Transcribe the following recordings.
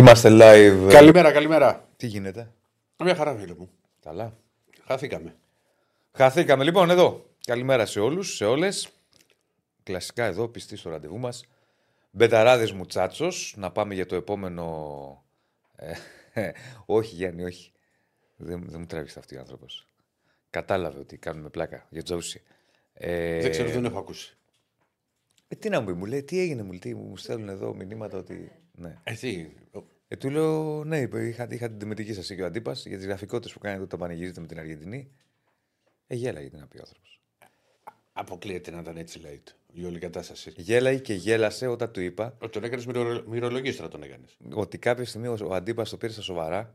Είμαστε live. Καλημέρα, καλημέρα. Τι γίνεται; Μια χαρά, φίλε μου. Καλά. Χαθήκαμε. Χαθήκαμε λοιπόν εδώ. Καλημέρα σε όλους, σε όλες. Κλασικά εδώ, πιστοί στο ραντεβού μας. Μπεταράδες μου τσάτσος. Να πάμε για το επόμενο. Ε, όχι, Γιάννη, όχι. Δεν, δεν μου τράβηξε αυτή ο άνθρωπος. Κατάλαβε ότι κάνουμε πλάκα για Τζόουσι. Ε, Δεν ξέρω, δεν έχω ακούσει. ε, τι να μου πει, μου λέει, τι έγινε, μου, λέει, τι, μου στέλνουν εδώ μηνύματα ότι. Ναι. Εσύ. Ε, του λέω, ναι, είπε, είχα, είχα την τιμητική σας και ο αντίπας για τις γραφικότητες που κάνετε όταν πανηγυρίζετε με την Αργεντινή. Ε, γέλαγε τι να πει ο άνθρωπος. Αποκλείεται να ήταν έτσι, λέει. Η όλη κατάσταση. Γέλαγε και γέλασε όταν του είπα Ότι τον έκανες μυρολογίστρα, τον έκανες. ότι κάποια στιγμή ο, ο αντίπας το πήρε στα σοβαρά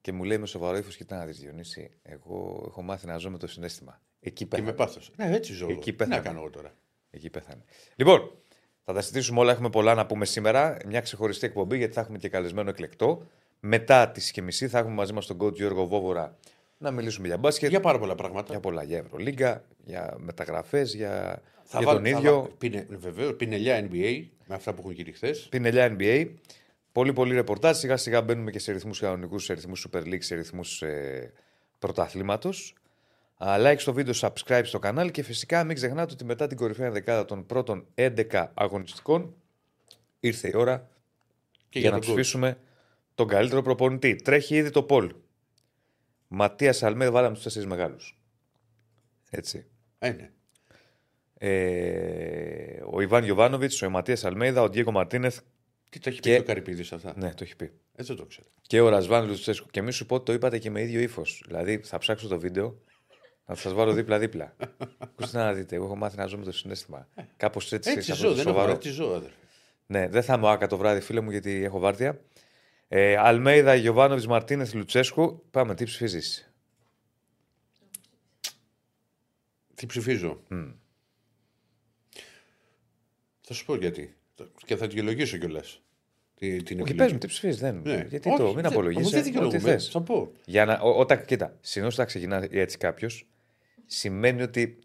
και μου λέει με σοβαρό ύφος: Κοιτά να δεις, Διονύση, εγώ έχω μάθει να ζω με το συνέστημα. Εκεί Και πέθανε. με πάθος. Ναι, έτσι ζω. Εκεί Τι να πέθανε. κάνω εγώ τώρα. Εκεί πέθανε. Λοιπόν, θα τα συζητήσουμε όλα. Έχουμε πολλά να πούμε σήμερα. Μια ξεχωριστή εκπομπή γιατί θα έχουμε και καλεσμένο εκλεκτό. Μετά τη και μισή θα έχουμε μαζί μας τον coach Γιώργο Βόβορα να μιλήσουμε για μπάσκετ. Για πάρα πολλά πράγματα. Για πολλά. Για Ευρωλίγκα, για μεταγραφές, για, Θα για βάλ- τον θα ίδιο. βάλ- Πινε, βεβαίως, πινελιά NBA με αυτά που έχουν γίνει χθες. Πινελιά NBA. Πολύ πολύ ρεπορτάζ. Σιγά σιγά μπαίνουμε και σε ρυθμούς κανονικούς, σε ρυθμούς Super League, σε ρυθμούς ε, πρωταθλήματος. Like στο βίντεο, subscribe στο κανάλι και φυσικά μην ξεχνάτε ότι μετά την κορυφαία δεκάδα των πρώτων 11 αγωνιστικών ήρθε η ώρα Και για, για να τον coach. ψηφίσουμε τον καλύτερο προπονητή. Τρέχει ήδη το Πολ. Ματίας Αλμέδα, βάλαμε τους τέσσερις μεγάλους. Έτσι. Ε, ναι. Ε, ο Ιβάν Γιοβάνοβιτ, ο Ματίας Αλμέδα, ο Ντιέγκο Μαρτίνεθ. Τι τα έχει Και- πει ο Καρυπίδης αυτά; Ναι, το έχει πει. Έτσι δεν το ξέρω. Και ο Ρασβάν Λουτσέσκου. Και μη σου πω ότι το είπατε και με ίδιο ύφος. Δηλαδή θα ψάξω το βίντεο να σας βάλω δίπλα-δίπλα. Ακούστε να δείτε, εγώ έχω μάθει να ζω με το συνέστημα. Κάπως έτσι, Έτσι σε ζω, δεν έχω σοβαρό. έτσι ζω, αδερφέ. Ναι, δεν θα είμαι άκα το βράδυ, φίλε μου, γιατί έχω βάρδια. Ε, Αλμέιδα, Γιωβάνοβιτ, Μαρτίνεθ, Λουτσέσκου. Πάμε, τι ψηφίζεις; Τι ψηφίζω; Θα σου πω γιατί. Και θα δικαιολογήσω κιόλας. Την Όχι, επιλογή. πες μου, τι ψηφίζεις. Δεν... Ναι. Γιατί Όχι, το, μην δεν- απολογίζει. όμως δεν Ό,τι δικαιολογούμε. θες. Θα πω. Για να, ό, όταν, κοίτα, συνήθως όταν ξεκινά έτσι κάποιος, σημαίνει ότι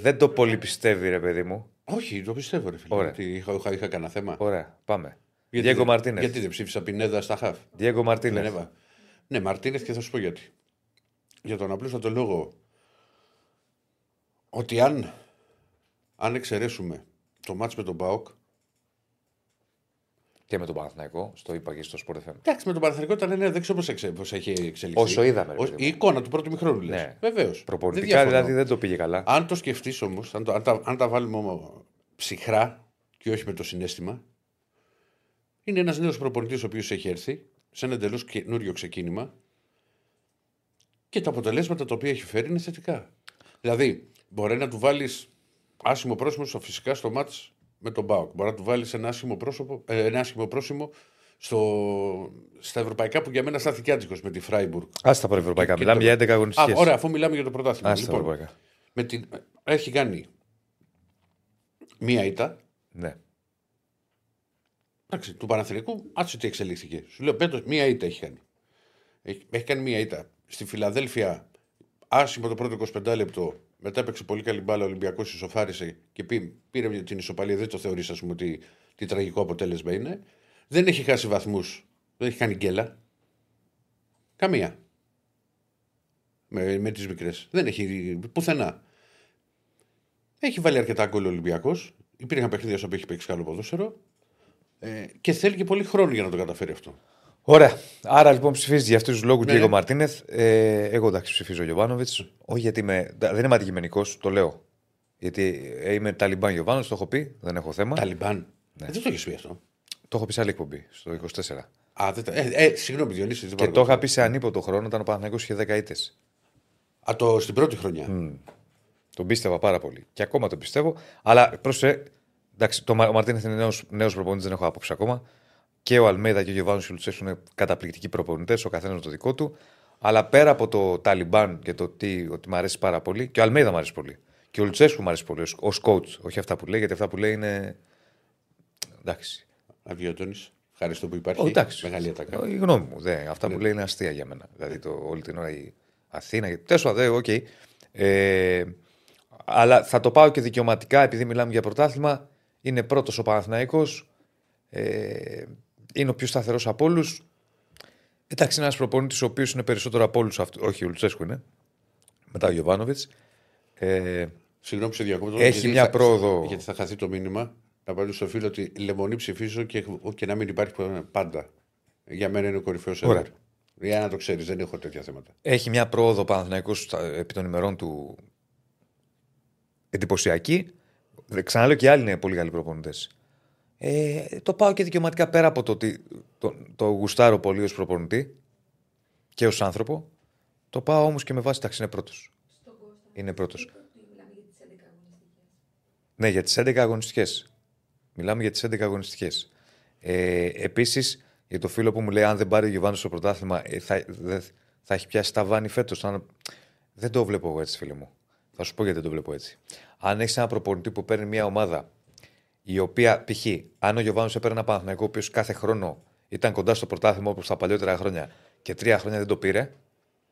δεν το πολύ πιστεύει, ρε παιδί μου. Όχι, το πιστεύω, ρε φίλε. Ωραία. Ότι είχα, είχα, είχα κανένα θέμα. Ωραία, πάμε. Γιατί Διέγκο δεν- Μαρτίνεθ. Γιατί δεν ψήφισα Πινέδα στα χαφ; Διέγκο Δεν Μαρτίνεθ. έβα. Ναι, Μαρτίνεθ και θα σου πω γιατί. Για τον απλούστατο λόγο ότι αν, αν εξαιρέσουμε το μάτς με τον Μπάουκ. Και με τον Παναθηναϊκό, στο είπα και στο Sport FM. Εντάξει, με τον Παναθηνικό ήταν ναι, δεν ξέρω πώς εξε, πώς έχει εξελιχθεί. Όσο είδαμε, ρε Ως- παιδί η μου. εικόνα του πρώτου μηχρόνου λες. Ναι. Βεβαίως. Προπονητικά δηλαδή δεν το πήγε καλά. Αν το σκεφτείς όμως, αν, το- αν, τα, αν τα βάλουμε όμως ψυχρά και όχι με το συνέστημα, είναι ένας νέος προπονητής ο οποίος έχει έρθει σε ένα εντελώς καινούριο ξεκίνημα και τα αποτελέσματα τα οποία έχει φέρει είναι θετικά. Δηλαδή, μπορεί να του βάλεις άσχημο πρόσημο στο φυσικά στο μάτς με τον Μπάουκ. Μπορεί να του βάλεις ένα άσχημο, πρόσωπο, ε, ένα άσχημο πρόσημο στο, στα ευρωπαϊκά που για μένα στάθηκε άτυχο με τη Φράιμπουργκ. Άστα τα ευρωπαϊκά. Και- Μιλάμε και για το- 11 αγωνιστικές. Α, ωραία, αφού μιλάμε για το πρωτάθλημα. Άστα τα Λοιπόν, ευρωπαϊκά. με την... Έχει κάνει μία ήττα. Ναι. Εντάξει, του Παναθηνικού, άτσε τι εξελίχθηκε. Σου λέω πέτω, μία ήττα έχει κάνει. Έχει, έχει κάνει μία ήττα. Στη Φιλαδέλφια, άσχημο το πρώτο 25 λεπτό. Μετά έπαιξε πολύ καλή μπάλα. Ο Ολυμπιακός ισοφάρισε και πή- πήρε την ισοπαλία. Δεν το θεωρείς, ας πούμε, ότι τι τραγικό αποτέλεσμα είναι. Δεν έχει χάσει βαθμούς. Δεν έχει κάνει γκέλα. Καμία. Με, με τις μικρές. Δεν έχει πουθενά. Έχει βάλει αρκετά γκολ ο Ολυμπιακός. Υπήρχαν παιχνίδια που έχει παίξει καλό ποδόσφαιρο. Ε, και θέλει και πολύ χρόνο για να το καταφέρει αυτό. Ωραία. Άρα λοιπόν ψηφίζεις για αυτούς τους λόγους Ναι. Διέγκο Μαρτίνεθ. Ε, εγώ εντάξει ψηφίζω Γιωβάνοβιτς. Όχι γιατί είμαι, δεν είμαι αντικειμενικός, το λέω. Γιατί ε, είμαι Ταλιμπάν Γιωβάνο, το έχω πει, δεν έχω θέμα. Ταλιμπάν. Ε, δεν το έχεις πει αυτό. Το έχω πει σε άλλη εκπομπή, στο 24. Α, δεν τα... ε, ε, συγγνώμη, Διονύση. δεν Και πάρω το είχα κόψη. πει σε ανίποτο χρόνο όταν ο Παναθηναϊκός είχε 10 ήττες. Α, το, στην πρώτη χρονιά. Τον πίστευα πάρα πολύ. Και ακόμα τον πιστεύω. Αλλά πρόσεχε. Εντάξει, το, Μα- ο Μαρτίνεθ είναι νέος προπονητής, δεν έχω άποψη ακόμα. Και ο Αλμέδα και ο Γιωβάνος Λουτσέσου είναι καταπληκτικοί προπονητές, ο καθένας με το δικό του. Αλλά πέρα από το Ταλιμπάν και το τι, ότι μου αρέσει πάρα πολύ, και ο Αλμέδα μου αρέσει πολύ. Και ο Λουτσέσκου μου αρέσει πολύ ως coach. Όχι αυτά που λέει, γιατί αυτά που λέει είναι. Εντάξει. Αβίωτον. Ευχαριστώ που υπάρχει. Ω, εντάξει. Μεγάλη ατάκα. Η γνώμη μου. Δε, αυτά που λέει είναι αστεία για μένα. Δηλαδή το, όλη την ώρα η Αθήνα. Τέλος πάντων, οκ. Ε, αλλά θα το πάω και δικαιωματικά επειδή μιλάμε για πρωτάθλημα. Είναι πρώτος ο Παναθηναϊκός. Ε, είναι ο πιο σταθερός από όλους. Εντάξει, είναι ένας προπονητής ο οποίος είναι περισσότερο από όλους αυτού. Όχι, ο Λουτσέσκου είναι. Μετά ο Γιοβάνοβιτς. Ε, Συγγνώμη σε διακόπτω. Έχει γιατί μια θα- πρόοδο. Γιατί θα χαθεί το μήνυμα. Να πάρει στο φίλο ότι λεμονή ψηφίζω και, και να μην υπάρχει πάντα. Για μένα είναι ο κορυφαίος Ωραία. ever. Για να το ξέρεις, δεν έχω τέτοια θέματα. έχει μια πρόοδο Παναθηναϊκός στα- επί των ημερών του εντυπωσιακή. Δεν- Ξαναλέω και οι άλλοι είναι πολύ καλοί προπονητές. Ε, το πάω και δικαιωματικά πέρα από το ότι το, το γουστάρω πολύ ως προπονητή και ως άνθρωπο. Το πάω όμως και με βάση τάξη είναι πρώτος. Είναι πρώτος. Ναι, για τις 11 αγωνιστικές. Μιλάμε για τις 11 αγωνιστικές. Ε, Επίσης, για το φίλο που μου λέει: Αν δεν πάρει ο Γιωβάνος στο πρωτάθλημα, ε, θα, δε- θα έχει πιάσει τα βάνη φέτος. Δεν το βλέπω εγώ έτσι, φίλε μου. Θα σου πω γιατί δεν το βλέπω έτσι. Αν έχεις ένα προπονητή που παίρνει μια ομάδα η οποία π.χ. αν ο Γιωβάνος έπαιρνε ένα Παναθηναϊκό ο οποίος κάθε χρόνο ήταν κοντά στο πρωτάθλημα όπως τα παλιότερα χρόνια και τρία χρόνια δεν το πήρε,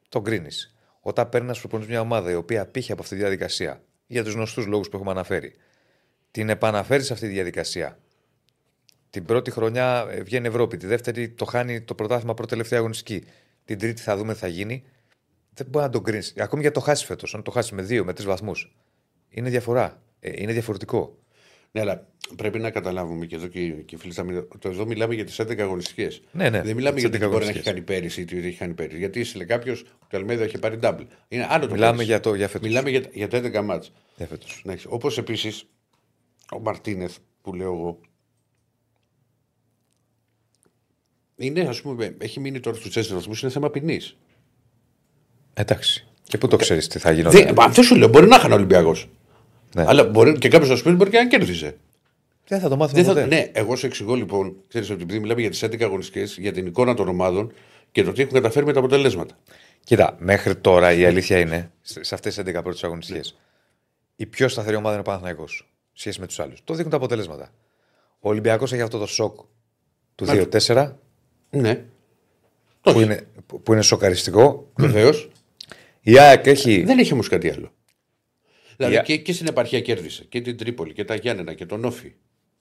τον κρίνεις. Όταν παίρνει ένας προπονητής μια ομάδα η οποία πήχε από αυτή τη διαδικασία για τους γνωστούς λόγους που έχουμε αναφέρει, την επαναφέρεις σε αυτή τη διαδικασία. Την πρώτη χρονιά ε, βγαίνει Ευρώπη, τη δεύτερη το χάνει το πρωτάθλημα πρώτη τελευταία αγωνιστική. Την τρίτη θα δούμε τι θα γίνει. Δεν μπορεί να τον κρίνεις. Ακόμη για το χάσεις φέτος. Αν το χάσεις με δύο, με τρεις βαθμούς. Είναι διαφορά. Ε, είναι διαφορετικό. Ναι, αλλά πρέπει να καταλάβουμε και εδώ και, και οι φίλοι θα μιλά- το εδώ μιλάμε για τις 11 αγωνιστικές. Ναι, ναι, Δεν μιλάμε τις για τι 11 μπορεί να έχει αγωνιστικές. κάνει πέρυσι ή τι έχει κάνει πέρυσι. Γιατί είσαι κάποιος ότι ο Αλμέδα είχε πάρει double. Είναι άλλο το Μιλάμε πέρυσι. για, το, για φέτος. Μιλάμε για, για τα 11 μάτς. Για φέτος. Όπως επίσης ο Μαρτίνεθ που λέω εγώ. Είναι, ας πούμε, έχει μείνει τώρα στους 4 βαθμούς, είναι θέμα ποινής. Εντάξει. Και πού το ξέρεις τι θα γινόταν. Αυτό σου λέω, μπορεί να είχαν Ολυμπιακός. Ναι. Αλλά μπορεί, και κάποιος να σου πει μπορεί και να κέρδιζε. Δεν θα το μάθουμε Δεν θα, ποτέ. ναι, εγώ σου εξηγώ λοιπόν, ξέρεις ότι επειδή μιλάμε για τις 11 αγωνιστικές, για την εικόνα των ομάδων και το τι έχουν καταφέρει με τα αποτελέσματα. Κοίτα, μέχρι τώρα η αλήθεια είναι σε σε αυτές τις 11 πρώτες αγωνιστικές. Η πιο σταθερή ομάδα είναι ο Παναθηναϊκός σχέση με τους άλλους. Το δείχνουν τα αποτελέσματα. Ο Ολυμπιακός έχει αυτό το σοκ του 2-4 Ναι, που είναι, που που είναι σοκαριστικό. βεβαίως. Η ΑΕΚ έχει. Δεν έχει όμως κάτι άλλο. Δηλαδή Για- και, και στην επαρχία κέρδισε και την Τρίπολη και τα Γιάννενα και τον Όφη.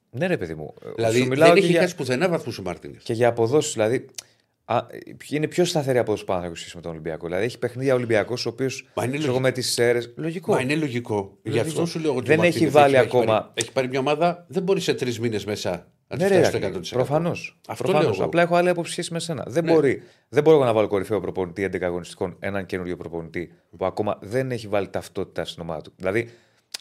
Ναι, ρε παιδί μου. Δηλαδή Σου μιλάω δεν και έχει για, χάσει πουθενά βαθμούς ο Μαρτίνε. και για αποδόσεις. Δηλαδή, α, είναι πιο σταθερή από του Παναθηναϊκούς σχέση με τον Ολυμπιακό. Δηλαδή, έχει παιχνίδια Ολυμπιακός, ο οποίος. Μα είναι Εγώ με τις ΣΕΡΕ. Λογικό. Μα είναι λογικό. Γι' αυτό σου λέω ότι ο Δεν Μαρτίνεθ έχει βάλει έχει ακόμα- Πάρει, έχει πάρει μια ομάδα, δεν μπορεί σε τρεις μήνες μέσα να Ναι, τη ρε, φτάσει στο 100%. προφανώς. Αυτό λέω εγώ. Απλά έχω άλλη άποψη σχέση με σένα. Δεν, Ναι. μπορεί, δεν μπορώ εγώ να βάλω κορυφαίο προπονητή 11 αγωνιστικών έναν καινούριο προπονητή που ακόμα δεν έχει βάλει ταυτότητα στην ομάδα του. Δηλαδή,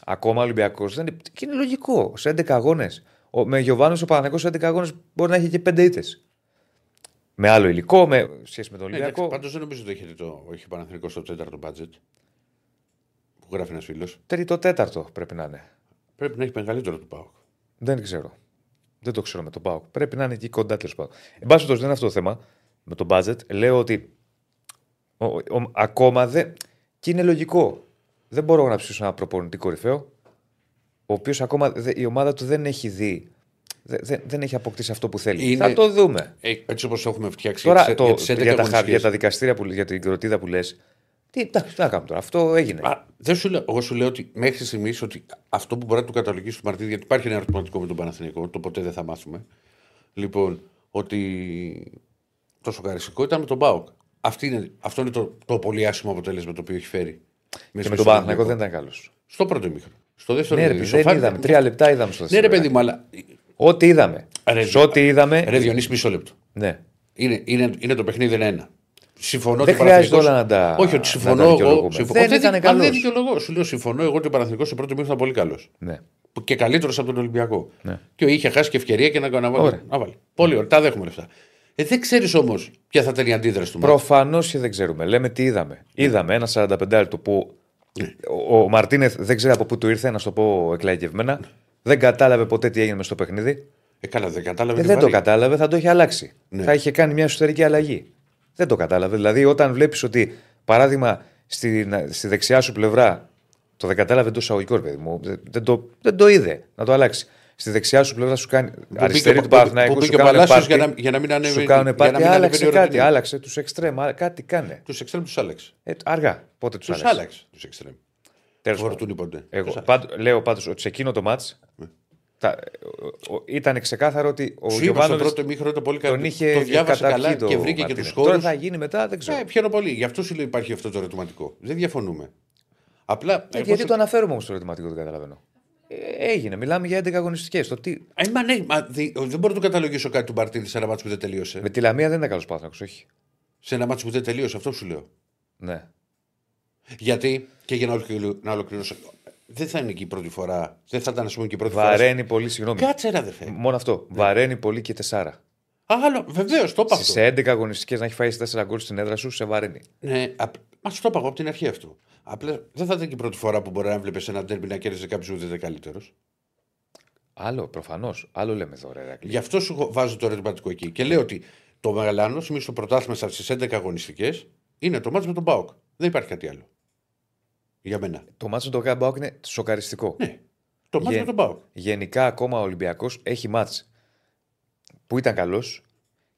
ακόμα ο Ολυμπιακός δεν είναι. Και είναι λογικό. Σε 11 αγώνες. Με Γιωβάνος ο Παναγενικό σε 11 αγώνες μπορεί να έχει και 5 ήττες. Με άλλο υλικό, με σχέση με τον Ναι, Ολυμπιακό. Πάντως δεν νομίζω ότι έχετε το έχει Παναθηνικό στο τέταρτο budget. Που γράφει ένας φίλος. Τρίτο τέταρτο πρέπει να είναι. Πρέπει να έχει μεγαλύτερο του Πάοκ. Δεν ξέρω. Δεν το ξέρω με τον Πάοκ. Πρέπει να είναι εκεί κοντά τέλος πάντων. Εν πάση περιπτώσει, δεν είναι αυτό το θέμα με το budget. Λέω ότι ο, ο- ακόμα δεν. και είναι λογικό. Δεν μπορώ να ψήσω ένα προπονητή κορυφαίο, ο οποίος ακόμα δε- η ομάδα του δεν έχει δει. δε- δεν- δεν έχει αποκτήσει αυτό που θέλει. Είναι- Θα το δούμε. Ε, έτσι όπως έχουμε φτιάξει Τώρα για, το, τις- για, τις 11 για, τα, χα- αγωνιστικές. για τα δικαστήρια, που, για την κροτίδα που λες. Τι, εντάξει, τι να κάνουμε τώρα. Αυτό έγινε. Α, δεν σου λέω, εγώ σου λέω ότι μέχρι στιγμής ότι αυτό που μπορεί να του καταλογίσει του Μαρτίνη, γιατί υπάρχει ένα ερωτηματικό με τον Παναθηνικό, το ποτέ δεν θα μάθουμε. Λοιπόν, ότι το σοκαριστικό ήταν με τον Μπάουκ. Αυτή είναι, αυτό είναι το, το πολύ άσχημο αποτέλεσμα το οποίο έχει φέρει. και μέσα με στον τον Παναθηναϊκό δεν Ολυμπιακό. ήταν καλός. Στο πρώτο ημίχρονο. Στο δεύτερο Ναι, ρε, ημίχρονο. παιδί, δεν είδαμε. Τρία λεπτά είδαμε στο Ναι, ρε δεύτερο. παιδί μου, αλλά. Ό,τι είδαμε. Ρε, Σε ό,τι είδαμε. Ρε, Διονύση, μισό λεπτό. Ναι. Είναι, είναι, είναι το παιχνίδι ένα. Συμφωνώ Δεν ότι ο χρειάζεται Παναθηναϊκός- όλα να τα- Όχι, ότι να τα συμφωνώ εγώ. δικαιολογούμε. συμφω- Δεν Όχι, ήταν μα καλός. Δεν δικαιολογώ. Σου λέω συμφωνώ εγώ ότι ο Παναθηναϊκός στο πρώτο μήνυμα ήταν πολύ καλός. ναι. Και καλύτερος από τον Ολυμπιακό. Ναι. Και είχε χάσει και ευκαιρία και να, να, βάλει. Ωραία. να βάλει. Πολύ ωραία. Τα δέχομαι λεφτά. Ε, δεν ξέρεις όμως ποια θα ήταν η αντίδραση του. μάτς. Προφανώς και δεν ξέρουμε. Λέμε τι είδαμε. Είδαμε ένα 45 λεπτό που Ναι. ο, ο Μαρτίνεθ δεν ξέρει από πού του ήρθε, να σου το πω εκλαϊκευμένα. Δεν κατάλαβε ποτέ τι έγινε μες στο παιχνίδι. Ε, καλά, δεν κατάλαβε. Ε, τι δεν το βαρύ. κατάλαβε, θα το είχε αλλάξει. Ναι. Θα είχε κάνει μια εσωτερική αλλαγή. Δεν το κατάλαβε. Δηλαδή, όταν βλέπεις ότι, παράδειγμα, στη, στη δεξιά σου πλευρά το δεν κατάλαβε το εισαγωγικό, ρε παιδί μου, δεν, δεν το, δεν το είδε να το αλλάξει. Στη δεξιά σου πλευρά σου κάνει. Που αριστερή μπήκε- του που- Παναθηναϊκού που σου μπήκε ο κάνουν Παλάσιος πάρτι. για να- για να μην ανέβει- Σου κάνουν για πάρτι. να μην ανέβει Άλλαξε η κάτι. οροφή. Άλλαξε τους εξτρέμ. α- Κάτι κάνε. Τους εξτρέμ τους άλλαξε. Ε, αργά. Πότε τους Τους άλλαξε. άλλαξε τους εξτρέμ. Τέλος πάντων. Φορτούνι ποντέ. Εγώ Τους πάντω, λέω πάντως ότι σε εκείνο το μάτς Τα, ο- ο- ήταν ξεκάθαρο ότι ο Σου είπα στο Γιωβάνοβιτς πρώτο ημίχρονο ήταν πολύ καλό. τον είχε το διάβασε καταπιεί καλά το και βρήκε και Μαρτίνεθ. τους χώρους. Τώρα θα γίνει μετά, δεν ξέρω. Ε, πιάνω πολύ. Γι' αυτό σου λέω υπάρχει αυτό το ερωτηματικό. Δεν διαφωνούμε. Απλά. Ε, εγώ γιατί σου- το αναφέρουμε όμως το ερωτηματικό, δεν καταλαβαίνω. Ε, έγινε, μιλάμε για 11 αγωνιστικές. Το τι... Ε, μα ναι, μα, δι- δεν μπορώ να το καταλογίσω κάτι του Μαρτίνη σε ένα μάτσο που δεν τελείωσε. Με τη Λαμία δεν ήταν καλός Πάθνακο, όχι. Σε ένα μάτσο που δεν τελείωσε, αυτό σου λέω. Ναι. Γιατί, και για να ολοκληρω- να ολοκληρώσω, δεν θα είναι και η πρώτη φορά. Δεν θα ήταν, ας πούμε, και η πρώτη φορά. Βαραίνει πολύ, συγγνώμη. Κάτσε, ρε, αδερφέ. Μόνο αυτό. Βαραίνει πολύ και τεσσάρα. Άλλο, βεβαίως, το είπα αυτό. Σε 11 αγωνιστικές να έχει φάει 4 γκολ στην έδρα σου, σε βαραίνει. Ναι, απ... μα το είπα εγώ από την αρχή αυτό. Απλά δεν θα ήταν και η πρώτη φορά που μπορεί να βλέπεις ένα τέρμι να κέρδισε κάποιος που δεν ήταν καλύτερος. Άλλο, προφανώς. Άλλο λέμε εδώ, ρε. Ηρακλή. Γι' αυτό σου βάζω το ερωτηματικό εκεί. Και λέω ότι το μεγαλάνο σημαίνει στο πρωτάθλημα στις 11 αγωνιστικές είναι το μάτι με τον Μπάουκ. Δεν υπάρχει κάτι άλλο. Για μένα. Το μάτσο του Γκάμπαουκ είναι σοκαριστικό. Ναι. Το μάτι Γε- με τον Μπάουκ. Γενικά, ακόμα ο Ολυμπιακός έχει μάτς που ήταν καλός,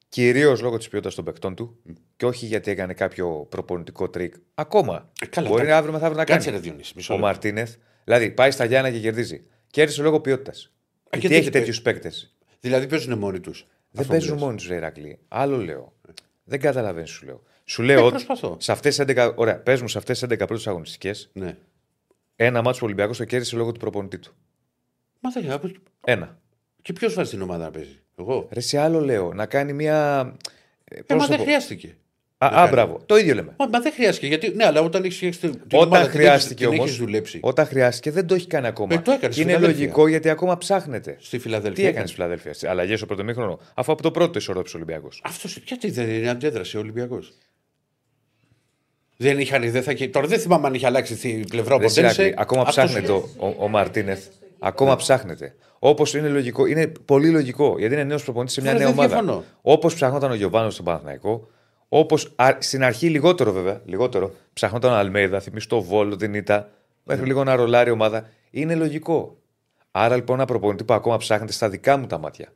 κυρίως λόγω της ποιότητας των παικτών του και όχι γιατί έκανε κάποιο προπονητικό τρίκ. Ακόμα. Ε, καλά, Μπορεί κάτσε. αύριο μεθαύριο να Κάτσε, κάνει. ρε Διονύση. Μισό Ο λεπτό. Μαρτίνεθ, δηλαδή πάει στα Γιάννενα και κερδίζει. Κέρδισε λόγω ποιότητας. και Γιατί δεν έχει είπε- τέτοιους παίκτες; Δηλαδή παίζουν μόνοι τους. Δεν παίζουν μόνοι τους, ρε Ηρακλή. Άλλο λέω. Δεν καταλαβαίνεις, σου λέω. Σου λέω Ε, ότι προσπαθώ. σε αυτές 11. Ωραία, πες μου σε αυτές τις 11 πρώτες αγωνιστικές, Ναι. ένα ματς που ο Ολυμπιακός το κέρδισε λόγω του προπονητή του. Μα δεν από- Ένα. Και ποιος βάζει την ομάδα να παίζει. Εγώ; Ρε, σε άλλο λέω. Να κάνει μια. ε, Ε, πώς μα το δεν πω; χρειάστηκε. Α, α, κάνει. μπράβο. Το ίδιο λέμε. Μα, μα δεν χρειάστηκε. Γιατί, ναι, αλλά όταν έχει την την Όταν ομάδα, την χρειάστηκε έχεις- την όμως. έχεις δουλέψει. Όταν χρειάστηκε δεν το έχει κάνει ακόμα. Ε, το έκανε και στη είναι Φιλαδέλφια. λογικό γιατί ακόμα ψάχνεται. Στη Φιλαδέλφια. Τι έκανε στη Φιλαδέλφια, αλλαγές στο πρώτο μήχρονο, αφού από το πρώτο ισορρόπησε ο Ολυμπιακός. Αυτό γιατί δεν είναι αντέδραση ο Ολυμπιακός. Δεν είχαν, δεν θα, είχε- τώρα δεν θυμάμαι αν είχε αλλάξει τη πλευρά ο Ποντένσε. Ακόμα ψάχνεται ο, ο, ο Μαρτίνεθ. Ακόμα ψάχνεται. Όπως είναι λογικό, είναι πολύ λογικό γιατί είναι νέος προπονητής σε μια Ρε, νέα δεν ομάδα. διαφωνώ. Όπως ψάχνονταν ο Γιωβάνος στον Παναθηναϊκό, όπως στην αρχή λιγότερο βέβαια, λιγότερο, ψάχνονταν ο Αλμέιδα, θυμίσει το Βόλο, την Ήττα, μέχρι λίγο να ρολάρει η ομάδα. Είναι λογικό. Άρα λοιπόν ένα προπονητή που ακόμα ψάχνεται στα δικά μου τα μάτια.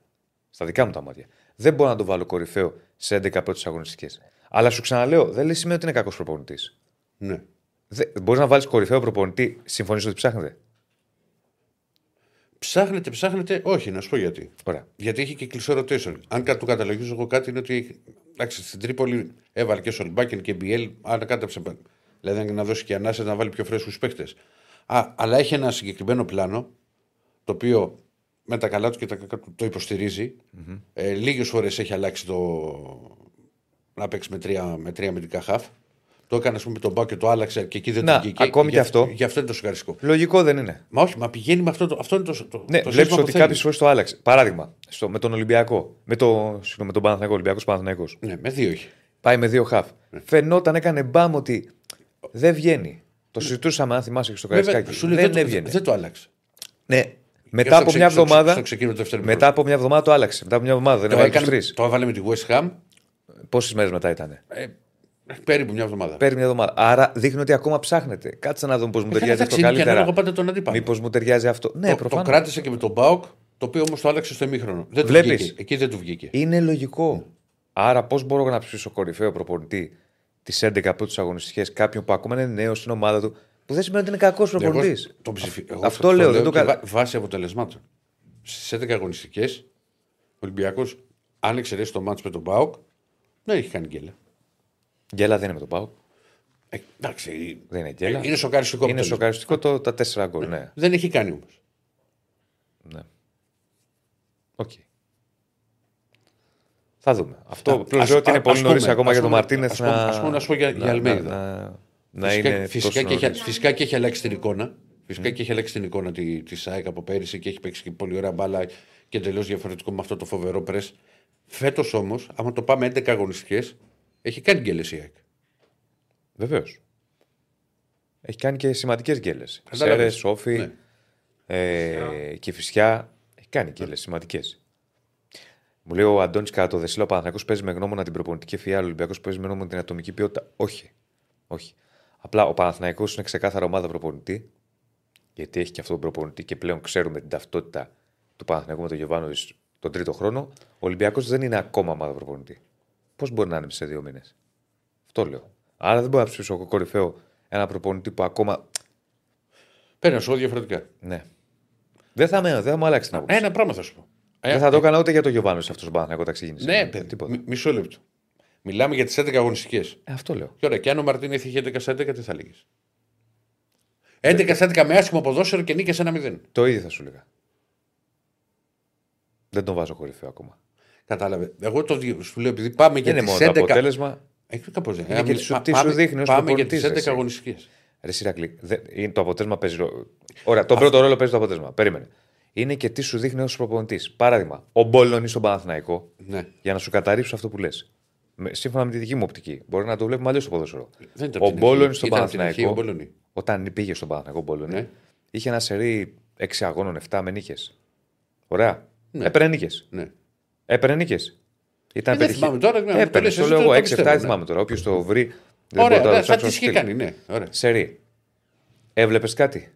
Στα δικά μου τα μάτια. Δεν μπορώ να το βάλω κορυφαίο σε 11 πρώτες αγωνιστικές. Αλλά σου ξαναλέω, δεν λέει σημαίνει ότι είναι κακός προπονητής. Ναι. Μπορείς να βάλεις κορυφαίο προπονητή, συμφωνείς ότι ψάχνετε; Ψάχνετε, ψάχνετε, όχι, να σου πω γιατί. Ωραία. Γιατί έχει και κλεισό rotation. Αν κα- του καταλογίζω εγώ κάτι, είναι ότι έχει- εντάξει, στην Τρίπολη έβαλε και Σολμπάκεν και Μπιέλ, ανακάτεψε. Δηλαδή να δώσει και ανάσα να βάλει πιο φρέσκους παίχτε. Αλλά έχει ένα συγκεκριμένο πλάνο, το οποίο με τα καλά του και τα κακά του το υποστηριζει Ε, Λίγες φορές έχει αλλάξει το. Να παίξει με τρία, με τρία αμυντικά χαφ. Το έκανε, ας πούμε, με τον Μπάου και το άλλαξε και εκεί δεν Να, του βγήκε. ακόμη Γι' και αυτό. Γι' αυτό είναι το σοκαριστικό. Λογικό δεν είναι. Μα όχι, μα πηγαίνει με αυτό. Το, αυτό είναι το, το, Ναι, το βλέπεις σύστημα που ότι θέλει. κάποιες φορές το άλλαξε. Παράδειγμα, στο, με τον Ολυμπιακό. Με, το, συγγνώμη, με τον Παναθηναϊκό, Ολυμπιακός Παναθηναϊκός. Ναι, με δύο έχει. Πάει με δύο χαφ. Ναι. Φαινόταν, έκανε μπαμ ότι δεν βγαίνει. Το συζητούσαμε, αν θυμάσαι και στο Βέβαια, Καρισκάκι. σου λέει, Δεν δεν, το, έβγαινε. δεν το άλλαξε. Ναι. Και Μετά στο από ξε- μια στο- εβδομάδα. Στο ξεκίνημα του δεύτερου Μετά από μια εβδομάδα το άλλαξε. Μετά από μια εβδομάδα. Δεν το, έβαλε του έκανε, τρεις. το έβαλε με τη West Ham Πόσες μέρες μετά ήταν. ε, περίπου μια εβδομάδα. Παίρνει μια εβδομάδα. Άρα δείχνει ότι ακόμα ψάχνετε. Κάτσε να δούμε πώς μου Ε, ταιριάζει εντάξει, αυτό είναι και καλύτερα. ανάλογα πάντα τον αντίπαλο. Μήπως μου ταιριάζει αυτό. Ναι, το, το προφανώς. κράτησε και με τον Μπάουκ, το οποίο όμως το άλλαξε στο ημίχρονο. Δεν του Βλέπεις; βγήκε. Εκεί δεν του βγήκε. Είναι λογικό. Άρα, πώς μπορώ να ψήσω κορυφαίο προπονητή τις 11 πρώτε αγωνιστικές κάποιον που ακόμα είναι νέος στην ομάδα του, που δεν σημαίνει ότι είναι κακός Εγώ προπονητής; το ψηφι- εγώ Αυτό λέω, δεν το και κα- βά- Βάσει αποτελεσμάτων. Στις 11 αγωνιστικές, ο Ολυμπιακός, αν εξαιρέσει το ματς με τον ΠΑΟΚ, δεν έχει κάνει γκέλα. Γκέλα δεν είναι με τον Πάο. Ε, εντάξει. Δεν είναι γκέλα. Είναι σοκαριστικό Είναι αποτέλεσμα. σοκαριστικό το, τα τέσσερα γκολ. Ναι. Δεν έχει κάνει όμως. ναι. Οκ. Θα δούμε. Αυτό Α, απλώς ας- λέω ότι είναι α- πολύ ας νωρίς πούμε, ακόμα ας για τον πούμε, Μαρτίνεθ ας πούμε, ας πούμε, να σου πω για- για Αλμέιδα. Να, να φυσικά, είναι φυσικά, τόσο και έχει, νωρίς. φυσικά και έχει αλλάξει την εικόνα. Φυσικά και έχει αλλάξει την εικόνα τη, της ΑΕΚ από πέρυσι και έχει παίξει και πολύ ωραία μπάλα και εντελώς διαφορετικό με αυτό το φοβερό πρε. Φέτος όμως, άμα το πάμε 11 αγωνιστικές, έχει κάνει γκέλε η ΑΕΚ. Βεβαίως. Έχει κάνει και σημαντικές γκέλες. Κατάλαβες. Σέρε, Σόφι, Ναι. ε, και φυσιά. Έχει κάνει γκέλες σημαντικές. Μου λέει ο Αντώνης κατά το Δεσίλα, ο Παναθηναϊκός παίζει με γνώμονα την προπονητική ευφυά, ο Ολυμπιακός παίζει με γνώμονα την ατομική ποιότητα. Όχι. Όχι. Απλά ο Παναθηναϊκός είναι ξεκάθαρα ομάδα προπονητή, γιατί έχει και αυτόν τον προπονητή και πλέον ξέρουμε την ταυτότητα του Παναθηναϊκού με τον Γεβάνο τον τρίτο χρόνο. Ο Ολυμπιακός δεν είναι ακόμα ομάδα προπονητή. Πώς μπορεί να είναι σε δύο μήνες; Αυτό λέω. Άρα δεν μπορεί να ψήσω κορυφαίο ένα προπονητή που ακόμα. Παίρνει να σου πω διαφορετικά. Ναι. Δεν θα, με, δεν θα μου αλλάξει την άποψη. Ένα πράγμα θα σου πω. Ε, δεν θα το έκανα ούτε για το Γιωβάνο αυτός τον Παναθηναϊκό όταν ξεκίνησε. Ναι, παιδί, τίποτα. μι- μισό λεπτό. Μιλάμε για τις 11 αγωνιστικές. Ε, αυτό λέω. Και ωραία, και αν ο Μαρτίνεθ είχε 11 στα 11, τι θα λέγε. 11 στα 11 με άσχημο ποδόσφαιρο και νίκες 1-0. Το ίδιο θα σου λέγα. Δεν τον βάζω κορυφαίο ακόμα. Κατάλαβε. Εγώ το δι- σου λέω επειδή πάμε για Δεν είναι τις μόνο 11. το αποτέλεσμα. Έχει κάπως δεν. Είναι Ε, και μι- τι σου- πά- τι σου πάμε- δείχνει ως Πάμε για τις προπονητής, 11 εσύ. αγωνιστικές. Ρε Σιρακλή, δεν- είναι το αποτέλεσμα παίζει. ρόλο. Ωραία, τον πρώτο ρόλο παίζει το αποτέλεσμα. Περίμενε. Είναι και τι σου δείχνει ως προπονητής. Παράδειγμα, ο Μπόλωνη στον Παναθηναϊκό, Ναι. για να σου καταρρύψω αυτό που λες. Σύμφωνα με τη δική μου οπτική. Μπορεί να το βλέπουμε αλλιώς το ποδόσφαιρο. Δεν ήταν από Ο την Μπόλωνη αρχή. στον Ήταν από την αρχή Παναθηναϊκό, ο Μπόλωνη. όταν πήγε στον Παναθηναϊκό Μπόλωνη, Ναι. είχε ένα σερί 6 αγώνων, 7 με νίκες. Ωραία. Ναι. Έπαιρνε νίκες. Ναι. Έπαιρνε νίκες. Ήταν Ε, δεν πετυχη- θυμάμαι τώρα, ναι, το Έπαιρνε, λες το εσύ, λέω το- εγώ το 6-7, πιστεύω, δεν ναι. θυμάμαι τώρα. Όποιος το βρει. δεν μπορεί Ωραία, τώρα να ναι, το θα ψάξει τις στο είχε στυλ. κάνει, ναι. Ωραία. Σερί. Έβλεπες κάτι;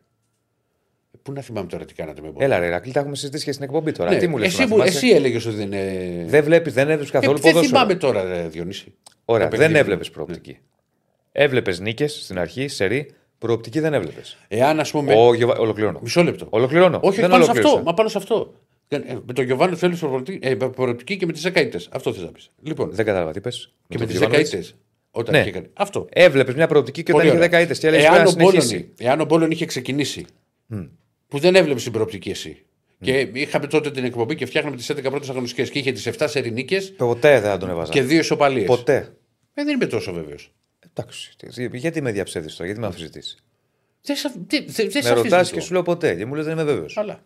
Πού να θυμάμαι τώρα τι κάνατε με Μπόλωνη. Έλα, ρε, Ρακλή, τα έχουμε συζητήσει και στην εκπομπή τώρα. Ναι, Τι μου λες, εσύ, μου- εσύ έλεγες ότι δεν είναι. Δεν βλέπεις, δεν έβλεπες Ε, καθόλου δεν ποδόσφαιρο; θυμάμαι τώρα, ρε, Διονύση. Ωραία, Τα δεν παιχνίδια. έβλεπες προοπτική. Έβλεπες νίκες στην αρχή, σερί, προοπτική δεν έβλεπες. Εάν, ας πούμε. Ο... Γιωβα- Ολοκληρώνω. Μισό λεπτό. Ολοκληρώνω. Όχι, δεν πάνω σε ολοκλήρωσα. αυτό. Μα πάνω σε αυτό. Ε, Με τον Γιωβάνο θέλεις προοπτική και με τις δεκαετέ. Αυτό θες να πεις. Λοιπόν, Δεν κατάλαβα τι πες. και με τις δεκαετέ. Όταν Ναι. είχε κάνει. Αυτό. Έβλεπες μια προοπτική και όταν Πολύ είχε ωραία. δεκαετέ και έλεγες Εάν πρέπει να ο Μπόλωνη- συνεχίσει. Εάν ο Μπόλον είχε ξεκινήσει που δεν έβλεπες την προοπτική εσύ. Και είχαμε τότε την εκπομπή και φτιάχναμε τις 11 πρώτες αγωνιστικές και είχε τις 7 σερινίκε Ποτέ δεν θα τον έβαζα. και δύο ισοπαλίες. Ποτέ. Ε, δεν είμαι τόσο βέβαιος. Εντάξει. τι- Γιατί με διαψεύδεις τώρα, γιατί με αμφισβητεί. Δεν σε- δεν- δεν- δεν σε Με ρωτάς αφήσει και το. σου λέω ποτέ και μου λες δεν είμαι βέβαιος. Αλλά.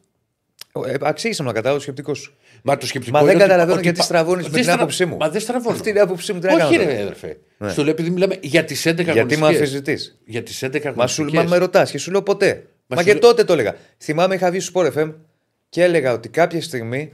Ε, Αξίζει να καταλάβω το σκεπτικό σου. Μα το σκεπτικό Μα δεν είναι ότι- καταλαβαίνω ότι γιατί πα- στραβώνεις με δεν την στρα- άποψή μου. Μα δεν στραβώνω. Αυτή είναι η άποψή μου. Τι να Όχι, κάνω. ρε, τώρα. αδερφέ. Στο λέω επειδή μιλάμε για τις 11 Γιατί με αγωνιστικές. αμφισβητεί. Για τις 11 Μα, σου, αγωνιστικές. μα με ρωτάς και σου λέω ποτέ. Μα, σου και λέω- τότε το έλεγα. Θυμάμαι, είχα βγει στο Sport FM και έλεγα ότι κάποια στιγμή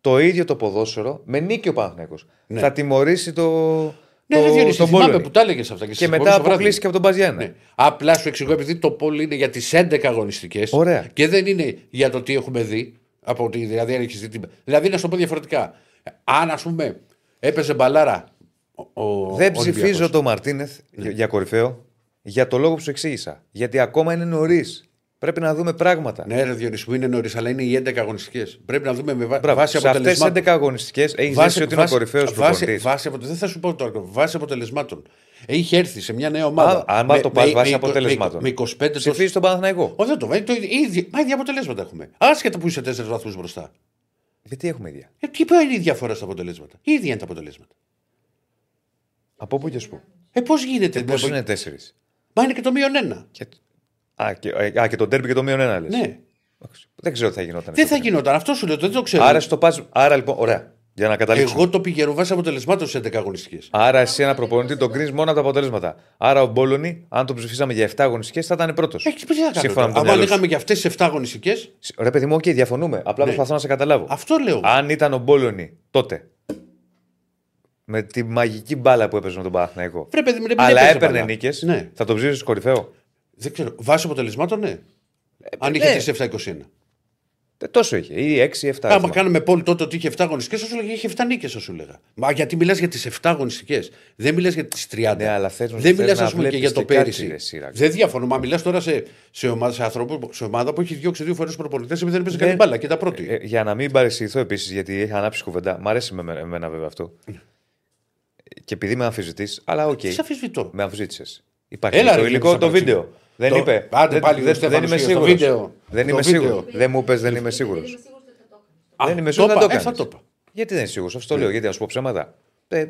το ίδιο το ποδόσφαιρο με νίκη ο Παναθηναϊκός Ναι. θα τιμωρήσει το. Ναι, το, ρε, Διονύση, τον θυμάμαι Μπόλωνη. που τα έλεγες αυτά. Και, Και στις μετά εκπομπές το βράδυ. αποκλείστηκε από τον Μπαζιάννα. Ναι. Απλά σου εξηγώ επειδή το πόλ είναι για τις 11 αγωνιστικές. Ωραία. Και δεν είναι για το τι έχουμε δει. Από ότι, δηλαδή, αν έχεις δει την- δηλαδή, να σου το πω διαφορετικά. Αν ας πούμε έπαιζε μπαλάρα. Ο, ο Δεν Ολυμπιακός. ψηφίζω τον Μαρτίνεθ Ναι. για- για κορυφαίο για το λόγο που σου εξήγησα. Γιατί ακόμα είναι νωρίς. Πρέπει να δούμε πράγματα. Ναι, ρε Διονύση, μου είναι νωρίς, αλλά είναι οι 11 αγωνιστικές. Πρέπει να δούμε με βα... Μπράβο. βάση Σε αυτές τι αποτελεσμάτων. 11 αγωνιστικές έχεις ζήσει ότι είναι ο κορυφαίος βάση, προπονητής. βάση, απο- δεν θα σου πω τώρα. Βάση αποτελεσμάτων. Έχει έρθει σε μια νέα ομάδα. Α, άμα το πας βάση αποτελεσμάτων. Με, 25 τόσο. Ψηφίζει τον Παναθηναϊκό. Όχι, δεν το βάζει. Το ίδιο, μα ίδια αποτελέσματα έχουμε. Άσχετα που είσαι 4 βαθμούς μπροστά. Γιατί έχουμε ίδια; Ε, τι ποια είναι η διαφορά στα αποτελέσματα; Η ίδια είναι τα αποτελέσματα. Από πού και σου πού; Ε, πώς γίνεται. Πώς με- είναι τέσσερις; Μα είναι και το μείον ένα. Και... Α, και, α, και το ντέρμπι και το μείον ένα λες. Ναι. Δεν ξέρω τι θα γινόταν. Δεν στο θα γινόταν. Αυτό σου λέω. Δεν το ξέρω. Άρα, στο πας... Άρα λοιπόν, ωραία. Για να καταλήξουμε. Εγώ το πηγαίνω βάσει αποτελεσμάτων σε 11 αγωνιστικές. Άρα, εσύ ένα προπονητή τον κρίνεις μόνο από τα αποτελέσματα. Άρα, ο Μπόλονι, αν τον ψηφίσαμε για 7 αγωνιστικές, θα ήταν πρώτος. Έχεις πει τι θα κάνω. Σύμφωνα με τώρα. το Αν μυαλό σου. λέγαμε για αυτές τις 7 αγωνιστικές, Ρε, παιδί μου, οκ, διαφωνούμε. Απλά Ναι. προσπαθώ να σε καταλάβω. αυτό λέω. Αν ήταν ο Μπόλονι τότε. Με τη μαγική μπάλα που έπαιζε με τον Παναθηναϊκό. Πρέπει να μην Αλλά έπαιζε έπαιρνε μπάλα. νίκες. Ναι. Θα τον ψήφισε κορυφαίο; Δεν ξέρω. Βάσει αποτελεσμάτων, ναι. Αν ναι. είχε τι 7-21. Ε, Τόσο είχε. Ή 6 ή 7. Άμα θυμάμαι. κάνουμε πόλη τότε ότι είχε 7 αγωνιστικές, θα σου λέγε είχε 7 νίκες, θα σου λέγα. Μα γιατί μιλάς για τις 7 αγωνιστικές; Δεν μιλάς για τις 30. Ναι, αλλά θες να- δεν θες μιλάς, να ας πούμε, και βλέπεις για το και κάτι, πέρυσι. ρε, Σίρα. δεν διαφωνώ. Μα μιλάς τώρα σε, σε, ομάδα, σε, ανθρώπου, σε ομάδα που έχει διώξει δύο φορές προπονητές επειδή δεν έπαιζε Δεν- καλή μπάλα και τα πρώτη. Ε, για να μην παρεξηγηθώ επίσης, γιατί έχει ανάψει κουβέντα. Μ' αρέσει με με- εμένα βέβαια αυτό. Και επειδή με αμφισβητείς, αλλά οκ. Τις σε αφισβητώ. Με αμφισβήτησες. Υπάρχει Έλα, το ρε, υλικό, κύριε το Σαπρατσίδη. βίντεο. Δεν Το- είπε. Άντε δεν, πάλι, ο δεν, Στέφανος δεν είμαι για το σίγουρος. βίντεο. Δεν Το είμαι βίντεο. σίγουρο. Δεν μου πες, δεν είμαι σίγουρος. Α, Δεν είμαι το σίγουρος να είπα. το Ε, θα κάνει. το είπα. Γιατί δεν είσαι σίγουρος, αυτό το λέω. Γιατί να σου πω ψέματα. Ε,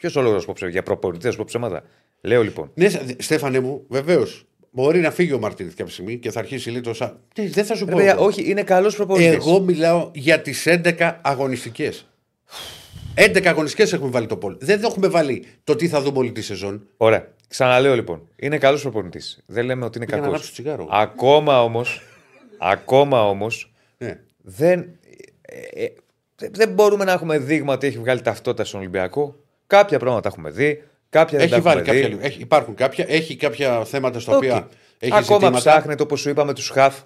Ποιος ο λόγος να σου πω ψέματα. Για προπονητή να σου πω ψέματα. Λέω λοιπόν. Ναι, Στέφανε μου, βεβαίως. Μπορεί να φύγει ο Μαρτίνεθ κάποια στιγμή και θα αρχίσει λίγο σαν. Ναι, δεν θα σου Ρε, πω. παιδιά, εγώ. όχι, είναι καλός προπονητής. Εγώ μιλάω για τις 11 αγωνιστικές. 11 αγωνιστικές έχουμε βάλει το πόλ. Δεν έχουμε βάλει το τι θα δούμε όλη τη σεζόν. Ωραία. Ξαναλέω λοιπόν. Είναι καλός προπονητής. Δεν λέμε ότι είναι Πήγα να κακός. ανάψω τσιγάρο. Ακόμα όμως. ακόμα όμως. Ναι. Δεν, ε, ε, δεν- δεν μπορούμε να έχουμε δείγμα ότι έχει βγάλει ταυτότητα στον Ολυμπιακό. Κάποια πράγματα έχουμε δει. Κάποια δεν Έχει τα βάλει έχουμε κάποια. δει. Έχει, υπάρχουν κάποια. Έχει κάποια θέματα στα Οκ. οποία έχει Ακόμα ζητήματα. ψάχνεται όπως σου είπαμε τους Χαφ.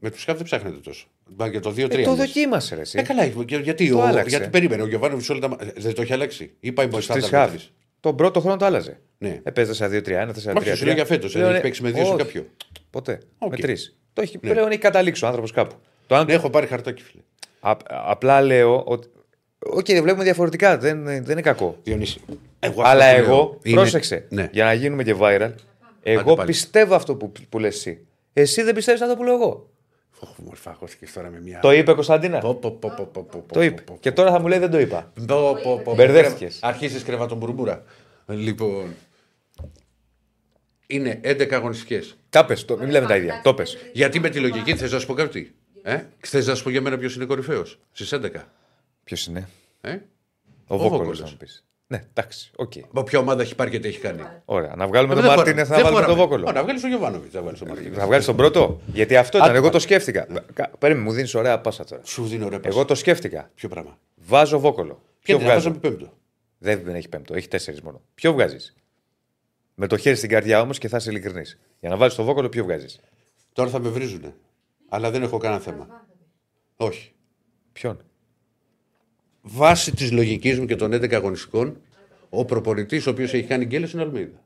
Με τους σκάφ δεν ψάχνετε τόσο. Μα για το 2-3. Ε, το λες. δοκίμασε ρε, εσύ. Ε, καλά, και- γιατί, Το ο, άλλαξε. γιατί περίμενε. Ο Γιωβάνο Βισόλτα δεν το έχει αλλάξει. Είπα η Μποϊστάντα. Στις Χαφ. Τον πρώτο χρόνο το άλλαζε. Ναι. Έπαιζε 4-2-3-1, 4-3-3. Όχι, σου λέω για φέτος. Λέω, Έχει ναι, παίξει με δύο σε όχι, κάποιο. Ποτέ. Οκ. Με τρεις. Το έχει, Ναι. Πλέον έχει καταλήξει ο άνθρωπος κάπου. Το αν- Ναι, έχω πάρει χαρτάκι, φίλε. Α- απλά λέω ότι. Οκ, δεν βλέπουμε διαφορετικά. Δεν, δεν είναι κακό. Διονύση. Εγώ Αλλά αυτό που λέω εγώ, είναι- πρόσεξε, Ναι. για να γίνουμε και viral, εγώ πάλι. πιστεύω αυτό που, που λες εσύ. Εσύ δεν πιστεύεις αυτό που λέω εγώ. Ωχ, μωρέ, φαγώθηκες τώρα με μια. Το είπε Κωνσταντίνα. Πω, πω, πω, πω, πω, πω, Το είπε. πω, πω. Και τώρα θα μου λέει δεν το είπα. Πω, πω, πω. Μπερδεύτηκες. Αρχίζεις κρεβατομπουρμπούρα. Λοιπόν. Είναι 11 αγωνιστικές. Τα πες, το, μην λέμε τα ίδια. Το πες. Γιατί με τη λογική θες να σου πω κάτι; Ε; Θες να σου πω για μένα ποιος είναι κορυφαίος; Στις 11. Ποιος είναι; Ε; Ο, Βόκολος Βόκολος. θα μου πεις. Ναι, εντάξει, οκ. Από ποια ομάδα έχει πάρει και τι έχει κάνει; Ωραία. Να βγάλουμε τον Δεν Μαρτίνεθ χωράμε. να Δεν βάλουμε τον χωράμε. Βόκολο. Ωραία, Να βγάλεις τον Γιωβάνοβιτς. Θα βγάλει τον Μαρτίνεθ. Θα βγάλεις τον πρώτο. Γιατί αυτό ήταν. Άντε, Εγώ το πάλι. σκέφτηκα. Κα- Περίμενε, μου δίνεις ωραία πάσα τώρα. Σου δίνω ρε Εγώ το σκέφτηκα. Ποιο πράγμα; Βάζω Βόκολο. Ποιο Ποιο βγάζω; βγάζω. με πέμπτο. Δεν δεν έχει πέμπτο, έχει τέσσερις μόνο. Ποιο βγάζεις; Με το χέρι στην καρδιά όμως και θα είσαι ειλικρινής. Για να βάλεις το Βόκολο, ποιο βγάζεις; Τώρα θα με βρίζουνε. Αλλά δεν έχω κανένα θέμα. Όχι. Ποιον; Βάσει της λογικής μου και των 11 αγωνιστικών, ο προπονητής ο οποίος έχει κάνει γκέλες είναι ο Αλμίδα.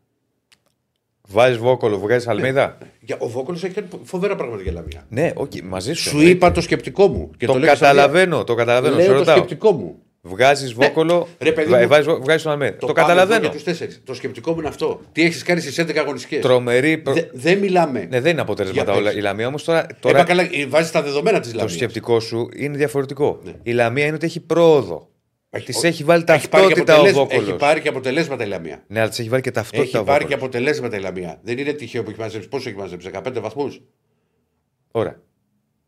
Βάζεις Βόκολο, βγάζεις Αλμίδα. Για, ο Βόκολος έχει κάνει φοβερά πράγματα για Λαμία. Ναι, οκ, μαζί σου. Σου είπα το σκεπτικό μου. Και Το, λέω και στα καταλαβαίνω, το καταλαβαίνω. δύο. Σε Λέω το ρωτάω. σκεπτικό μου. Βγάζεις Βόκολο, ρε παιδί βα- μου, βάζεις, βγάζεις τον Αλμίδα. Το, πάμε καταλαβαίνω. εδώ Για τους 4. Το σκεπτικό μου είναι αυτό. Τι έχεις κάνει στις 11 αγωνιστικές; Τρομερή. προ- Δεν μιλάμε. Ναι, δεν είναι αποτέλεσματα Για όλα. πες. Η Λαμία όμως τώρα. Τώρα... τώρα καλά, βάζεις τα δεδομένα της το Λαμίας. σκεπτικό σου είναι διαφορετικό. Ναι. Η Λαμία είναι ότι έχει πρόοδο. Της ο- έχει βάλει έχει πάρει και ταυτότητα ο αποτελέσμα- Έχει Βόκολος. πάρει και αποτελέσματα η Λαμία. Ναι, αλλά της έχει βάλει και ταυτότητα Έχει ο πάρει και Βόκολος. αποτελέσματα η Λαμία. Δεν είναι τυχαίο που έχει μαζέψει. Πόσο έχει μαζέψει, 15 βαθμούς; Ωραία.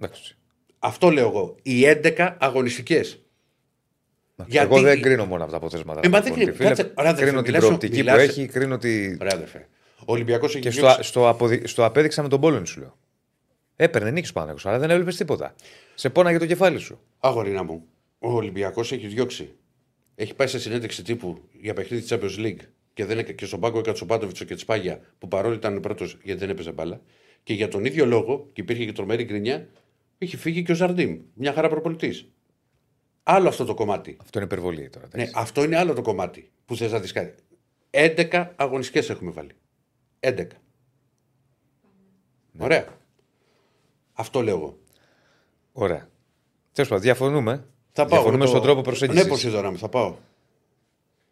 Εντάξει. Αυτό λέω εγώ. Οι 11 αγωνιστικές. Γιατί- Εγώ δεν κρίνω μόνο από τα αποτελέσματα. Ε, μα του δεν προπονητή, κρίνω. φίλε. Κάτσε, ωραία, αδερφέ, κρίνω την μιλάς- προοπτική μιλάς- που έχει, κρίνω τη. Ωραία, αδερφέ. Ο Ολυμπιακός έχει Και στο, διώξει- στο, αποδει... στο απέδειξα με τον Πόλεμο σου λέω. Έπαιρνε νίκη πάνω αλλά δεν έβλεπες τίποτα. Σε πόναγε το κεφάλι σου. Αγορίνα μου. Ο Ολυμπιακός έχει διώξει. Έχει πάει σε συνέντευξη τύπου για παιχνίδι της Champions League και, δεν, έκα- και στον πάγκο έκανε ο Πάτοβιτσο και Τσπάγια που παρόλο ήταν πρώτος γιατί δεν έπαιζε μπάλα. Και για τον ίδιο λόγο, και υπήρχε και τρομερή γκρινιά, είχε φύγει και ο Ζαρντίμ. Μια χαρά προπολιτή. Άλλο αυτό το κομμάτι. Αυτό είναι υπερβολή τώρα. Ναι, εντάξει. αυτό είναι άλλο το κομμάτι που θες να δει κάτι. 11 αγωνιστικές έχουμε βάλει. 11. Ωραία. Αυτό λέω εγώ. Ωραία. Τέλος πάντων, διαφωνούμε. Θα πάω. διαφωνούμε με το- στον τρόπο προσέγγισης. Ναι, Ποσειδώνα μου, θα πάω.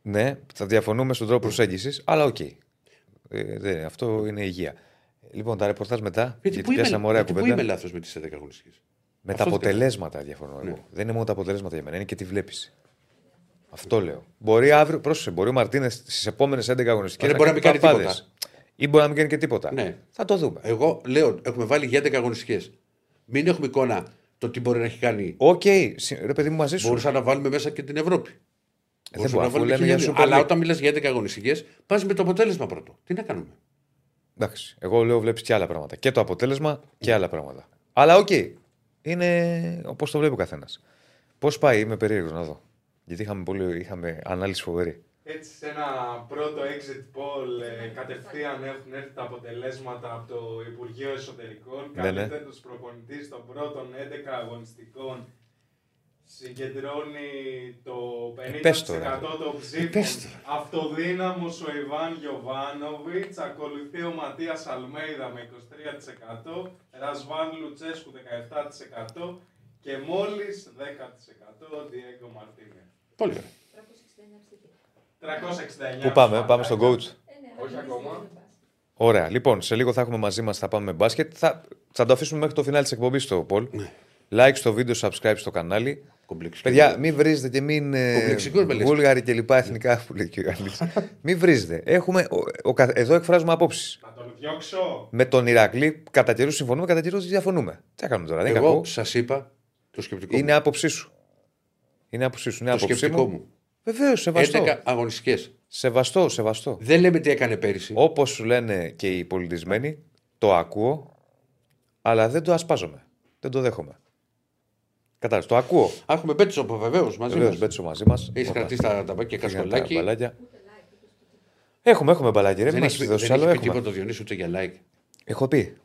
Ναι, θα διαφωνούμε στον τρόπο προσέγγισης, αλλά οκ. Ε, δεν, αυτό είναι υγεία. Λοιπόν, τα ρεπορτάζ μετά. Γιατί, Γιατί, πού είμαι, πιάσαμε ωραία γιατί πού κουβέντα. είμαι λάθος με τις 11 αγωνιστικές; Με τα Αυτό αποτελέσματα διαφωνώ εγώ. Ναι. Δεν είναι μόνο τα αποτελέσματα για μένα, είναι και τι βλέπεις. Αυτό λέω. Μπορεί αύριο, πρόσεχε, μπορεί ο Μαρτίνεθ στις επόμενες 11 αγωνιστικές Ρε, μπορεί να μην κάνει τίποτα. Ή μπορεί να μην κάνει και τίποτα. Ναι. Θα το δούμε. Εγώ λέω, έχουμε βάλει για 11 αγωνιστικές. Μην έχουμε εικόνα το τι μπορεί να έχει κάνει. Οκ, συ- ρε παιδί μου μαζί σου. Μπορούσα να βάλουμε μέσα και την Ευρώπη. δεν Μπορούσα μπορώ, να αφού βάλουμε λέμε χίλια για δύο. Super Αλλά League. όταν μιλάς για 11 αγωνιστικές, πας με το αποτέλεσμα πρώτο. Τι να κάνουμε. Εντάξει. Εγώ λέω βλέπεις και άλλα πράγματα. Και το αποτέλεσμα και άλλα πράγματα. Αλλά οκ. Είναι όπως το βλέπει ο καθένας. Πώς πάει, είμαι περίεργος να δω. Γιατί είχαμε, πολύ, είχαμε ανάλυση φοβερή. Έτσι, σε ένα πρώτο exit poll ε, κατευθείαν έχουν έρθει τα αποτελέσματα από το Υπουργείο Εσωτερικών. Ναι, ναι. Καλύτερος προπονητής των πρώτων 11 αγωνιστικών συγκεντρώνει το 50% πες το, ρε. των ψήφων. πες το. Αυτοδύναμος ο Ιβάν Γιοβάνοβιτς, ακολουθεί ο Ματίας Αλμέιδα με 23%, Ρασβάν Λουτσέσκου 17% και μόλις 10% ο Διέγκο Μαρτίνε. Πολύ ωραία. 369. Πού πάμε, πάμε στον coach; Όχι ακόμα. Ωραία. Λοιπόν, σε λίγο θα έχουμε μαζί μας, θα πάμε με μπάσκετ. Θα, θα το αφήσουμε μέχρι το φινάλι της εκπομπής το Πολ. Ναι. Like στο βίντεο, subscribe στο κανάλι. Κομπλεξικό. Παιδιά, μην βρίζετε και μην. Ε, Κομπλεξικό με λες. Βούλγαροι και λοιπά εθνικά που λέει και ο Ιωαννής. μην βρίζετε. Έχουμε, ο, ο, κα- εδώ εκφράζουμε απόψεις. Να τον διώξω. Με τον Ηρακλή, κατά καιρούς συμφωνούμε, κατά καιρούς διαφωνούμε. Τι θα κάνουμε τώρα, δεν είναι Εγώ κακό. σας είπα το σκεπτικό Είναι μου. άποψή σου. Είναι άποψή σου. Είναι Το άποψή σκεπτικό μου. Βεβαίως, σεβαστό. 11 αγωνιστικές. Σεβαστό, σεβαστό. Δεν λέμε τι έκανε πέρυσι. Όπως σου λένε και οι πολιτισμένοι, το ακούω, αλλά δεν το ασπάζομαι. Δεν το δέχομαι. Κατάλαβες. Το ακούω. Α, Έχουμε μπέτσο βεβαίως μαζί Βεβαίως, μας. Μπέτσο μαζί μας. Έχεις κρατήσει τα ταμπάκια και κασκολάκι. Έχουμε, έχουμε μπαλάκι. Ρε, Δεν μην έχεις μας δώσεις δεν άλλο. έχεις πει Έχουμε. τίποτα ο Διονύσης ούτε για like. Έχω πει.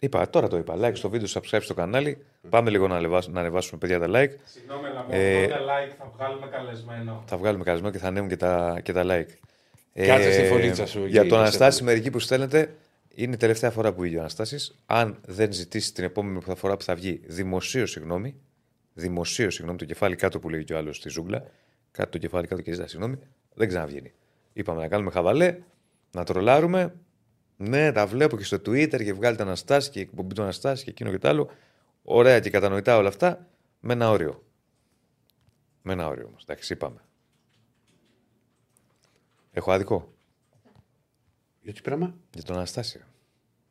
Είπα, τώρα το είπα. Like στο βίντεο, subscribe στο κανάλι. Πάμε λίγο να, ανεβάσουμε, να ανεβάσουμε παιδιά τα like. Συγγνώμη, αλλά Ε, με 80 like θα βγάλουμε καλεσμένο. Θα βγάλουμε καλεσμένο και θα ανέβουν και τα, και τα like. Κάτσε στη φωλίτσα σου εκεί, Για τον σε Αναστάση, θέλω. μερικοί που στέλνετε, είναι η τελευταία φορά που βγήκε ο Αναστάσης. Αν δεν ζητήσει την επόμενη φορά που θα βγει δημοσίως συγγνώμη, δημοσίως συγγνώμη, το κεφάλι κάτω που λέει και ο άλλος στη ζούγκλα, κάτω το κεφάλι κάτω και ζητά συγγνώμη, δεν ξαναβγαίνει. Είπαμε να κάνουμε χαβαλέ, να τρολάρουμε. Ναι, τα βλέπω και στο Twitter και βγάλει τα Αναστάση και η εκπομπή του Αναστάση και εκείνο και το άλλο. Ωραία και κατανοητά όλα αυτά με ένα όριο. Με ένα όριο όμως. Εντάξει, είπαμε. Έχω άδικο; Για τι πράγμα; για τον Αναστάσιο.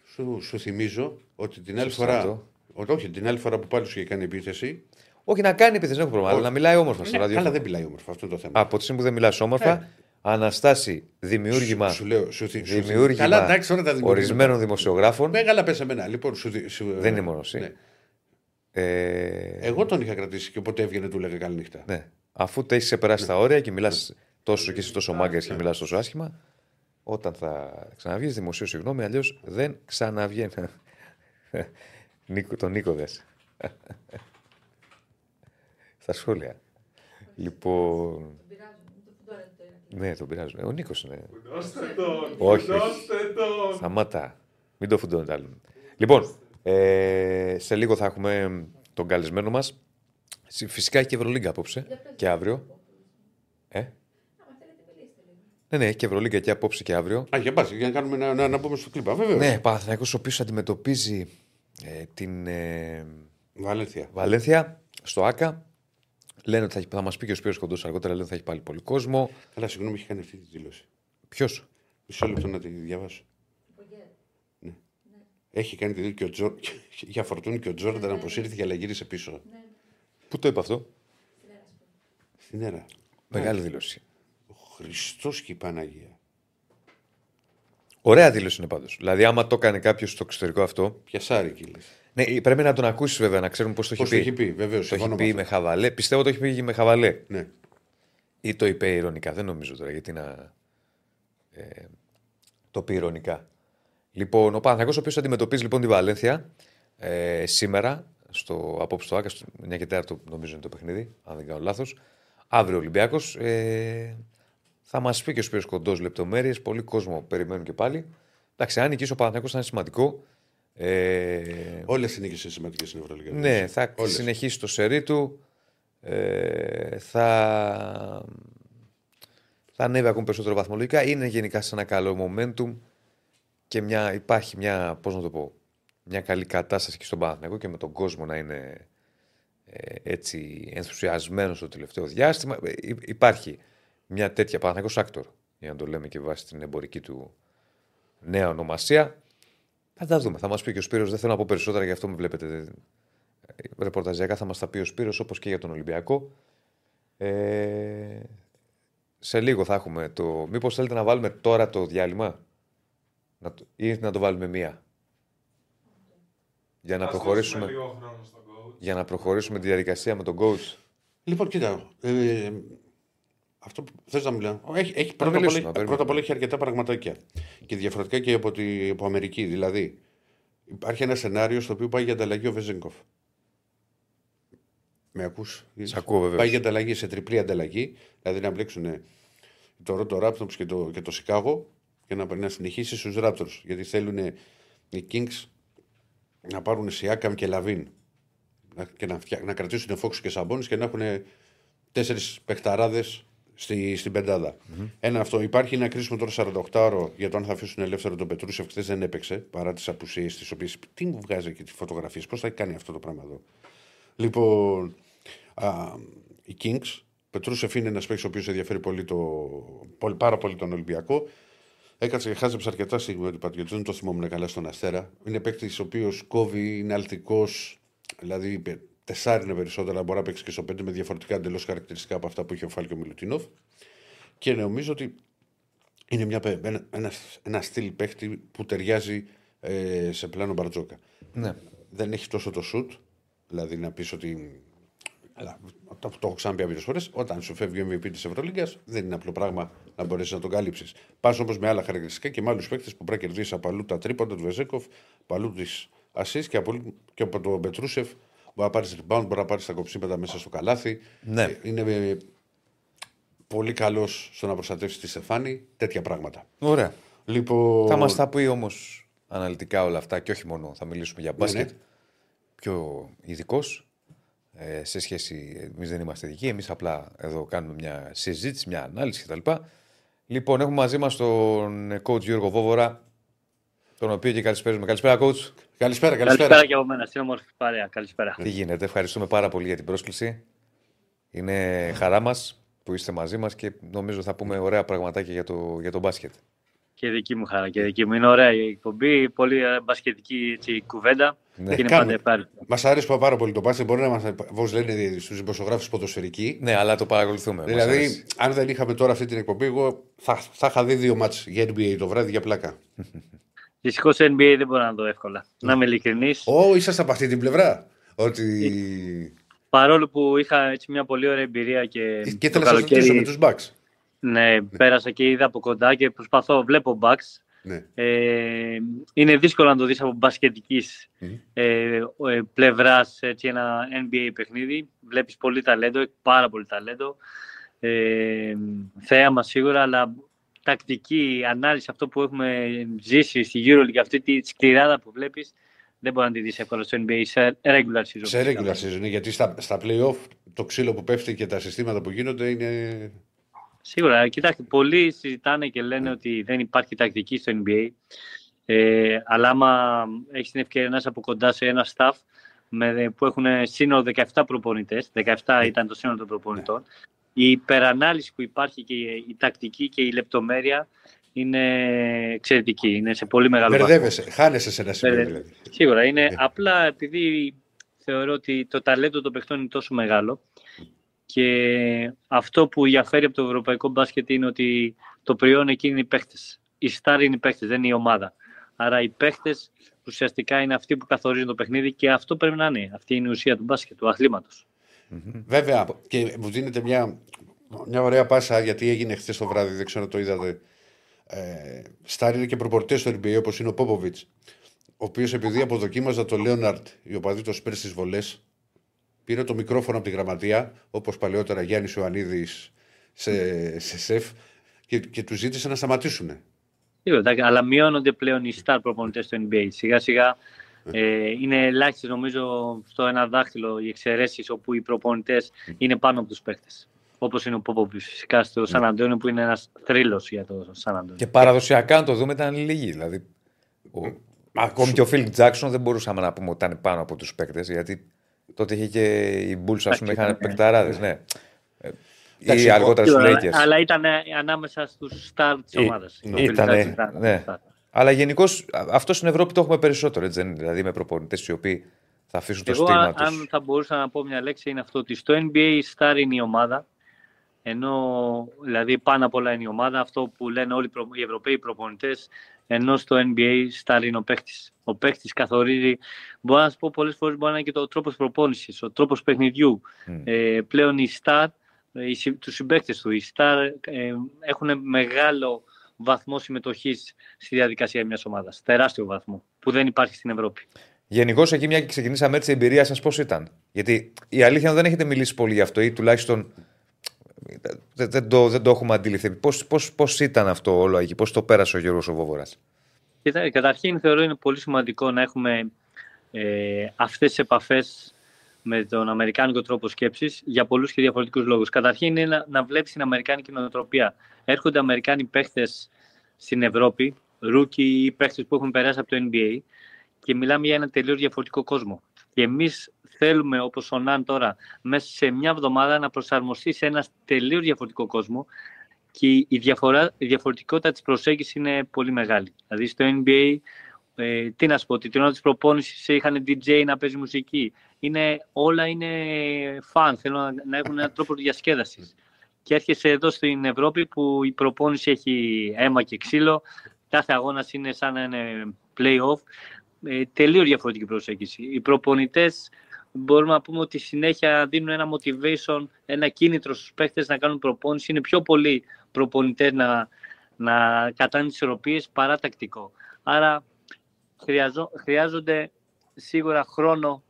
Σου, σου θυμίζω ότι την άλλη Σωστά φορά. αυτό. Ότι όχι, την άλλη φορά που πάλι σου είχε κάνει επίθεση. Όχι να κάνει επίθεση, δεν έχω πρόβλημα, αλλά να μιλάει όμορφα στο Ναι, ραδιόφωνο. αλλά δεν μιλάει όμορφα, αυτό είναι το θέμα. Από τη στιγμή που δεν μιλά όμορφα, Ε. Αναστάση δημιούργημα, Σου, σου λέω, σου, θυ- σου, δημιούργημα Καλά, εντάξει, τώρα τα δημιουργήματα. ορισμένων δημοσιογράφων. Μεγάλα πε εμένα. Λοιπόν, σου, δι- σου, Δεν είναι μόνος εσύ. Ναι. Ε, Εγώ τον είχα κρατήσει και όποτε έβγαινε του λέγα καληνύχτα. ναι. Αφού το έχεις ξεπεράσει τα όρια και μιλάς Ναι. τόσο και εσύ τόσο μάγκας και μιλάς τόσο άσχημα, όταν θα ξαναβγείς δημοσίου συγγνώμη, αλλιώς δεν ξαναβγαίνει. Νίκο, τον Νίκο δες. Στα σχόλια. Λοιπόν. Ναι, τον πειράζουν. Ε, Ο Νίκος είναι. Φουντώστε τον. Όχι. Φουντώστε τον. Σταμάτα. Μην το φουντώνετε άλλον. Λοιπόν, ε, σε λίγο θα έχουμε τον καλεσμένο μας. Φυσικά έχει και Ευρωλίγκα απόψε και αύριο. Ε; Ναι, ναι, έχει και Ευρωλίγκα και απόψε και αύριο. Α, για πας, για να, κάνουμε, να, να, να μπούμε στο κλίμα. Βέβαια. Ναι, Παναθηναϊκός ο οποίος αντιμετωπίζει ε, την ε, Βαλένθια. Βαλένθια στο ΑΚΑ. Λένε ότι θα, έχει- θα μας πει και ο Σπύρος Κοντός αργότερα, λένε ότι θα έχει πάλι πολύ κόσμο. Αλλά συγγνώμη, έχει κάνει αυτή τη δήλωση. Ποιος; Μισό λεπτό να τη διαβάσω. Ναι. Έχει κάνει τη δήλωση και ο Τζο... για φορτούν και ο Τζόρνταν αποσύρθηκε αλλά γύρισε πίσω. Πού το είπε αυτό; Στην έρα. Μεγάλη δήλωση. Ο Χριστός και η Παναγία. Ωραία δήλωση είναι πάντως. Δηλαδή, άμα το έκανε κάποιος στο εξωτερικό αυτό. Πιασάρι κύλε. Ναι, πρέπει να τον ακούσεις βέβαια, να ξέρουμε πώς το έχει Πώς πει. το έχει πει, βεβαίως. Το έχει πει με χαβαλέ. Πιστεύω το έχει πει με χαβαλέ. Ναι. Ή το είπε ηρωνικά. Δεν νομίζω τώρα γιατί να. Ε, το πει ηρωνικά. Λοιπόν, ο Παναθηναϊκός ο οποίος αντιμετωπίζει λοιπόν τη Βαλένθια ε, σήμερα, στο, απόψε στο Άκας, στο 9 και 4 νομίζω είναι το παιχνίδι, αν δεν κάνω λάθος. Αύριο Ολυμπιάκο. Ε, θα μας πει και ο Σπύρος Κοντός λεπτομέρειες. Πολύ κόσμο περιμένουν και πάλι. Εντάξει, αν νικήσει ο Παναθηναϊκός θα είναι σημαντικό. Ε, Όλες οι νίκε είναι σημαντικές στην Ευρωλίγα. ναι, θα Όλες. συνεχίσει το σερί του. Ε, θα, θα ανέβει ακόμη περισσότερο βαθμολογικά. Είναι γενικά σε ένα καλό momentum και μια, υπάρχει μια, πώς να το πω, μια καλή κατάσταση και στον Παναθηναϊκό και με τον κόσμο να είναι ε, έτσι ενθουσιασμένος το τελευταίο διάστημα. Ε, υ- υπάρχει μια τέτοια Παναθηναϊκός AKTOR, για να το λέμε και βάσει την εμπορική του νέα ονομασία. Θα τα δούμε. Θα μας πει και ο Σπύρος. Δεν θέλω να πω περισσότερα, γι' αυτό με βλέπετε. ε, Ρεπορταζιακά θα μας τα πει ο Σπύρος, όπως και για τον Ολυμπιακό. Ε, σε λίγο θα έχουμε το. Μήπως θέλετε να βάλουμε τώρα το διάλειμμα, να το... ή να το βάλουμε μία; Για να, Ας προχωρήσουμε, δώσουμε λίγο χρόνο στον coach. για να προχωρήσουμε τη διαδικασία με τον coach. Λοιπόν, κοίτα. Ε, αυτό που θες να μιλάω. Έχει, έχει, πρώτα, απ' όλα, μιλήσουμε, έχει- να πρώτα απ' όλα έχει αρκετά πραγματάκια. Και διαφορετικά και από, τη, από Αμερική. Δηλαδή, υπάρχει ένα σενάριο στο οποίο πάει για ανταλλαγή ο Βεζέγκοφ. Με ακούς; Σ' ακούω, βεβαίως. Πάει για ανταλλαγή σε τριπλή ανταλλαγή. Δηλαδή να μπλέξουν το Ρότο Raptors και το, και το Σικάγο και να, να συνεχίσει στους Raptors. Γιατί θέλουν οι Kings να πάρουν Σιάκαμ και Λαβίν να, και να, φτια- να κρατήσουν Φόξ και Σαμπόνι και να έχουν τέσσερις παιχταράδες στη, στην πεντάδα. Ένα αυτό. Υπάρχει ένα κρίσιμο τώρα 48ωρο για το αν θα αφήσουν ελεύθερο τον Πετρούσεφ. Χθες δεν έπαιξε παρά τις απουσίες τις οποίες. Τι μου βγάζει και τις φωτογραφίες, πώς θα κάνει αυτό το πράγμα εδώ; Λοιπόν, α, οι Kings. Πετρούσεφ είναι ένας παίκτης ο οποίος ενδιαφέρει πολύ το, πολύ, πάρα πολύ τον Ολυμπιακό. Έκατσε και χάζεψε αρκετά στιγμή ότι Πατιωτζόν το θυμόμουν καλά στον Αστέρα. Είναι παίκτης ο οποίος κόβει, είναι αλτικός, δηλαδή πε- τεσσάρι είναι περισσότερα, μπορεί να παίξει και στο πέντε με διαφορετικά εντελώς χαρακτηριστικά από αυτά που είχε ο Φάλκιο Μιλουτίνοφ. Και νομίζω ότι είναι μια, παι- ένα, ένα, ένα στυλ παίκτη που ταιριάζει ε, σε πλάνο Μπαρτζόκα. Ναι. Δεν έχει τόσο το σουτ, δηλαδή να πεις ότι. Αλλά το, το έχω ξαναπεί πολλέ φορές. Όταν σου φεύγει ο MVP της Ευρωλίγκας, δεν είναι απλό πράγμα να μπορέσεις να τον καλύψεις. Πας όμως με άλλα χαρακτηριστικά και με άλλους παίκτες που πρέπει να κερδίσει από αλλού τα τρίποντα του Βεζέκοφ, από αλλού τις ασεί και, από- και από τον Πετρούσεφ. Μπορεί να πάρεις rebound, μπορεί να πάρεις τα κοψίματα μέσα στο καλάθι. Ναι. Ε, Είναι ε, πολύ καλός στο να προστατεύσεις τη Στεφάνη. Τέτοια πράγματα. Ωραία. Λοιπόν, Θα μας τα πει όμως αναλυτικά όλα αυτά και όχι μόνο θα μιλήσουμε για μπάσκετ. ναι. Πιο ειδικός ε, σε σχέση. Εμείς δεν είμαστε ειδικοί, εμείς απλά εδώ κάνουμε μια συζήτηση, μια ανάλυση κτλ. Λοιπόν, έχουμε μαζί μας τον coach Γιώργο Βόβορα, τον οποίο και καλησπέριζουμε. Καλησπέρα, coach. Καλησπέρα, καλησπέρα. Καλησπέρα και από μένα. Στην όμορφη παρέα. Καλησπέρα. Τι γίνεται, ευχαριστούμε πάρα πολύ για την πρόσκληση. Είναι χαρά μας που είστε μαζί μας και νομίζω θα πούμε ωραία πραγματάκια για το, για το μπάσκετ. Και δική μου χαρά και δική μου. Είναι ωραία η εκπομπή. Πολύ ε, μπασκετική έτσι, κουβέντα. Ναι. Και είναι Κάνουμε. πάντα ευχάριστο. Μας αρέσει πάρα πολύ το μπάσκετ. Μπορεί να μας. Όπω λένε στους δημοσιογράφους ποδοσφαιρικοί. Ναι, αλλά το παρακολουθούμε. μας Δηλαδή, αρέσει. αν δεν είχαμε τώρα αυτή την εκπομπή, εγώ θα, θα είχα δει δύο μάτς για NBA το βράδυ για πλάκα. Δυστυχώς NBA δεν μπορώ να δω εύκολα. Να είμαι ειλικρινής. Ω, είσαστε από αυτή την πλευρά. Ότι. Παρόλο που είχα έτσι, μια πολύ ωραία εμπειρία και, και το ήθελα να σας ρωτήσω με τους Bucks. ναι, πέρασα και είδα από κοντά και προσπαθώ, βλέπω Bucks. Ναι. Ε, είναι δύσκολο να το δεις από μπασκετικής Μμμ. ε, ε, πλευράς έτσι, ένα NBA παιχνίδι. Βλέπεις πολύ ταλέντο, πάρα πολύ ταλέντο. Ε, θέαμα σίγουρα, αλλά τακτική ανάλυση, αυτό που έχουμε ζήσει στη EuroLeague, αυτή τη σκληράδα που βλέπεις, δεν μπορεί να τη δεις εύκολα στο NBA σε regular season. Σε φυσικά. regular season, γιατί στα, στα play-off το ξύλο που πέφτει και τα συστήματα που γίνονται είναι. Σίγουρα. Κοιτάξτε, πολλοί συζητάνε και λένε ότι δεν υπάρχει τακτική στο NBA. Ε, αλλά άμα έχεις την ευκαιρία να είσαι από κοντά σε ένα staff με, που έχουν σύνολο 17 προπονητές, 17 ήταν το σύνολο των προπονητών, η υπερανάλυση που υπάρχει και η, η τακτική και η λεπτομέρεια είναι εξαιρετική. Είναι σε πολύ μεγάλο βαθμό. Μπερδεύεσαι, χάνεσαι σε ένα σημείο Μπερδε- δηλαδή. Σίγουρα είναι Ναι. απλά επειδή θεωρώ ότι το ταλέντο των παιχτών είναι τόσο μεγάλο και αυτό που διαφέρει από το ευρωπαϊκό μπάσκετ είναι ότι το προϊόν εκεί είναι οι παίχτες. Οι στάρ είναι οι παίχτες, δεν είναι η ομάδα. Άρα οι παίχτες ουσιαστικά είναι αυτοί που καθορίζουν το παιχνίδι και αυτό πρέπει να είναι. Αυτή είναι η ουσία του μπάσκετ, του αθλήματος. Βέβαια, και μου δίνεται μια, μια ωραία πάσα γιατί έγινε χθες το βράδυ, δεν ξέρω αν το είδατε. Ε, Στάρ είναι και προπορτές στο NBA όπως είναι ο Πόποβιτ, ο οποίος επειδή αποδοκίμαζα το Λέοναρτ, οι οπαδοί το σπέρ στις βολές, πήρε το μικρόφωνο από τη γραμματεία, όπως παλαιότερα Γιάννης Ιωαννίδης σε, σε σεφ, και, και τους ζήτησε να σταματήσουν. Σίγουρα, εντάξει, αλλά μειώνονται πλέον οι star προπονητές στο NBA. Σιγά σιγά ε, είναι ελάχιστε νομίζω στο ένα δάχτυλο οι εξαιρέσεις όπου οι προπονητές είναι πάνω από τους παίχτε. Όπως είναι ο Πόποβιτ φυσικά στο Σαν Αντώνιο που είναι ένας θρύλος για το Σαν Αντώνιο. Και παραδοσιακά, αν το δούμε, ήταν λίγοι. Δηλαδή, ο, ακόμη και ο Φίλιπ Τζάξον δεν μπορούσαμε να πούμε ότι ήταν πάνω από τους παίκτες, γιατί τότε είχε και οι Bulls, ας πούμε, είχαν ήταν, ναι. παικταράδες. Ναι. Ε, Εντάξει, Ή αργότερα στους Σίγουρα, Lakers. αλλά ήταν ανάμεσα στους star της Ή- ομάδας. ήτανε, ναι. Αλλά γενικώς αυτός στην Ευρώπη το έχουμε περισσότερο. Έτσι, δεν είναι. Δηλαδή με προπονητές οι οποίοι θα αφήσουν το Εγώ, στίγμα αν, τους. αν θα μπορούσα να πω μια λέξη, είναι αυτό ότι στο NBA η star είναι η ομάδα. Ενώ δηλαδή πάνω απ' όλα είναι η ομάδα, αυτό που λένε όλοι οι προ- οι Ευρωπαίοι προπονητές, ενώ στο NBA star είναι ο παίχτη. Ο παίχτη καθορίζει, μπορώ να σα πω πολλές φορές μπορεί να είναι και το τρόπος προπόνησης, ο τρόπος παιχνιδιού. Μμ. Ε, πλέον οι star, ε, οι, συ- τους συμπαίκτες του, οι star ε, έχουν μεγάλο βαθμός συμμετοχής στη διαδικασία μιας ομάδας. Τεράστιο βαθμό, που δεν υπάρχει στην Ευρώπη. Γενικώς, εκεί μια και ξεκινήσαμε έτσι, η εμπειρία σας πώς ήταν; Γιατί η αλήθεια είναι ότι δεν έχετε μιλήσει πολύ γι' αυτό ή τουλάχιστον δεν, δεν, το, δεν το έχουμε αντιληφθεί. Πώς πώς, πώς ήταν αυτό όλο εκεί, πώς το πέρασε ο Γιώργος Βόβορας; Κοιτά, καταρχήν θεωρώ είναι πολύ σημαντικό να έχουμε ε, αυτές τις επαφές με τον Αμερικάνικο τρόπο σκέψης για πολλούς και διαφορετικούς λόγους. Καταρχήν είναι να, να βλέπεις την Αμερικάνικη νοοτροπία. Έρχονται Αμερικάνοι παίχτες στην Ευρώπη, rookie ή παίχτες που έχουν περάσει από το NBA και μιλάμε για ένα τελείως διαφορετικό κόσμο. Και εμείς θέλουμε, όπως ο Ναν τώρα, μέσα σε μια εβδομάδα να προσαρμοστεί σε ένα τελείως διαφορετικό κόσμο και η, διαφορά, η διαφορετικότητα της προσέγγισης είναι πολύ μεγάλη. Δηλαδή στο NBA, ε, τι να σου πω, την ώρα της προπόνησης είχαν DJ να παίζει μουσική. Είναι, όλα είναι φαν, θέλουν να, να έχουν έναν τρόπο διασκέδασης. Και έρχεσαι εδώ στην Ευρώπη που η προπόνηση έχει αίμα και ξύλο, κάθε αγώνας είναι σαν να είναι play-off. Ε, τελείως διαφορετική προσέγγιση. Οι προπονητές μπορούμε να πούμε ότι συνέχεια δίνουν ένα motivation, ένα κίνητρο στους παίχτες να κάνουν προπόνηση. Είναι πιο πολλοί προπονητές να, να κατάνε τις ισορροπίες παρά τακτικό. Άρα χρειαζό, χρειάζονται σίγουρα χρόνο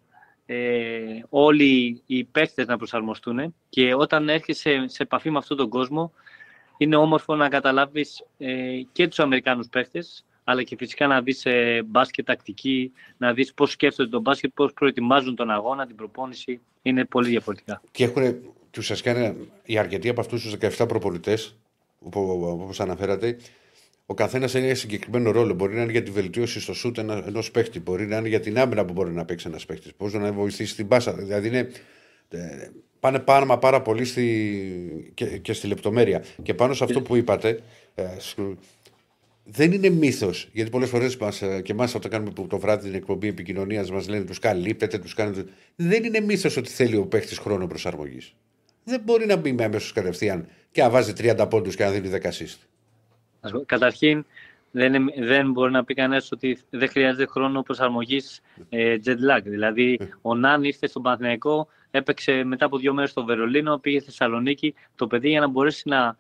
ε, όλοι οι παίχτες να προσαρμοστούν και όταν έρχεσαι σε επαφή με αυτόν τον κόσμο είναι όμορφο να καταλάβεις ε, και τους Αμερικάνους παίχτες αλλά και φυσικά να δεις ε, μπάσκετ τακτική, να δεις πώς σκέφτονται τον μπάσκετ, πώς προετοιμάζουν τον αγώνα, την προπόνηση. Είναι πολύ διαφορετικά. Και έχουν, και ουσιαστικά οι αρκετοί από αυτούς τους 17 προπονητές, όπως αναφέρατε, ο καθένας έχει ένα συγκεκριμένο ρόλο. Μπορεί να είναι για τη βελτίωση στο σούτ ενός παίχτη, μπορεί να είναι για την άμυνα που μπορεί να παίξει ένας παίχτης, πώς να βοηθήσει την πάσα. Δηλαδή είναι, ε, πάνε πάρα, πάρα πολύ στη, και, και, στη λεπτομέρεια. Και πάνω σε αυτό που είπατε, ε, δεν είναι μύθος. Γιατί πολλές φορές ε, και εμάς, όταν κάνουμε το βράδυ την εκπομπή επικοινωνίας, μας λένε τους καλύπτεται, τους κάνετε. Δεν είναι μύθος ότι θέλει ο παίχτης χρόνο προσαρμογής. Δεν μπορεί να μπει με αμέσως κατευθείαν και να βάζει 30 πόντους και να δίνει 10 assist. Καταρχήν, δεν, δεν μπορεί να πει κανένας ότι δεν χρειάζεται χρόνο προσαρμογής ε, jet lag. Δηλαδή, ο Ναν ήρθε στον Παναθηναϊκό, έπαιξε μετά από δύο μέρες στο Βερολίνο, πήγε στη Θεσσαλονίκη. Το παιδί για να μπορέσει να,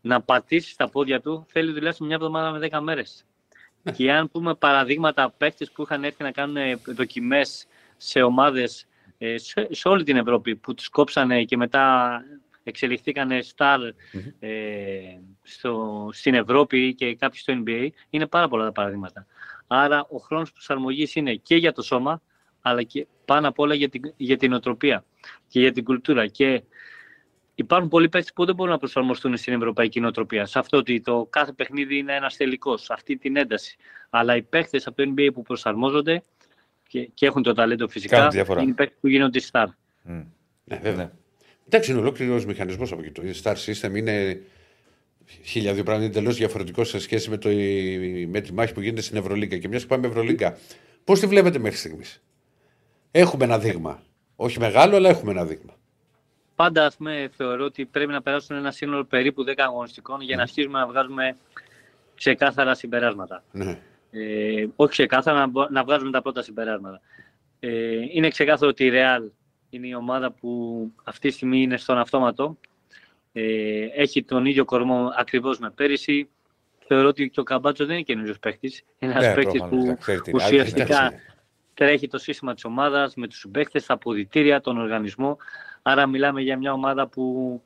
να πατήσει στα πόδια του θέλει τουλάχιστον μια εβδομάδα με 10 μέρες. Ναι. Και αν πούμε παραδείγματα παίχτε που είχαν έρθει να κάνουν δοκιμές σε ομάδες ε, σε, σε, όλη την Ευρώπη που τους κόψανε και μετά εξελιχθήκανε star ε, στο, στην Ευρώπη και κάποιοι στο NBA, είναι πάρα πολλά τα παραδείγματα. Άρα ο χρόνος προσαρμογής είναι και για το σώμα, αλλά και πάνω απ' όλα για την, για την οτροπία και για την κουλτούρα. Και υπάρχουν πολλοί παίκτες που δεν μπορούν να προσαρμοστούν στην ευρωπαϊκή νοοτροπία. Σε αυτό ότι το κάθε παιχνίδι είναι ένας τελικός, αυτή την ένταση. Αλλά οι παίκτες από το NBA που προσαρμόζονται και, και έχουν το ταλέντο φυσικά, είναι παίκτες που γίνονται star. Mm. Ναι, βέβαια. Εντάξει, είναι ολόκληρος μηχανισμός από εκεί. Το Star System είναι χίλια δύο πράγματα. Είναι εντελώς διαφορετικό σε σχέση με, το, με τη μάχη που γίνεται στην Ευρωλίγκα. Και μιας που πάμε Ευρωλίγκα, πώς τη βλέπετε μέχρι στιγμής; Έχουμε ένα δείγμα. Όχι μεγάλο, αλλά έχουμε ένα δείγμα. Πάντα ας πούμε, θεωρώ ότι πρέπει να περάσουν ένα σύνολο περίπου 10 αγωνιστικών για να αρχίσουμε να βγάζουμε ξεκάθαρα συμπεράσματα. Ναι. Ε, όχι ξεκάθαρα, να, να βγάζουμε τα πρώτα συμπεράσματα. Ε, είναι ξεκάθαρο ότι η Real είναι η ομάδα που αυτή τη στιγμή είναι στον αυτόματο. Ε, έχει τον ίδιο κορμό ακριβώς με πέρυσι. Θεωρώ ότι και ο Καμπάτσος δεν είναι καινούριος παίκτης. Είναι ένας ναι, που ουσιαστικά τρέχει το σύστημα της ομάδας με τους συμπαίκτες, τα αποδητήρια, τον οργανισμό. Άρα μιλάμε για μια ομάδα που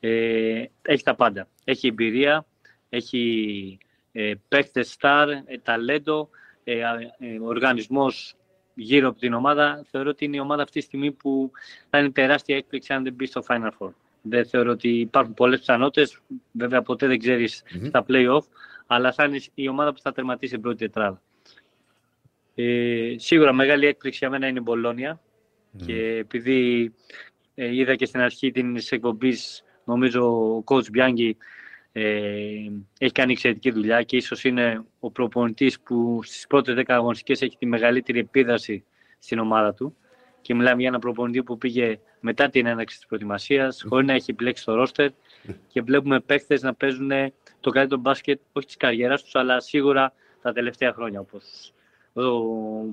ε, έχει τα πάντα. Έχει εμπειρία, έχει ε, παίκτες star, ε, ταλέντο, ε, ε, οργανισμός γύρω από την ομάδα, θεωρώ ότι είναι η ομάδα αυτή τη στιγμή που θα είναι τεράστια έκπληξη αν δεν μπει στο Final Four. Δεν θεωρώ ότι υπάρχουν πολλές πιθανότητες. Βέβαια, ποτέ δεν ξέρεις mm-hmm. στα playoff, αλλά θα είναι η ομάδα που θα τερματίσει την πρώτη τετράδα. Ε, σίγουρα μεγάλη έκπληξη για μένα είναι η Μπολόνια. Mm. Και επειδή ε, είδα και στην αρχή την εκπομπής, νομίζω ο coach Μπιάνγκη ε, έχει κάνει εξαιρετική δουλειά και ίσως είναι ο προπονητής που στις πρώτες 10 αγωνιστικές έχει τη μεγαλύτερη επίδραση στην ομάδα του και μιλάμε για ένα προπονητή που πήγε μετά την έναρξη της προετοιμασίας mm. χωρίς να έχει επιλέξει το ρόστερ και βλέπουμε παίχτες να παίζουν το καλύτερο μπάσκετ όχι της καριέρας τους αλλά σίγουρα τα τελευταία χρόνια όπως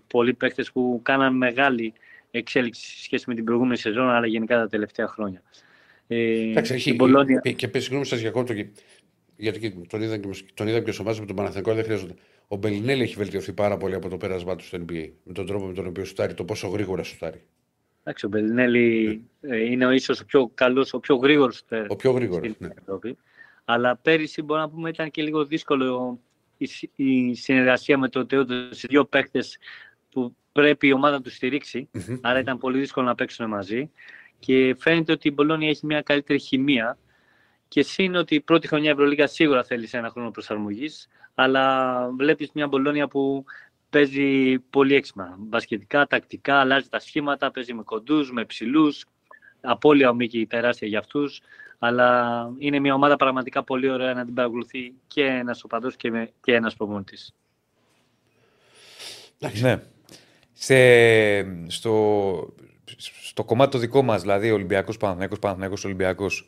πολλοί παίχτες που κάναν μεγάλη εξέλιξη σε σχέση με την προηγούμενη σεζόν αλλά γενικά τα τελευταία χρόνια. Ε, Εντάξει, έχει, Μπολόνια... Και πες συγγνώμη σας διακόπτω γιατί τον είδα και, τον είδα και στο μάτι με τον Παναθηνικό, δεν χρειάζεται. Ο Μπελινέλη έχει βελτιωθεί πάρα πολύ από το πέρασμά του στο NBA. Με τον τρόπο με τον οποίο σουτάρει, το πόσο γρήγορα σουτάρει. Εντάξει, ο Μπελινέλη ε, είναι ίσως ο πιο καλός, ο πιο γρήγορος σουτάρι. Ο πιο γρήγορος. Ναι. Αλλά πέρυσι μπορεί να πούμε ήταν και λίγο δύσκολο η, η συνεργασία με το Τέο, σε δύο παίκτες που πρέπει η ομάδα τους στηρίξει. Mm-hmm. Άρα ήταν πολύ δύσκολο να παίξουν μαζί. Και φαίνεται ότι η Μπολόνια έχει μια καλύτερη χημεία και σύν ότι η πρώτη χρονιά Ευρωλίγα σίγουρα θέλει ένα χρόνο προσαρμογής, αλλά βλέπεις μια Μπολόνια που παίζει πολύ έξυπνα. Μπασκετικά, τακτικά, αλλάζει τα σχήματα, παίζει με κοντούς, με ψηλού. Απόλυα ο Μίκη τεράστια για αυτούς. Αλλά είναι μια ομάδα πραγματικά πολύ ωραία να την παρακολουθεί και ένας οπαδός και, και ένας προπονητής. Ναι. Σε, στο, στο κομμάτι το δικό μας, δηλαδή Ολυμπιακός Παναθηναϊκός, Παναθηναϊκός Ολυμπιακός,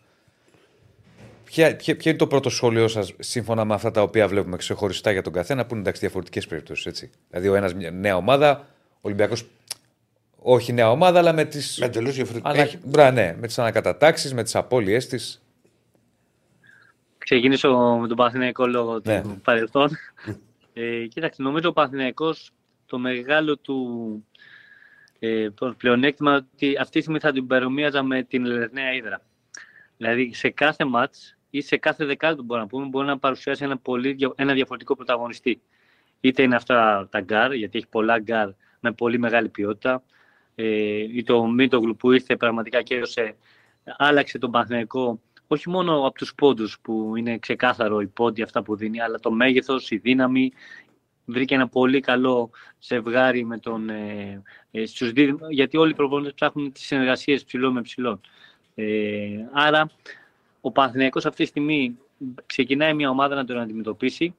Ποια, ποια, ποιο είναι το πρώτο σχόλιο σας σύμφωνα με αυτά τα οποία βλέπουμε ξεχωριστά για τον καθένα, που είναι εντάξει διαφορετικές περιπτώσεις. Δηλαδή, ο ένας μια νέα ομάδα, ο Ολυμπιακός όχι νέα ομάδα, αλλά με τις. Με εντελώς διαφορετικά. Ανα... Ναι, με τις ανακατατάξεις, με τις απώλειές της. Ξεκινήσω με τον Παθηναϊκό λόγο ναι. του παρελθόν. ε, κοίταξε, νομίζω ο Παθηναϊκός το μεγάλο του ε, πλεονέκτημα ότι αυτή τη στιγμή θα την παρομοίαζα με την Λερναία Ήδρα. Δηλαδή σε κάθε ματς ή σε κάθε δεκάλεπτο μπορεί να πούμε, μπορεί να παρουσιάσει ένα, πολύ, ένα διαφορετικό πρωταγωνιστή. Είτε είναι αυτά τα γκάρ, γιατί έχει πολλά γκάρ με πολύ μεγάλη ποιότητα, ε, ή το Μήτογλου που ήρθε πραγματικά και έδωσε, άλλαξε τον Παναθηναϊκό όχι μόνο από τους πόντους που είναι ξεκάθαρο οι πόντοι αυτά που δίνει, αλλά το μέγεθος, η δύναμη, βρήκε ένα πολύ καλό ζευγάρι με τον, ε, ε, στους, γιατί όλοι οι προπονητές ψάχνουν τις συνεργασίες ψηλό με ψηλό. Ε, άρα ο Παναθηναϊκός αυτή τη στιγμή ξεκινάει μια ομάδα να τον αντιμετωπίσει.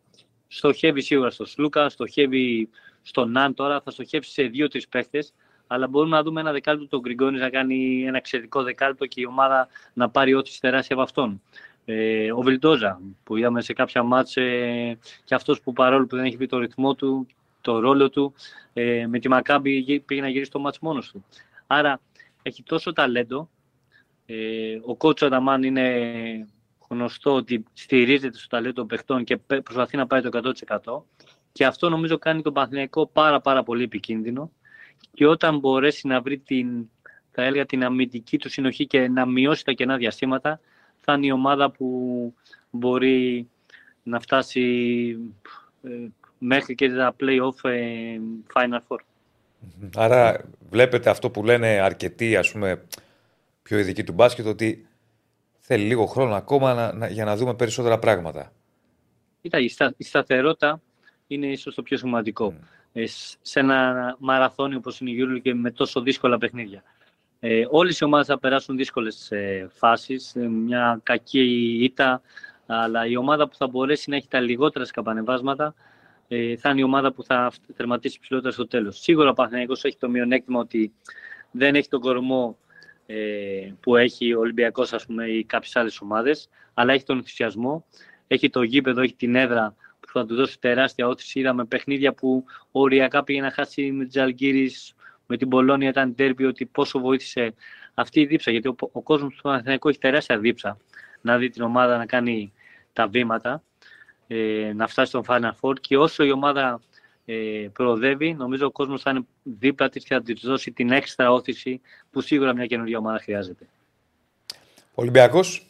Στοχεύει σίγουρα στο Σλούκα, στοχεύει στον Ναν τώρα, θα στοχεύσει σε δύο-τρει παίχτες. Αλλά μπορούμε να δούμε ένα δεκάλεπτο τον Γκριγκόνης να κάνει ένα εξαιρετικό δεκάλεπτο και η ομάδα να πάρει ό,τι στεράσει από αυτόν. Ε, ο Βιλντόζα που είδαμε σε κάποια μάτς ε, και αυτός που παρόλο που δεν έχει βρει το ρυθμό του, το ρόλο του, ε, με τη Μακάμπη πήγε να γυρίσει το μάτς μόνος του. Άρα έχει τόσο ταλέντο. Ε, ο κότσο Ανταμάν είναι γνωστό ότι στηρίζεται στο ταλέντο των παιχτών και προσπαθεί να πάει το 100%. Και αυτό νομίζω κάνει τον Παναθηναϊκό πάρα πάρα πολύ επικίνδυνο. Και όταν μπορέσει να βρει την, θα έλεγα, την αμυντική του συνοχή και να μειώσει τα κενά διαστήματα, θα είναι η ομάδα που μπορεί να φτάσει ε, μέχρι και τα play-off ε, Final Four. Άρα βλέπετε αυτό που λένε αρκετοί ας πούμε πιο ειδικοί του μπάσκετ ότι θέλει λίγο χρόνο ακόμα να, για να δούμε περισσότερα πράγματα. Κοίτα, η, στα, η σταθερότητα είναι ίσως το πιο σημαντικό. Ε, σε ένα μαραθώνι όπως είναι η Euro και με τόσο δύσκολα παιχνίδια. Ε, όλες οι ομάδες θα περάσουν δύσκολες ε, φάσεις, ε, μια κακή ήττα, αλλά η ομάδα που θα μπορέσει να έχει τα λιγότερα σκαπανεβάσματα ε, θα είναι η ομάδα που θα τερματίσει ψηλότερα στο τέλος. Σίγουρα ο Παναθηναϊκός έχει το μειονέκτημα ότι δεν έχει τον κορμό ε, που έχει ο Ολυμπιακός ας πούμε, ή κάποιες άλλες ομάδες, αλλά έχει τον ενθουσιασμό, έχει το γήπεδο, έχει την έδρα που θα του δώσει τεράστια όθηση. Είδαμε παιχνίδια που οριακά πήγε να χάσει με τις με την Πολώνια ήταν τέρπι ότι πόσο βοήθησε αυτή η δίψα. Γιατί ο, ο κόσμος του Παναθηναϊκού έχει τεράστια δίψα να δει την ομάδα να κάνει τα βήματα, ε, να φτάσει στον Final Four και όσο η ομάδα ε, προοδεύει, νομίζω ο κόσμος θα είναι δίπλα της και θα της δώσει την έξτρα όθηση που σίγουρα μια καινούργια ομάδα χρειάζεται. Ολυμπιακός;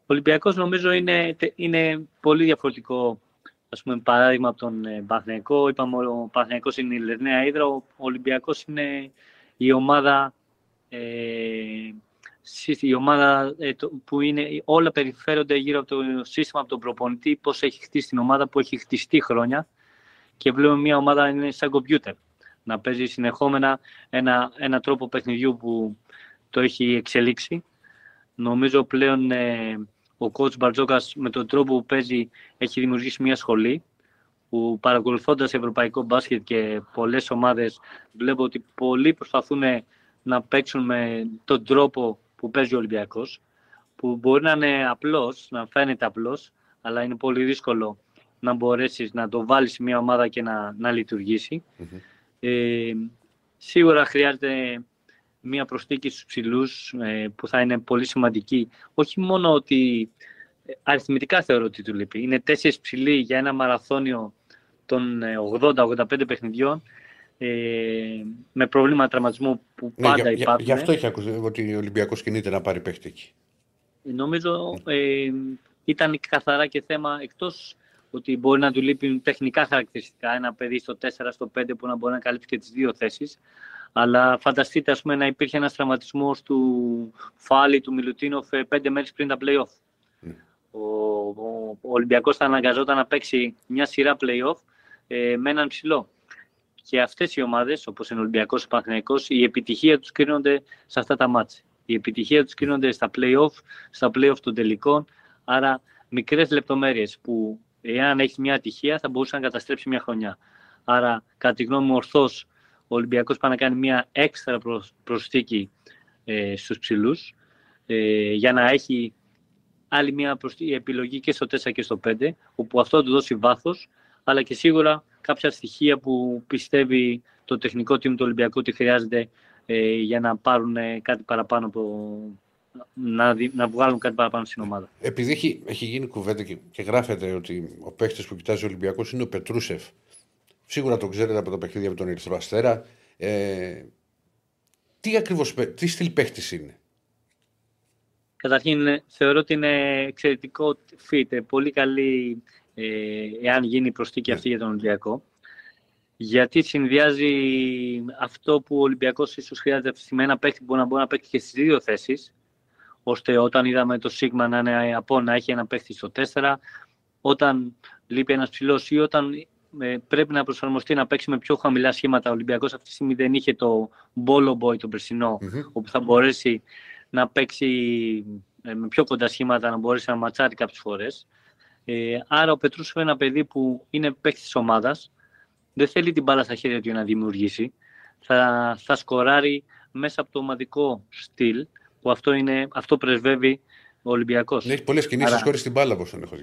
Ο Ολυμπιακός νομίζω είναι, είναι πολύ διαφορετικό ας πούμε, παράδειγμα από τον ε, Παναθηναϊκό. Είπαμε ο Παναθηναϊκός είναι η Λερναία Ήδρα, ο Ολυμπιακός είναι η ομάδα, ε, η ομάδα ε, που είναι, όλα περιφέρονται γύρω από το σύστημα, από τον προπονητή, πώς έχει χτίσει την ομάδα που έχει χτιστεί χρόνια και βλέπουμε μια ομάδα είναι σαν κομπιούτερ. Να παίζει συνεχόμενα ένα, ένα τρόπο παιχνιδιού που το έχει εξελίξει. Νομίζω πλέον ε, ο coach Μπαρτζόκας με τον τρόπο που παίζει έχει δημιουργήσει μια σχολή που παρακολουθώντας ευρωπαϊκό μπάσκετ και πολλές ομάδες βλέπω ότι πολλοί προσπαθούν να παίξουν με τον τρόπο που παίζει ο Ολυμπιακός που μπορεί να είναι απλός, να φαίνεται απλός αλλά είναι πολύ δύσκολο να μπορέσεις να το βάλεις σε μια ομάδα και να, να λειτουργησει Ε, σίγουρα χρειάζεται μια προσθήκη στους ψηλούς ε, που θα είναι πολύ σημαντική. Όχι μόνο ότι ε, αριθμητικά θεωρώ ότι του λείπει. Είναι τέσσερις ψηλοί για ένα μαραθώνιο των 80-85 ε, παιχνιδιών ε, με προβλήματα τραυματισμού που ναι, πάντα για, υπάρχουν. Γι' αυτό έχει ακούσει ότι ο Ολυμπιακός κινείται να πάρει παίχτη εκεί. Νομίζω ε, ήταν καθαρά και θέμα εκτός ότι μπορεί να του λείπουν τεχνικά χαρακτηριστικά ένα παιδί στο 4, στο 5 που να μπορεί να καλύψει και τις δύο θέσεις αλλά φανταστείτε ας πούμε, να υπήρχε ένας τραυματισμός του Φάλι, του Μιλουτίνοφ, πέντε μέρες πριν τα play-off. Mm. Ο, ο, ο Ολυμπιακός θα αναγκαζόταν να παίξει μια σειρά play-off ε, με έναν ψηλό. Και αυτές οι ομάδες, όπως είναι ο Ολυμπιακός, ο Παναθηναϊκός, η επιτυχία τους κρίνονται σε αυτά τα μάτια. Η επιτυχία τους κρίνονται στα play-off, στα play-off των τελικών. Άρα μικρές λεπτομέρειες που εάν έχει μια ατυχία θα μπορούσε να καταστρέψει μια χρονιά. Άρα, κατά τη γνώμη μου, ορθώς ο Ολυμπιακός πάει να κάνει μια έξτρα προσθήκη ε, στους ψηλούς ε, για να έχει άλλη μια επιλογή και στο 4 και στο 5 όπου αυτό του δώσει βάθος αλλά και σίγουρα κάποια στοιχεία που πιστεύει το τεχνικό team του Ολυμπιακού ότι χρειάζεται ε, για να πάρουν κάτι παραπάνω από, να, να βγάλουν κάτι παραπάνω στην ομάδα. Επειδή έχει, έχει γίνει κουβέντα και, και γράφεται ότι ο παίχτη που κοιτάζει ο Ολυμπιακός είναι ο Πετρούσεφ. Σίγουρα το ξέρετε από το παιχνίδι με τον Ερυθρό Αστέρα. Ε, τι ακριβώς, τι στυλ παίχτης είναι; Καταρχήν, θεωρώ ότι είναι εξαιρετικό fit. Πολύ καλή ε, εάν γίνει η προσθήκη αυτή για τον Ολυμπιακό. Γιατί συνδυάζει αυτό που ο Ολυμπιακός ίσως χρειάζεται αυτή τη στιγμή ένα παίκτη που μπορεί να μπορεί να παίξει και στις δύο θέσεις, ώστε όταν είδαμε το Σίγμα να είναι από να έχει ένα παίκτη στο 4, όταν λείπει ένας ψηλός ή όταν ε, πρέπει να προσαρμοστεί να παίξει με πιο χαμηλά σχήματα. Ο Ολυμπιακός αυτή τη στιγμή δεν είχε το Bolo Boy τον περσινο όπου θα μπορέσει να παίξει ε, με πιο κοντά σχήματα, να μπορέσει να ματσάρει κάποιες φορές. Ε, άρα ο Πετρούσεφ είναι ένα παιδί που είναι παίκτης της ομάδας, δεν θέλει την μπάλα στα χέρια του για να δημιουργήσει. Θα, θα σκοράρει μέσα από το ομαδικό στυλ, που αυτό, είναι, αυτό πρεσβεύει ο Ολυμπιακός. Έχει πολλές κινήσεις Άρα... χωρίς την μπάλα, όπως τον έχω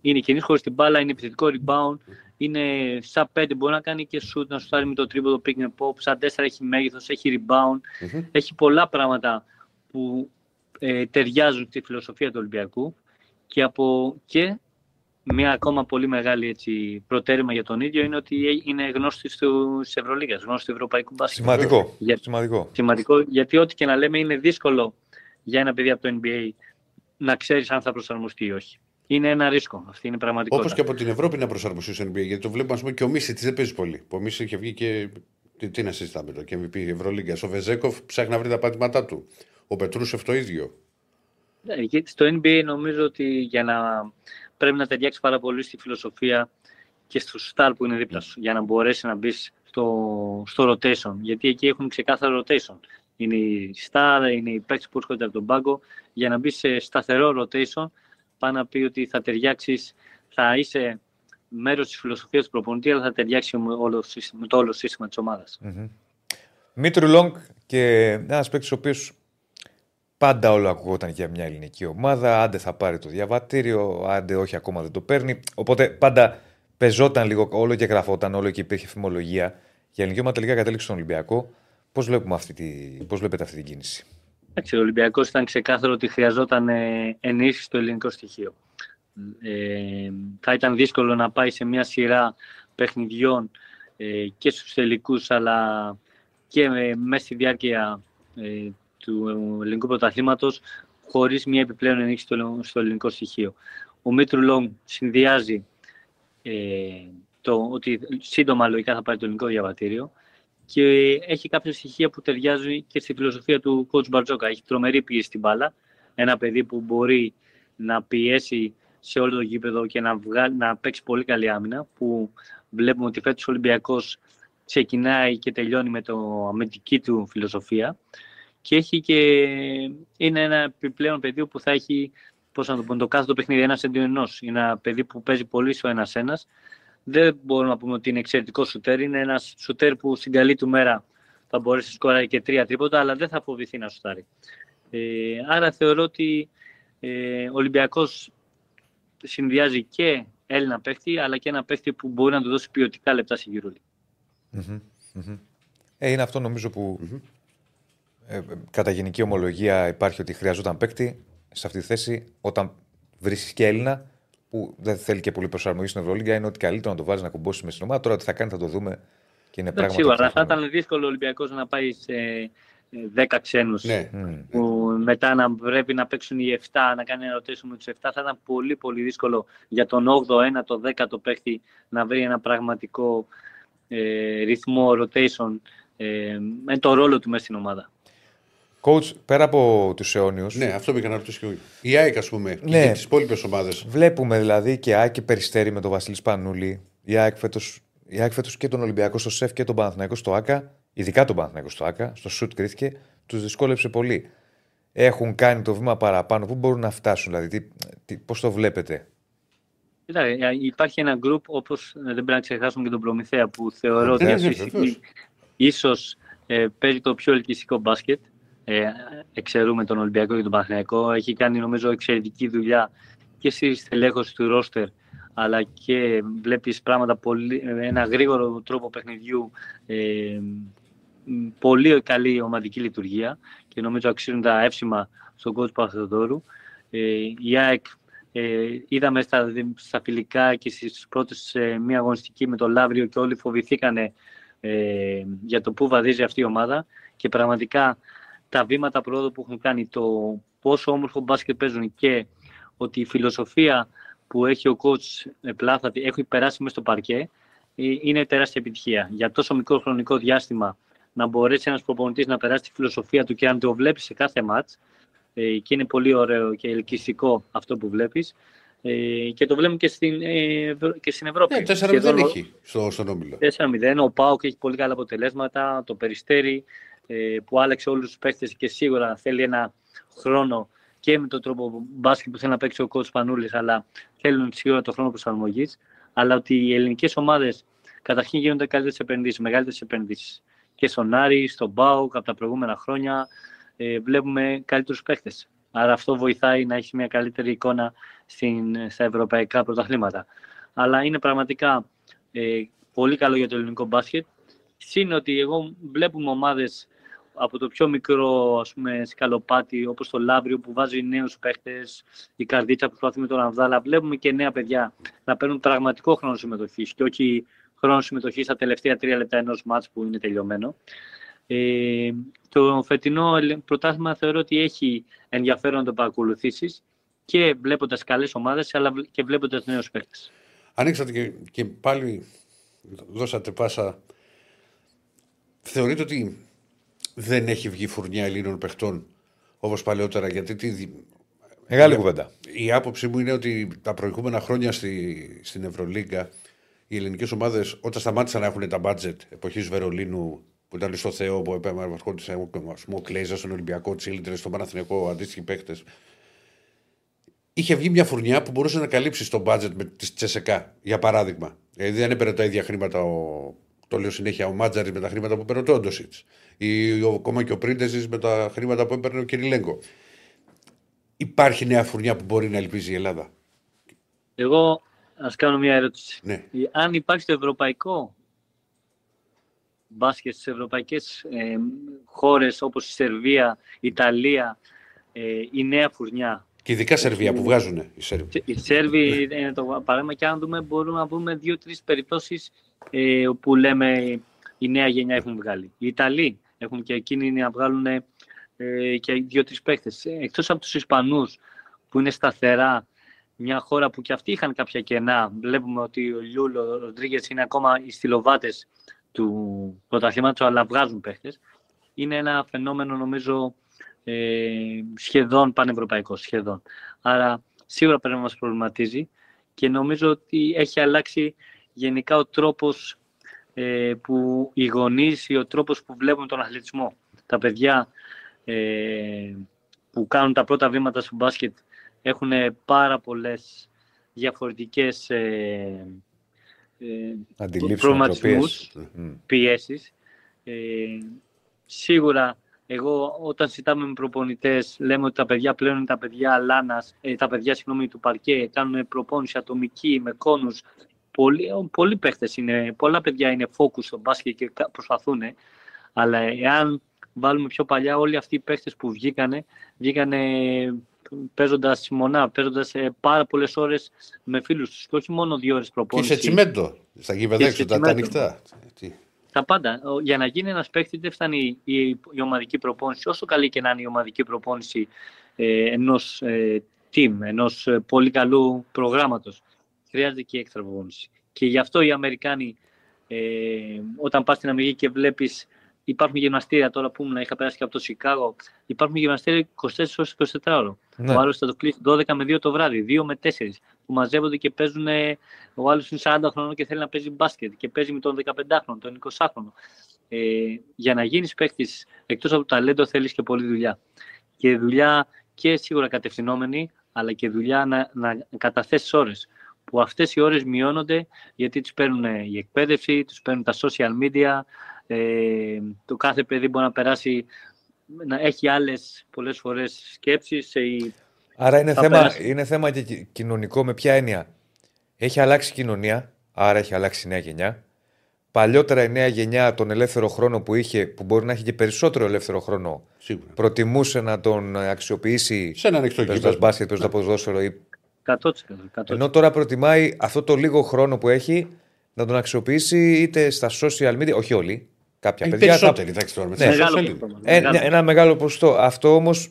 Είναι κινήσεις χωρίς την μπάλα, είναι επιθετικό rebound, είναι σαν πέντε, μπορεί να κάνει και shoot, να σου με το τρίποδο pick and pop, σαν τέσσερα έχει μέγεθος, έχει rebound, mm-hmm. έχει πολλά πράγματα που ε, ταιριάζουν στη φιλοσοφία του Ολυμπιακού και, από, και μια ακόμα πολύ μεγάλη έτσι, προτέρημα για τον ίδιο είναι ότι είναι γνώστη της Ευρωλίγα, γνώστη του Ευρωπαϊκού Μπάσκετ. Σημαντικό. Για, σημαντικό. σημαντικό. Γιατί ό,τι και να λέμε είναι δύσκολο για ένα παιδί από το NBA να ξέρεις αν θα προσαρμοστεί ή όχι. Είναι ένα ρίσκο. Αυτή είναι πραγματικότητα. Όπως και από την Ευρώπη να προσαρμοστεί στο NBA. Γιατί το βλέπουμε, ας πούμε, και ο Μίσης δεν παίζει πολύ. Ο Μίσης είχε βγει και. Τι, τι να συζητάμε το και MVP Ευρωλίγκα. Ο Βεζέκοφ ψάχνει να βρει τα πάτηματά του. Ο Πετρούσεφ το ίδιο. Ναι, στο NBA νομίζω ότι για να πρέπει να ταιριάξεις πάρα πολύ στη φιλοσοφία και στου στάρ που είναι δίπλα σου για να μπορέσεις να μπεις στο, στο rotation. Γιατί εκεί έχουν ξεκάθαρο rotation είναι η Star, είναι οι παίκτες που έρχονται από τον πάγκο, για να μπεις σε σταθερό rotation, πάει να πει ότι θα ταιριάξεις, θα είσαι μέρος της φιλοσοφίας του προπονητή, αλλά θα ταιριάξει με, όλο, με το όλο σύστημα της ομάδας. Mm-hmm. Μήτρου Λόγκ και ένας παίκτης ο οποίος πάντα όλο ακουγόταν για μια ελληνική ομάδα. Άντε θα πάρει το διαβατήριο, άντε όχι ακόμα δεν το παίρνει. Οπότε πάντα πεζόταν λίγο, όλο και γραφόταν, όλο και υπήρχε φημολογία. Για ελληνική ομάδα τελικά κατέληξε στον Ολυμπιακό. Πώς βλέπετε αυτή την κίνηση; Ο Ολυμπιακός ήταν ξεκάθαρο ότι χρειαζόταν ε, ενίσχυση στο ελληνικό στοιχείο. Ε, θα ήταν δύσκολο να πάει σε μια σειρά παιχνιδιών ε, και στους τελικούς αλλά και ε, μέσα στη διάρκεια ε, του ελληνικού πρωταθλήματος χωρίς μια επιπλέον ενίσχυση στο, στο ελληνικό στοιχείο. Ο Μήτρου Λόγκ συνδυάζει το ότι σύντομα λογικά θα πάρει το ελληνικό διαβατήριο και έχει κάποια στοιχεία που ταιριάζουν και στη φιλοσοφία του coach Μπαρτζόκα. Έχει τρομερή πίεση στην μπάλα. Ένα παιδί που μπορεί να πιέσει σε όλο το γήπεδο και να, βγάλει, να παίξει πολύ καλή άμυνα. Που βλέπουμε ότι φέτος ο Ολυμπιακός ξεκινάει και τελειώνει με το αμυντική του φιλοσοφία. Και, έχει και είναι ένα επιπλέον παιδί που θα έχει πώς να το, πω, το κάθε το παιχνίδι ένας εντύπωση ενό. Είναι ένα παιδί που παίζει πολύ στο ένα-ένα δεν μπορούμε να πούμε ότι είναι εξαιρετικό σουτέρ. Είναι ένας σουτέρ που στην καλή του μέρα θα μπορέσει να σκοράρει και τρία τρίποτα, αλλά δεν θα φοβηθεί να σουτάρει. Ε, άρα θεωρώ ότι ε, ο Ολυμπιακός συνδυάζει και Έλληνα παίχτη, αλλά και ένα παίχτη που μπορεί να του δώσει ποιοτικά λεπτά στην Euroleague. Mm-hmm. Ε, είναι αυτό νομίζω που mm-hmm. ε, κατά γενική ομολογία υπάρχει ότι χρειαζόταν παίκτη σε αυτή τη θέση. Όταν βρίσκεις και Έλληνα, που δεν θέλει και πολύ προσαρμογή στην Ευρωλίγκα, είναι ότι καλύτερο να το βάζει να κουμπώσει με στην ομάδα. Τώρα τι θα κάνει θα το δούμε. Και είναι πράγμα Σίγουρα, θα ήταν δύσκολο ο Ολυμπιακός να πάει σε 10 ε, ξένους. Ναι. Που μετά να πρέπει να παίξουν οι 7, να κάνει ένα rotation με τους 7. Θα ήταν πολύ πολύ δύσκολο για τον 8ο, 1ο, 10ο παίχτη να βρει ένα πραγματικό ε, ρυθμό rotation ε, με το ρόλο του μέσα στην ομάδα. Coach, πέρα από τους αιώνιους. Ναι, αυτό πήγα να ρωτήσω και Η ΑΕΚ, ας πούμε, ναι. και τις υπόλοιπες ομάδες. Βλέπουμε δηλαδή και ΑΕΚ και Περιστέρη με τον Βασίλη Σπανούλη. Η ΑΕΚ φέτος και τον Ολυμπιακό στο ΣΕΦ και τον Παναθηναϊκό στο ΑΚΑ. Ειδικά τον Παναθηναϊκό στο ΑΚΑ. Στο ΣΟΥΤ κρίθηκε. Τους δυσκόλεψε πολύ. Έχουν κάνει το βήμα παραπάνω. Πού μπορούν να φτάσουν, δηλαδή, πώς το βλέπετε; Κοίτα, ε, υπάρχει ένα γκρουπ όπως ε, δεν πρέπει να ξεχάσουμε και τον Προμηθέα που θεωρώ ότι ίσως ε, παίζει το πιο ελκυστικό μπάσκετ ε, εξαιρούμε τον Ολυμπιακό και τον Παναθηναϊκό. Έχει κάνει νομίζω εξαιρετική δουλειά και στη στελέχωση του ρόστερ αλλά και βλέπεις πράγματα πολύ, ένα γρήγορο τρόπο παιχνιδιού ε, πολύ καλή ομαδική λειτουργία και νομίζω αξίζουν τα εύσημα στον κόσμο Παπαθεοδόρου. Ε, η ΑΕΚ ε, είδαμε στα, στα φιλικά και στις πρώτες ε, μία αγωνιστική με το Λαύριο και όλοι φοβηθήκανε ε, για το πού βαδίζει αυτή η ομάδα και πραγματικά τα βήματα πρόοδου που έχουν κάνει, το πόσο όμορφο μπάσκετ παίζουν και ότι η φιλοσοφία που έχει ο coach Πλάθατη, έχει περάσει μέσα στο παρκέ, ε, είναι τεράστια επιτυχία. Για τόσο μικρό χρονικό διάστημα να μπορέσει ένας προπονητής να περάσει τη φιλοσοφία του και αν το βλέπεις σε κάθε μάτς, ε, και είναι πολύ ωραίο και ελκυστικό αυτό που βλέπεις. Ε, και το βλέπουμε και στην, ε, και στην Ευρώπη. Ναι, 4-0 δεν έχει στο, στον Όμιλο. 4-0. Ο Πάοκ έχει πολύ καλά αποτελέσματα. Το Περιστέρι ε, που άλλαξε όλους τους παίχτε και σίγουρα θέλει ένα χρόνο και με τον τρόπο μπάσκετ που θέλει να παίξει ο κότσο Πανούλης, αλλά θέλουν σίγουρα το χρόνο προσαρμογής. Αλλά ότι οι ελληνικές ομάδες καταρχήν γίνονται καλύτερες επενδύσεις, μεγαλύτερες επενδύσεις. Και στον Άρη, στον Μπάουκ από τα προηγούμενα χρόνια ε, βλέπουμε καλύτερους παίχτε. Άρα αυτό βοηθάει να έχει μια καλύτερη εικόνα στην, στα ευρωπαϊκά πρωταθλήματα. Αλλά είναι πραγματικά ε, πολύ καλό για το ελληνικό μπάσκετ. Συν ότι εγώ βλέπουμε ομάδες από το πιο μικρό ας πούμε, σκαλοπάτι, όπως το Λάβριο που βάζει νέους παίχτες, η Καρδίτσα που προσπαθεί με τον Αμβδάλα. Βλέπουμε και νέα παιδιά να παίρνουν πραγματικό χρόνο συμμετοχής και όχι χρόνο συμμετοχής στα τελευταία τρία λεπτά ενός μάτς που είναι τελειωμένο. Ε, το φετινό πρωτάθλημα θεωρώ ότι έχει ενδιαφέρον να το παρακολουθήσεις και βλέποντας καλές ομάδες, αλλά και βλέποντας νέους παίκτε. Ανοίξατε και, και πάλι δώσατε πάσα. Θεωρείτε ότι δεν έχει βγει φουρνιά Ελλήνων παιχτών όπως παλαιότερα, γιατί τι... Μεγάλη κουβέντα. Η άποψή μου είναι ότι τα προηγούμενα χρόνια στη, στην Ευρωλίγκα οι ελληνικές ομάδες, όταν σταμάτησαν να έχουν τα μπάτζετ εποχής Βερολίνου, που ήταν στο Θεό, που ερχόντουσαν ο Κλέιζα στον Ολυμπιακό Τσίλιντρε, στον Παναθηνικό, αντίστοιχοι παίχτε. Είχε βγει μια φουρνιά που μπορούσε να καλύψει το μπάτζετ με τη Τσεσεκά, για παράδειγμα. Δηλαδή δεν έπαιρνε τα ίδια χρήματα ο, το λέω συνέχεια, ο Μάτζαρης με τα χρήματα που έπαιρνε ο Τόντοσιτς. Ή ο, ακόμα και ο Πρίντεζης με τα χρήματα που έπαιρνε ο Κυριλέγκο. Υπάρχει νέα φουρνιά που μπορεί να ελπίζει η Ελλάδα. Εγώ ας κάνω μια ερώτηση. Ναι. Αν υπάρχει το ευρωπαϊκό μπάσκετ στις ευρωπαϊκές ε, χώρες όπως η Σερβία, η Ιταλία, ε, η νέα φουρνιά. Και ειδικά Σερβία που βγάζουν οι Σέρβοι. Οι Σέρβοι ναι. είναι το παράδειγμα και αν δούμε μπορούμε να πούμε δύο-τρεις περιπτώσεις ε, που λέμε η νέα γενιά έχουν βγάλει. Οι Ιταλοί έχουν και εκείνοι να βγάλουν ε, και δύο-τρεις παίχτε. Εκτός από τους Ισπανούς που είναι σταθερά, μια χώρα που και αυτοί είχαν κάποια κενά. Βλέπουμε ότι ο Λιούλο, ο Ροντρίγκες είναι ακόμα οι στυλοβάτες του πρωταθλήματος, αλλά βγάζουν παίχτε. Είναι ένα φαινόμενο, νομίζω, ε, σχεδόν πανευρωπαϊκό. Σχεδόν. Άρα, σίγουρα πρέπει να μας προβληματίζει και νομίζω ότι έχει αλλάξει γενικά ο τρόπος ε, που οι γονείς ή ο τρόπος που βλέπουν τον αθλητισμό. Τα παιδιά ε, που κάνουν τα πρώτα βήματα στο μπάσκετ έχουν πάρα πολλές διαφορετικές ε, ε, προβληματισμούς, πιέσεις. Ε, σίγουρα εγώ όταν συζητάμε με προπονητές, λέμε ότι τα παιδιά πλέον είναι τα παιδιά λάνας, ε, τα παιδιά συγγνώμη, του παρκέ, κάνουν προπόνηση ατομική με κόνους πολλοί, πολλοί παίχτες είναι, πολλά παιδιά είναι focus στο μπάσκετ και προσπαθούν, αλλά εάν βάλουμε πιο παλιά όλοι αυτοί οι παίχτες που βγήκανε, βγήκανε παίζοντας μονά, παίζοντας ε, πάρα πολλές ώρες με φίλους τους και όχι μόνο δύο ώρες προπόνησης. Και σε τσιμέντο, στα γήπεδα έξω, τα, ανοιχτά. Τα πάντα. Για να γίνει ένας παίχτη δεν φτάνει η, η, ομαδική προπόνηση, όσο καλή και να είναι η ομαδική προπόνηση ε, ενός ε, team, ενός ε, πολύ καλού προγράμματος χρειάζεται και έξτρα προπόνηση. Και γι' αυτό οι Αμερικάνοι, ε, όταν πας στην Αμερική και βλέπεις, υπάρχουν γυμναστήρια τώρα που ήμουν, είχα περάσει και από το Σικάγο, υπάρχουν γυμναστήρια 24 ώρες 24 ώρες. Ναι. Ο άλλος θα το κλείσει 12 με 2 το βράδυ, 2 με 4, που μαζεύονται και παίζουν. Ο άλλος είναι 40 χρονών και θέλει να παίζει μπάσκετ και παίζει με τον 15χρονο, τον 20χρονο. Ε, για να γίνεις παίκτης, εκτός από το ταλέντο, θέλεις και πολλή δουλειά. Και δουλειά και σίγουρα κατευθυνόμενη, αλλά και δουλειά να, να καταθέσεις ώρες που αυτές οι ώρες μειώνονται γιατί τους παίρνουν η εκπαίδευση, τους παίρνουν τα social media, ε, το κάθε παιδί μπορεί να περάσει, να έχει άλλες πολλές φορές σκέψεις. Ε, άρα είναι θέμα, είναι θέμα και κοινωνικό με ποια έννοια. Έχει αλλάξει η κοινωνία, άρα έχει αλλάξει η νέα γενιά. Παλιότερα η νέα γενιά τον ελεύθερο χρόνο που είχε, που μπορεί να έχει και περισσότερο ελεύθερο χρόνο, Σίγουρα. προτιμούσε να τον αξιοποιήσει σε ένα ανοιχτό παίζοντας μπάσκετ, παίζοντας ποδόσφαιρο ή 100%, 100%. Ενώ τώρα προτιμάει αυτό το λίγο χρόνο που έχει να τον αξιοποιήσει είτε στα social media, όχι όλοι. Κάποια Οι παιδιά. περισσότεροι, εντάξει τώρα. Ναι. Μεγάλο ποσοστό, Ε, μεγάλο. ένα μεγάλο ποσοστό. Αυτό όμως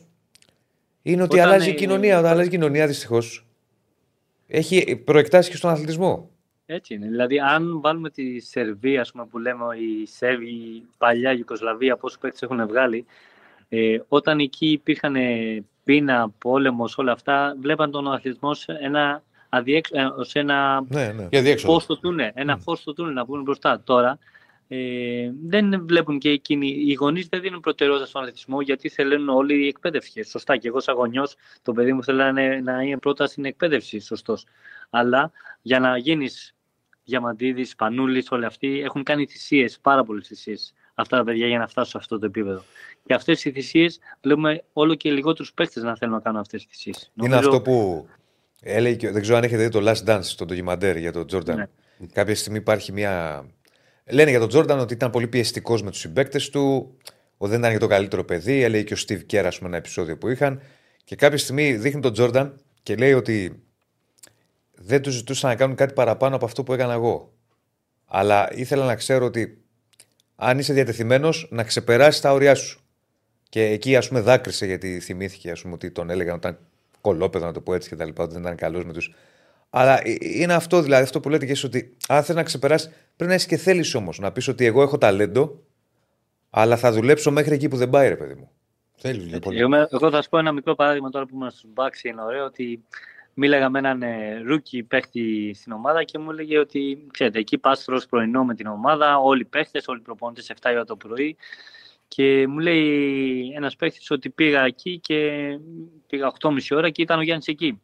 είναι ότι Όταν, αλλάζει η ε, κοινωνία. Όταν αλλάζει η κοινωνία, δυστυχώς. έχει προεκτάσει και στον αθλητισμό. Έτσι είναι. Δηλαδή, αν βάλουμε τη Σερβία, ας πούμε, που λέμε η Σέρβη, η παλιά Ιουκοσλαβία, πόσους παίκτες έχουν βγάλει, ε, όταν εκεί υπήρχαν ε, πείνα, πόλεμος, όλα αυτά, βλέπαν τον αθλητισμό σε ένα, αδιέξ, ε, ως ένα Ναι, ναι. Για διέξοδο. φως στο τούνε, ένα φως στο τούνε να βγουν μπροστά. Τώρα ε, δεν βλέπουν και εκείνοι, οι γονείς δεν δίνουν προτεραιότητα στον αθλητισμό γιατί θέλουν όλοι η εκπαίδευση. Και Σωστά, και εγώ σαν γονιός, το παιδί μου θέλω να είναι, να είναι πρώτα στην εκπαίδευση, σωστός. Αλλά για να γίνεις διαμαντίδης, πανούλης, όλοι αυτοί έχουν κάνει θυσίες, πάρα πολλές θυσίες αυτά τα παιδιά για να φτάσουν σε αυτό το επίπεδο. Και αυτές οι θυσίες βλέπουμε όλο και λιγότερους παίχτες να θέλουν να κάνουν αυτές τις θυσίες. Είναι αυτό που έλεγε, και- δεν ξέρω αν έχετε δει το Last Dance, το ντοκιμαντέρ για τον Τζόρνταν. Ναι. Κάποια στιγμή υπάρχει μια. Λένε για τον Τζόρνταν ότι ήταν πολύ πιεστικός με τους συμπαίκτες του, ότι δεν ήταν και το καλύτερο παιδί. Έλεγε και ο Steve Kerr, ας πούμε, ένα επεισόδιο που είχαν. Και κάποια στιγμή δείχνει τον Τζόρνταν και λέει ότι δεν τους ζητούσα να κάνουν κάτι παραπάνω από αυτό που έκανα εγώ. Αλλά ήθελα να ξέρω ότι αν είσαι διατεθειμένος να ξεπεράσεις τα όρια σου. Και εκεί, ας πούμε, δάκρυσε γιατί θυμήθηκε ας πούμε, ότι τον έλεγαν ότι ήταν κωλόπαιδο, να το πω έτσι και τα λοιπά, ότι δεν ήταν καλός με τους. Αλλά ε, είναι αυτό δηλαδή, αυτό που λέτε και εσείς ότι αν θες να ξεπεράσεις, πρέπει να έχει και θέλεις όμως. Να πεις ότι εγώ έχω ταλέντο, αλλά θα δουλέψω μέχρι εκεί που δεν πάει, ρε παιδί μου. Θέλεις δουλειά πολύ. Εγώ, εγώ θα σου πω ένα μικρό παράδειγμα τώρα που ήμουν στους Bucks είναι ωραίο ότι μίλαγα με έναν ε, rookie παίχτη στην ομάδα και μου έλεγε ότι ξέρετε εκεί πας τρως πρωινό με την ομάδα, όλοι οι παίχτες, όλοι οι προπονητές 7 η ώρα το πρωί και μου λέει ένας παίχτης ότι πήγα εκεί και πήγα 8.30 ώρα και ήταν ο Γιάννης εκεί.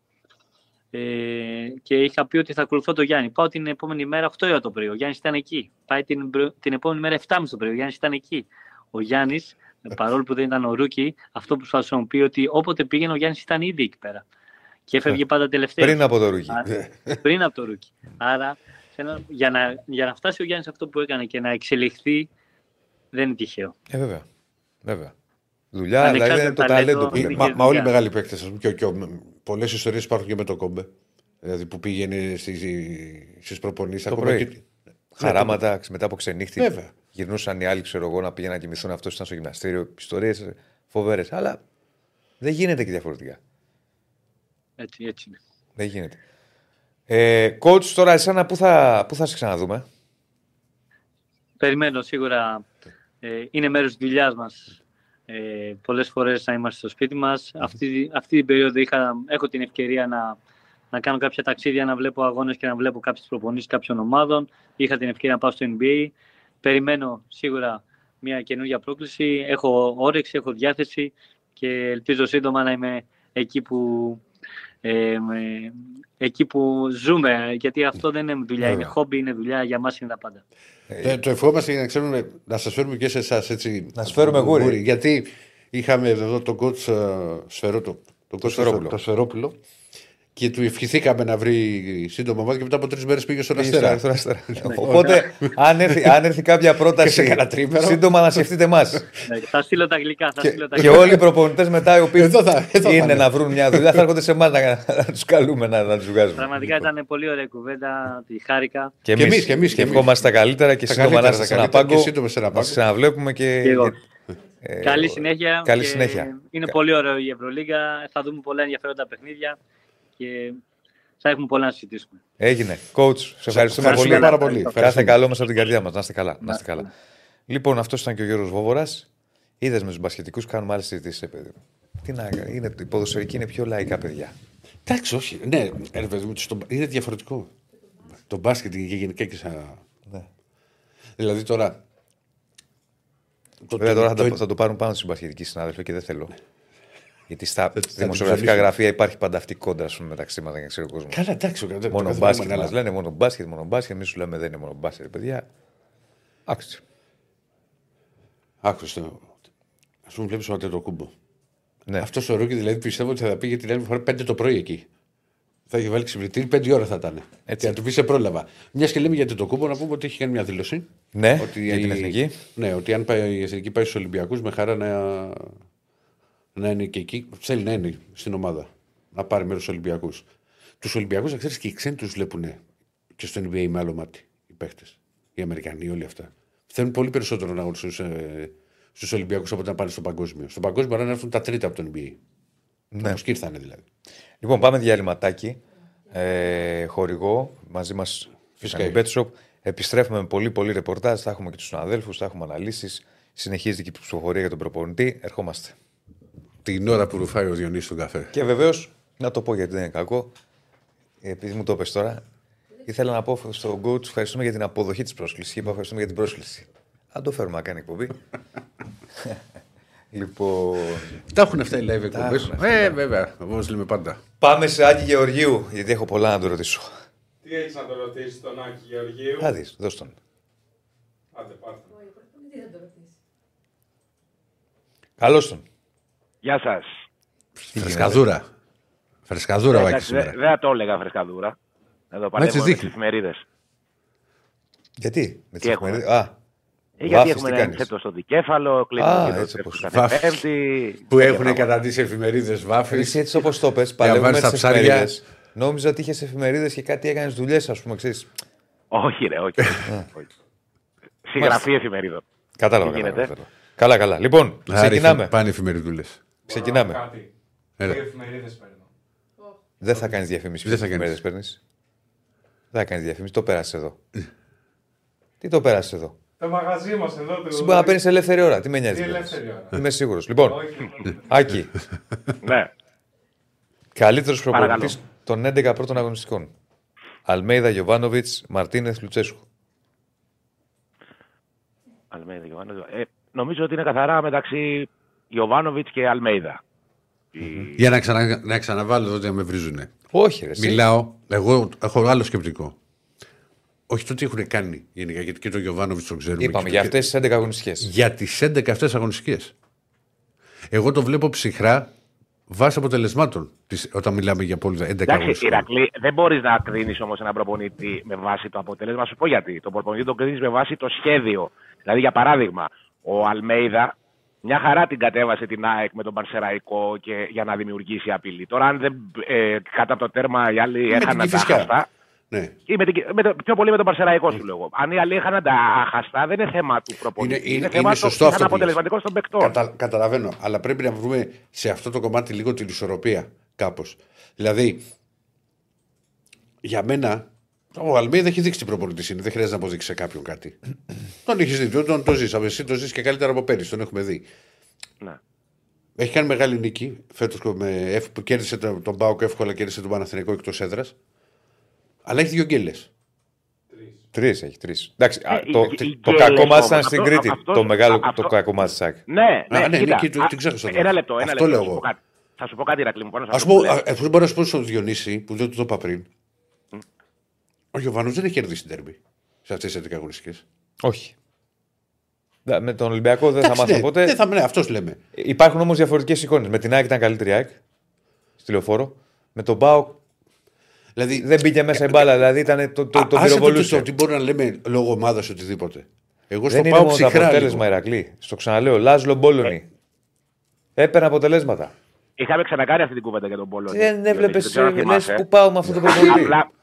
Ε, και είχα πει ότι θα ακολουθώ τον Γιάννη. Πάω την επόμενη μέρα 8 η ώρα το πρωί. Ο Γιάννης ήταν εκεί. Πάει την, πρω- την επόμενη μέρα 7.30 το πρωί. Ο Γιάννης ήταν εκεί. Ο Γιάννης, παρόλο που δεν ήταν ο rookie, αυτό που προσπαθούσε να μου πει ότι όποτε πήγαινε ο Γιάννης ήταν ήδη εκεί πέρα. Και έφευγε πάντα τελευταίο. Πριν από το rookie. πριν από το rookie. Άρα, θέλω- για να, για να φτάσει ο Γιάννης αυτό που έκανε και να εξελιχθεί, δεν είναι τυχαίο. Ε, βέβαια. βέβαια. Δουλειά, Ανεξάρτητα δηλαδή είναι το ταλέντο, ταλέντο που είναι λέμε. Μα, και μα όλοι οι δουλειά. μεγάλοι παίκτες, ας πούμε, και, και πολλές ιστορίες υπάρχουν και με το κόμπε. Δηλαδή που πήγαινε στι προπονήσεις. Το πρωί. Χαράματα μετά από ξενύχτη. Βέβαια. Γυρνούσαν οι άλλοι, ξέρω εγώ, να πήγαιναν να κοιμηθούν. Αυτός ήταν στο γυμναστήριο. Ιστορίες φοβερές. Αλλά δεν γίνεται και διαφορετικά. Έτσι, έτσι είναι. Δεν γίνεται. Ε, coach, τώρα εσένα πού θα, πού θα σε ξαναδούμε; Περιμένω σίγουρα. Ε, είναι μέρος της δουλειάς μας. Ε, πολλές φορές να είμαστε στο σπίτι μας. Αυτή, αυτή την περίοδο είχα, έχω την ευκαιρία να, να κάνω κάποια ταξίδια, να βλέπω αγώνες και να βλέπω κάποιες προπονήσεις κάποιων ομάδων. Είχα την ευκαιρία να πάω στο NBA. Περιμένω σίγουρα μια καινούργια πρόκληση. Έχω όρεξη, έχω διάθεση και ελπίζω σύντομα να είμαι εκεί που, ε, με- εκεί που ζούμε. Γιατί αυτό δεν είναι δουλειά, είναι Βέβαια. χόμπι, είναι δουλειά. Για μας είναι τα πάντα. Ε, το ευχόμαστε για να ξέρουμε να σας φέρουμε και σε εσάς έτσι. Να σας φέρουμε γούρι. Γιατί είχαμε εδώ τον coach ε, Σφαιρό, το, τον coach Σφερόπουλο. το Σφερόπουλο και του ευχηθήκαμε να βρει σύντομα ομάδα και μετά από τρεις μέρες πήγε στον Πήγε Αστέρα. στο Αστέρα. Οπότε, αν έρθει, αν έρθει κάποια Και σε πρόταση, κανένα τρίμηνο. σύντομα να σκεφτείτε εμάς. Ναι, θα στείλω τα αγγλικά. Θα στείλω τα και αγγλικά. όλοι οι προπονητές μετά, οι οποίοι Εδώ θα- εδώ θα είναι είναι. να βρουν μια δουλειά, θα έρχονται σε εμάς να, να τους καλούμε να, να τους βγάζουμε. Πραγματικά ήταν πολύ ωραία κουβέντα. Τη χάρηκα. Και Και εμείς, και εμείς, και εμείς. ευχόμαστε τα καλύτερα και Τα σύντομα να καλύτερα, είστε τα σε ένα καλύτερα πάγκο. και σύντομα σε ένα Να σας πάγκο. ξαναβλέπουμε και. Και εγώ. ε, Καλή συνέχεια. καλή και συνέχεια. Είναι πολύ ωραίο η Ευρωλίγα. Θα δούμε πολλά ενδιαφέροντα παιχνίδια και θα έχουμε πολλά να συζητήσουμε. Έγινε. Coach, σε ευχαριστούμε, ευχαριστούμε πολύ. πάρα πολύ. Κάθε Ευχαριστούμε. καλό μέσα από την καρδιά μας. Να είστε καλά. Να είστε καλά. Λοιπόν, αυτός ήταν και ο Γιώργος Βόβορας. Είδες με τους μπασχετικούς κάνουμε άλλες συζητήσεις, παιδί μου. Τι να κάνει, είναι, οι ποδοσφαιρικοί είναι πιο λαϊκά παιδιά. Εντάξει, όχι. Ναι, ρε παιδί μου, στο- είναι διαφορετικό. Το μπάσκετ και γενικά και σαν. Ναι. Δηλαδή τώρα. Το, Βέβαια τώρα θα, το- το, θα το πάρουν πάνω στου μπασχετικοί συνάδελφοι και δεν θέλω. Γιατί στα την δημοσιογραφικά ψωνίσουν. γραφεία υπάρχει πάντα αυτή η κόντρα σου μεταξύ μας, δεν ξέρει ο κόσμος. Καλά, εντάξει. το- το Μόνο καθένα μπάσκετ είναι, μας αλλά- λένε, μόνο μπάσκετ, μόνο μπάσκετ. Εμείς σου λέμε δεν είναι μόνο μπάσκετ, παιδιά. Άκουσε. Άκουσε. Α πούμε, βλέπεις ο Αντετοκούμπο. Ναι. Αυτός ο Ρούκι δηλαδή πιστεύω ότι θα πήγε την άλλη φορά 5 το πρωί εκεί. Θα είχε βάλει ξυπνητήρι, 5 ώρα θα ήταν. Έτσι. Και να του πει σε πρόλαβα. Μιας και λέμε για το κούμπο, να πούμε ότι έχει κάνει μια δήλωση. Ναι, ότι για την η- εθνική. Ναι, ότι αν πάει, η εθνική πάει στους Ολυμπιακούς, με χαρά να, να είναι και εκεί. Θέλει να είναι στην ομάδα. Να πάρει μέρος στους Ολυμπιακούς. Τους Ολυμπιακούς, να ξέρεις και οι ξένοι τους βλέπουν και στο NBA με άλλο μάτι. Οι παίχτε. Οι Αμερικανοί, όλοι αυτά. Θέλουν πολύ περισσότερο να έχουν στους ε, στους Ολυμπιακούς από να πάνε στο παγκόσμιο. Στο παγκόσμιο μπορεί να έρθουν τα τρίτα από το NBA. Ναι. Όπως και ήρθανε δηλαδή. Λοιπόν, πάμε διαλυματάκι. ε, χορηγό μαζί μας Φυσικά η BetShop. Επιστρέφουμε με πολύ πολύ ρεπορτάζ. Θα έχουμε και τους συναδέλφους, θα έχουμε αναλύσεις. Συνεχίζεται και η ψηφοφορία για τον προπονητή. Ερχόμαστε. Την ώρα που ρουφάει ο Διονύσης τον καφέ. Και βεβαίως, να το πω γιατί δεν είναι κακό, επειδή μου το πες τώρα, ήθελα να πω στον coach ευχαριστούμε για την αποδοχή της πρόσκλησης. Είπα ευχαριστούμε για την πρόσκληση. Αν το φέρουμε να κάνει εκπομπή. λοιπόν. Τα έχουν αυτά οι live εκπομπές. έχουν αυτά, Ε, βέβαια. Όπως λέμε πάντα. Πάμε σε Άκη Γεωργίου, γιατί έχω πολλά να το ρωτήσω. Τι έχεις να το ρωτήσεις τον Άκη Γεωργίου; Θα δεις, δώσ' τον. Άντε, πάρτε. Καλώς τον. Γεια σας. Φρεσκαδούρα. Φρεσκαδούρα ο Άκης Δεν σήμερα. δεν θα το έλεγα φρεσκαδούρα. Εδώ έτσι παλεύουμε με δείχνει. τις εφημερίδες. Γιατί, με τις Τι έχουμε; εφημερίδες- Α, Ε, γιατί Βάφης, έχουμε τι ένα κάνεις; ενθέτω στο δικέφαλο, Α, κλείνουμε και έτσι το όπως- κάθε Βάφης. πέμπτη. Που τέτοια έχουν πράγματα. καταντήσει εφημερίδες βάφη. εσύ έτσι όπως το πες, παλεύουμε βάλεις τις τα ψάρια. εφημερίδες. Νόμιζα ότι είχες εφημερίδες και κάτι έκανες δουλειές, ας πούμε, ξέρεις. Όχι, ρε, όχι. όχι. Συγγραφή εφημερίδων. Κατάλαβα, Τι κατάλαβα. γίνεται; κατάλαβα. Καλά, καλά. Λοιπόν, ξεκινάμε. Πάνε εφημεριδούλες. Ξεκινάμε. Μπορώ Κάτι. Έλα. Τι εφημερίδες παίρνω. Δεν θα κάνεις διαφήμιση. Δεν θα ποιες κάνεις. εφημερίδες παίρνεις. Δεν θα κάνεις διαφήμιση, το πέρασες εδώ. Τι το πέρασες εδώ; Το μαγαζί μας εδώ. το- Εσύ μπορεί να παίρνεις ελεύθερη ώρα. Τι με νοιάζει. Τι βέβαια. ελεύθερη ώρα. Είμαι σίγουρος. Λοιπόν, Όχι. Άκη, Ναι. καλύτερος Παρακαλώ. προπονητής των 11 πρώτων αγωνιστικών. Αλμέιδα Γιοβάνοβιτ, Μαρτίνεθ Λουτσέσκου. Αλμέιδα, Γιωβάνοβιτς. Ε, νομίζω ότι είναι καθαρά μεταξύ Ιωβάνοβιτς και Αλμέιδα. Η- Για να, ξανα, να ξαναβάλω εδώ ότι να με βρίζουνε. Όχι, ρε. εσύ. Μιλάω, εγώ έχω άλλο σκεπτικό. Όχι το τι έχουν κάνει γενικά, γιατί και το Γιωβάνοβιτς το ξέρουμε. Είπαμε Και- για και- αυτές τις 11 αγωνιστικές. Για τις 11 αυτές αγωνιστικές. Εγώ το βλέπω ψυχρά βάσει αποτελεσμάτων τις- όταν μιλάμε για πόλη 11 Εντάξει, αγωνιστικών. Ηρακλή, δεν μπορείς να κρίνεις όμως έναν προπονητή με βάση το αποτέλεσμα. Να Σου πω γιατί. Το προπονητή το κρίνεις με βάση το σχέδιο. Δηλαδή, για παράδειγμα, ο Αλμέιδα μια χαρά την κατέβασε την ΑΕΚ με τον Παρσεραϊκό και για να δημιουργήσει απειλή. Τώρα, αν δεν ε, κατά από το τέρμα οι άλλοι την έχαναν τα Κηφισιά. χαστά. Ναι. Ή με την, με το, πιο πολύ με τον Παρσεραϊκό σου λέω. εγώ. Αν οι άλλοι έχαναν τα χαστά, δεν είναι θέμα του προπονητή. Είναι- είναι- θέμα είναι το σωστό ήταν αυτό που λες. αποτελεσματικό των παικτών. Κατα, καταλαβαίνω, αλλά πρέπει να βρούμε σε αυτό το κομμάτι λίγο την ισορροπία κάπως. Δηλαδή, για μένα, ο Αλμέιδα έχει δείξει τι προπονητής είναι. Δεν χρειάζεται να αποδείξει σε κάποιον κάτι. τον έχεις δει, τον, τον το ζει. Εσύ το ζεις και καλύτερα από πέρυσι, τον έχουμε δει. Ναι. Έχει κάνει μεγάλη νίκη φέτος που κέρδισε τον, τον Μπάουκ εύκολα, κέρδισε τον Παναθηναϊκό εκτός έδρας. Αλλά έχει δύο γκέλες. Τρεις έχει, τρεις. Εντάξει, α, Ε, το, οι- οι το γκέλες κακό μάτι όμως, ήταν στην αυτό- Κρήτη. αυτό- Το μεγάλο αυτό- το κακό μάτι τη ΑΕΚ. Ναι, ναι, Α, ναι, κοίτα, νίκη του- α, την ξέχασα τώρα. Ένα λεπτό, ένα Αυτό λεπτό. λέω θα σου εγώ. πω κάτι. Θα σου πω κάτι, Ηρακλή μου, πάνω σε Α αυτό που πούμε, λες. α, εφόσον μπορώ να σου πω στον Διονύση, που δεν το είπα πριν, ο Γιωβάνο δεν έχει κερδίσει την τέρμη σε αυτές τις 11 αγωνιστικές. Όχι. Ναι, Με τον Ολυμπιακό δεν θα μάθω ποτέ. Δεν θα ναι, αυτός λέμε. Υπάρχουν όμως διαφορετικές εικόνες. Με την ΑΕΚ ήταν καλύτερη ΑΕΚ. Στη λεωφόρο. Με τον Μπάουκ Δηλαδή, δεν μπήκε μέσα η μπάλα. Δηλαδή ήταν το, το, το α- άσε το, το, πυροβολούσε. ότι μπορούμε να λέμε λόγω ομάδας οτιδήποτε. Εγώ στο Δεν είναι πάω μόνο το ψυχρά. αποτέλεσμα, λίγο. Ηρακλή. Στο ξαναλέω. Λάζλο Μπόλωνη. Έπαιρνε αποτελέσματα. Είχαμε ξανακάνει αυτή την κουβέντα για τον Πόλο. Δεν έβλεπες ξέρω αν λες θυμάσαι. που πάω με αυτό το προπονητή. Απλά, Γιατί;